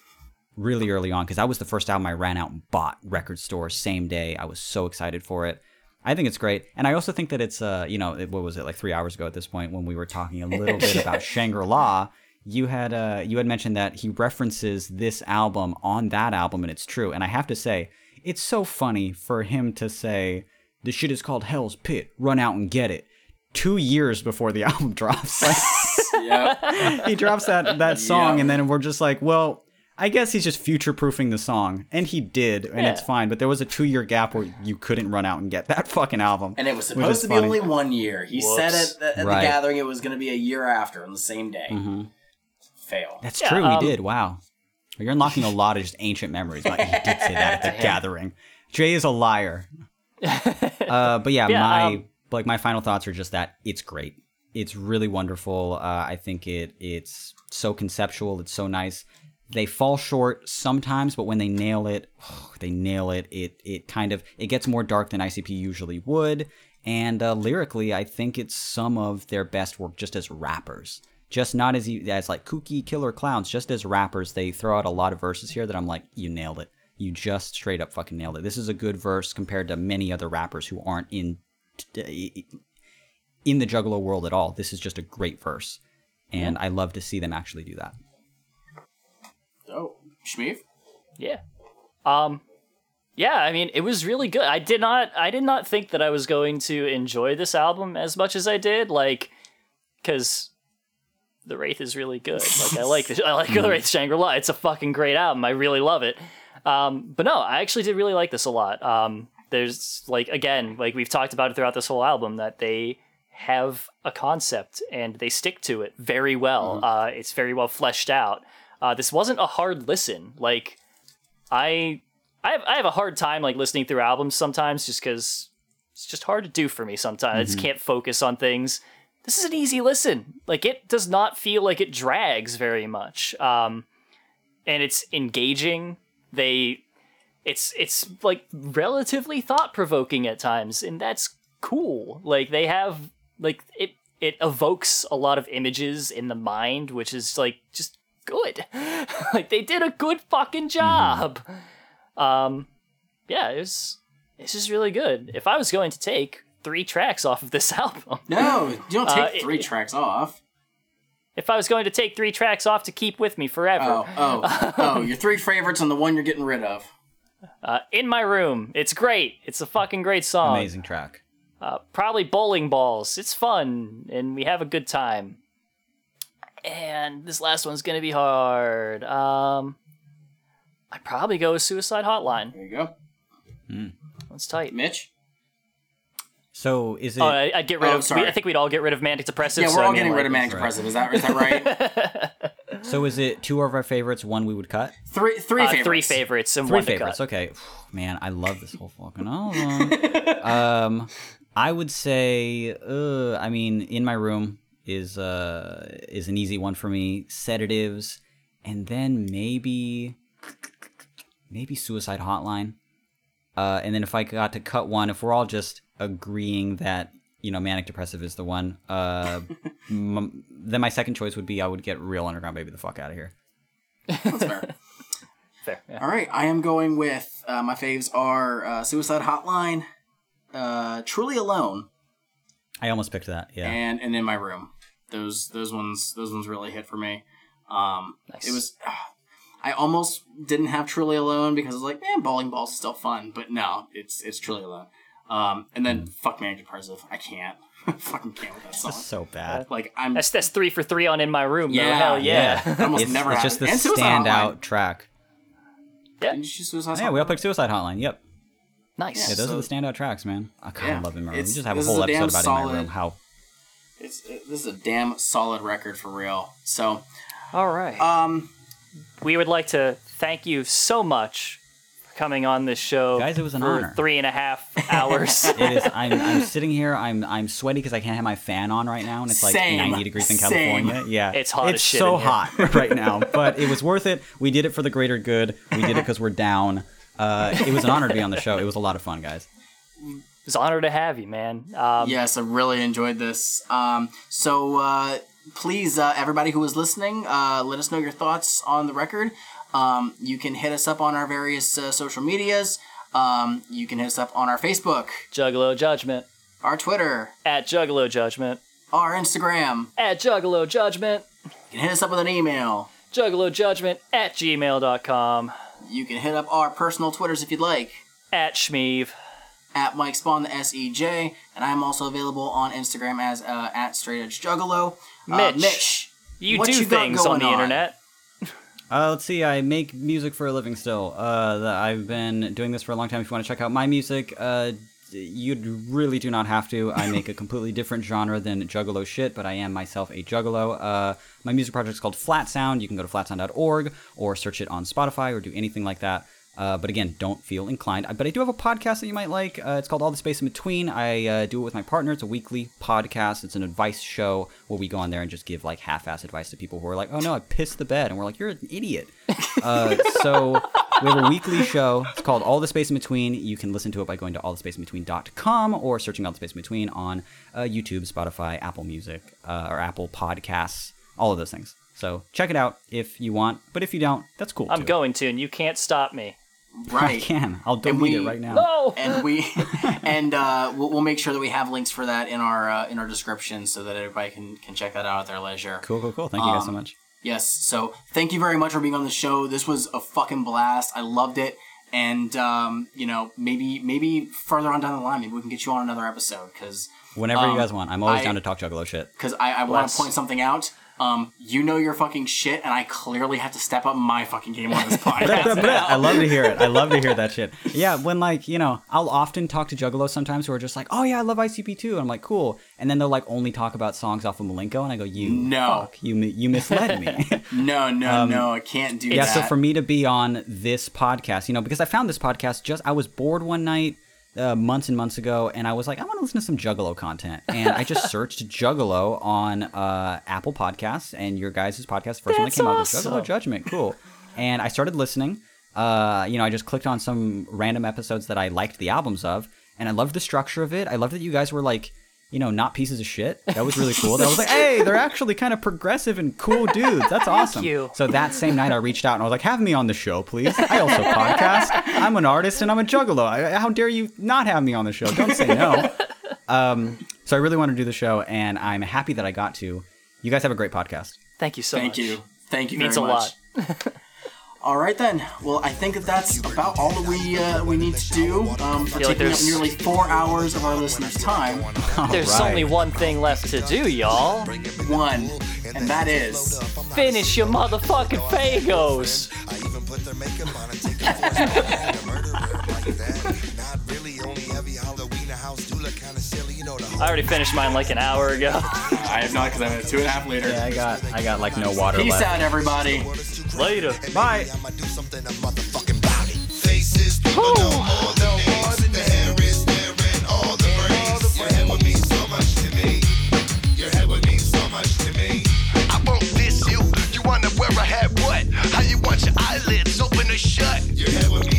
really early on because that was the first album I ran out and bought record store same day. I was so excited for it. I think it's great, and I also think that it's uh you know it- what was it like three hours ago at this point when we were talking a little bit about Shangri La. You had uh you had mentioned that he references this album on that album, and it's true. And I have to say, it's so funny for him to say the shit is called Hell's Pit. Run out and get it. Two years before the album drops, Like, Yeah. he drops that that song, Yeah. and then we're just like, well, I guess he's just future proofing the song, and he did, and it's fine. But there was a two year gap where you couldn't run out and get that fucking album, And it was supposed to be funny. only one year. He said at, the, at Right. the gathering it was going to be a year after on the same day. Fail. That's Yeah, true. um, he did. Wow, you're unlocking a lot of just ancient memories. But he did say that at the gathering. Jay is a liar. uh, but yeah, Yeah, my um, like my final thoughts are just that it's great. It's really wonderful. Uh, I think it it's so conceptual. It's so nice. They fall short sometimes, but when they nail it, they nail it. It it kind of it gets more dark than ICP usually would. And uh, lyrically, I think it's some of their best work just as rappers. Just not as e- as like kooky killer clowns. Just as rappers, they throw out a lot of verses here that I'm like, you nailed it. You just straight up fucking nailed it. This is a good verse compared to many other rappers who aren't in in the Juggalo world at all. This is just a great verse, and I love to see them actually do that. Oh, Shmeev? Yeah. Um yeah, I mean, it was really good. I did not I did not think that I was going to enjoy this album as much as I did like cuz the Wraith is really good. Like I like the I like the Wraith Shangri-La. It's a fucking great album. I really love it. Um but no, I actually did really like this a lot. Um there's like again, like we've talked about it throughout this whole album that they have a concept and they stick to it very well. Uh, it's very well fleshed out. Uh, this wasn't a hard listen. Like I, I have, I have a hard time like listening through albums sometimes just because it's just hard to do for me sometimes. I just can't focus on things. This is an easy listen. Like it does not feel like it drags very much. Um, and it's engaging. They, it's it's like relatively thought provoking at times, and that's cool. Like they have like it it evokes a lot of images in the mind, which is like just good. like they did a good fucking job. Um, yeah, it was it's just really good. If I was going to take three tracks off of this album, No, you don't take Uh, it- three tracks off. if I was going to take three tracks off to keep with me forever, Oh, oh, oh, your three favorites and the one you're getting rid of. uh, in my room, it's great. It's a fucking great song. Amazing track. Uh, probably bowling balls. It's fun and we have a good time. And this last one's gonna be hard. Um, I'd probably go with Suicide Hotline. There you go. That's tight. Mitch? So is it? Oh, I- I'd get rid Oh, of. sorry. I think we'd all get rid of manic depressive. Yeah, we're I all mean, getting rid of manic depressive. Is that, is that right? so is it two of our favorites, one we would cut? three three uh, favorites. three favorites and Three one to favorites. cut. Okay, man, I love this whole fucking album. um, I would say, uh, I mean, in my room is uh is an easy one for me. Sedatives, and then maybe maybe Suicide Hotline. Uh, and then if I got to cut one, if we're all just agreeing that you know manic depressive is the one, uh, m- then my second choice would be I would get real underground baby the fuck out of here. That's fair. Fair. yeah. All right, I am going with uh, my faves are uh, Suicide Hotline, uh, Truly Alone, I almost picked that. Yeah. and and In My Room. Those those ones those ones really hit for me. Um, Nice. It was. I almost didn't have Truly Alone because I was like, man, bowling balls is still fun, but no, it's it's Truly Alone. Um, and then fuck Manic Depressive. I can't. fucking can't with that song. That's so bad. Like I'm. That's that's three for three on in my room. though. Yeah, hell yeah. I almost it's, never it's have just it. the standout track. Yeah. Did you choose Suicide Yeah, we all Hotline? picked Suicide Hotline. Yep. nice. Yeah, those so- are the standout tracks, man. I kind Yeah, of love In My Room. We just have a whole a episode about In My Room. How It's it, this is a damn solid record for real. So All right. um, we would like to thank you so much for coming on this show, Guys, it was an for honor. Three and a half hours. it is. I'm, I'm sitting here. I'm I'm sweaty because I can't have my fan on right now, and it's like Same. 90 degrees in Same. California. Yeah, It's hot as It's shit so in here. hot right now, but it was worth it. We did it for the greater good. We did it because we're down. Uh, it was an honor to be on the show. It was a lot of fun, guys. it's an honor to have you, man. Um, yes, I really enjoyed this. Um, so uh, please, uh, everybody who is listening, uh, let us know your thoughts on the record. Um, you can hit us up on our various uh, social medias. Um, you can hit us up on our Facebook, Juggalo Judgment our Twitter, at Juggalo Judgment our Instagram. at Juggalo Judgment. You can hit us up with an email. Juggalo Judgment at gmail.com. You can hit up our personal Twitters if you'd like. At Shmeev. At Mike Spawn, the SEJ, and I'm also available on Instagram as uh, at Straight Edge Juggalo. Uh, Mitch, Mitch, You what do you things on the on? internet. Uh, let's see. I make music for a living still. Uh, I've been doing this for a long time. If you want to check out my music, uh, you really do not have to. I make a completely different genre than Juggalo shit, but I am myself a Juggalo. Uh, my music project is called Flat Sound. You can go to flatsound.org or search it on Spotify or do anything like that. Uh, but again, don't feel inclined. But I do have a podcast that you might like. Uh, it's called All the Space in Between. I uh, do it with my partner. It's a weekly podcast. It's an advice show where we go on there and just give like half-ass advice to people who are like, "Oh no, I pissed the bed," and we're like, "You're an idiot." Uh, so we have a weekly show. It's called All the Space in Between. You can listen to it by going to allthespaceinbetween.com or searching All the Space in Between on uh, YouTube, Spotify, Apple Music, uh, or Apple Podcasts, all of those things. So check it out if you want, but if you don't, that's cool. I'm too. going to, and you can't stop me. I can. I'll And delete we- it right now. No! and we and uh, we'll, we'll make sure that we have links for that in our uh, in our description so that everybody can can check that out at their leisure. Cool, cool, cool. Thank you guys so Um, much. Yes. So thank you very much for being on the show. This was a fucking blast. I loved it. And um, you know, maybe maybe further on down the line, maybe we can get you on another episode because Whenever um, you guys want, I'm always I- down to talk Juggalo shit. because I, I want to point something out. Um, you know your fucking shit, and I clearly have to step up my fucking game on this podcast. I love to hear it. I love to hear that shit. Yeah, when like you know, I'll often talk to Juggalos sometimes who are just like, "Oh yeah, I love ICP too," and I'm like, "Cool," and then they'll like only talk about songs off of Milenko, and I go, "You No. fuck, you you misled me." No, no, no, I can't do Um, yeah, that. so for me to be on this podcast, you know, because I found this podcast just I was bored one night. Uh, months and months ago, and I was like, I want to listen to some Juggalo content, and I just searched Juggalo on uh, Apple Podcasts, and your guys' podcast, first one that That's came out was. Juggalo Judgment, cool. And I started listening. Uh, you know, I just clicked on some random episodes that I liked the albums of, and I loved the structure of it. I loved that you guys were like, you know, not pieces of shit. That was really cool. That was like, hey, they're actually kind of progressive and cool dudes. That's awesome. you. So that same night, I reached out and I was like, have me on the show, please. I also podcast. I'm an artist and I'm a juggalo. I, how dare you not have me on the show? Don't say no. Um, so I really want to do the show, and I'm happy that I got to. You guys have a great podcast. Thank you so Thank much. you. Thank you It Means very a much. lot. All right then. Well, I think that that's about all that we uh, we need to do um, for feel like taking up nearly four hours of our listeners' time. There's right. only one thing left to do, y'all. One, and that is Finish your motherfucking Faygos. I already finished mine like an hour ago. I have not because I'm at two and a half later. Yeah, I got I got like no water Peace left. out, everybody. Later. Bye. I'ma do something a motherfucking body. Faces, people know all the names. The hair is staring, all the brains. Your head would mean so much to me. Your head would mean so much to me. I won't diss you. You wanna wear a hat? What? How you want your eyelids open or shut? Your head would mean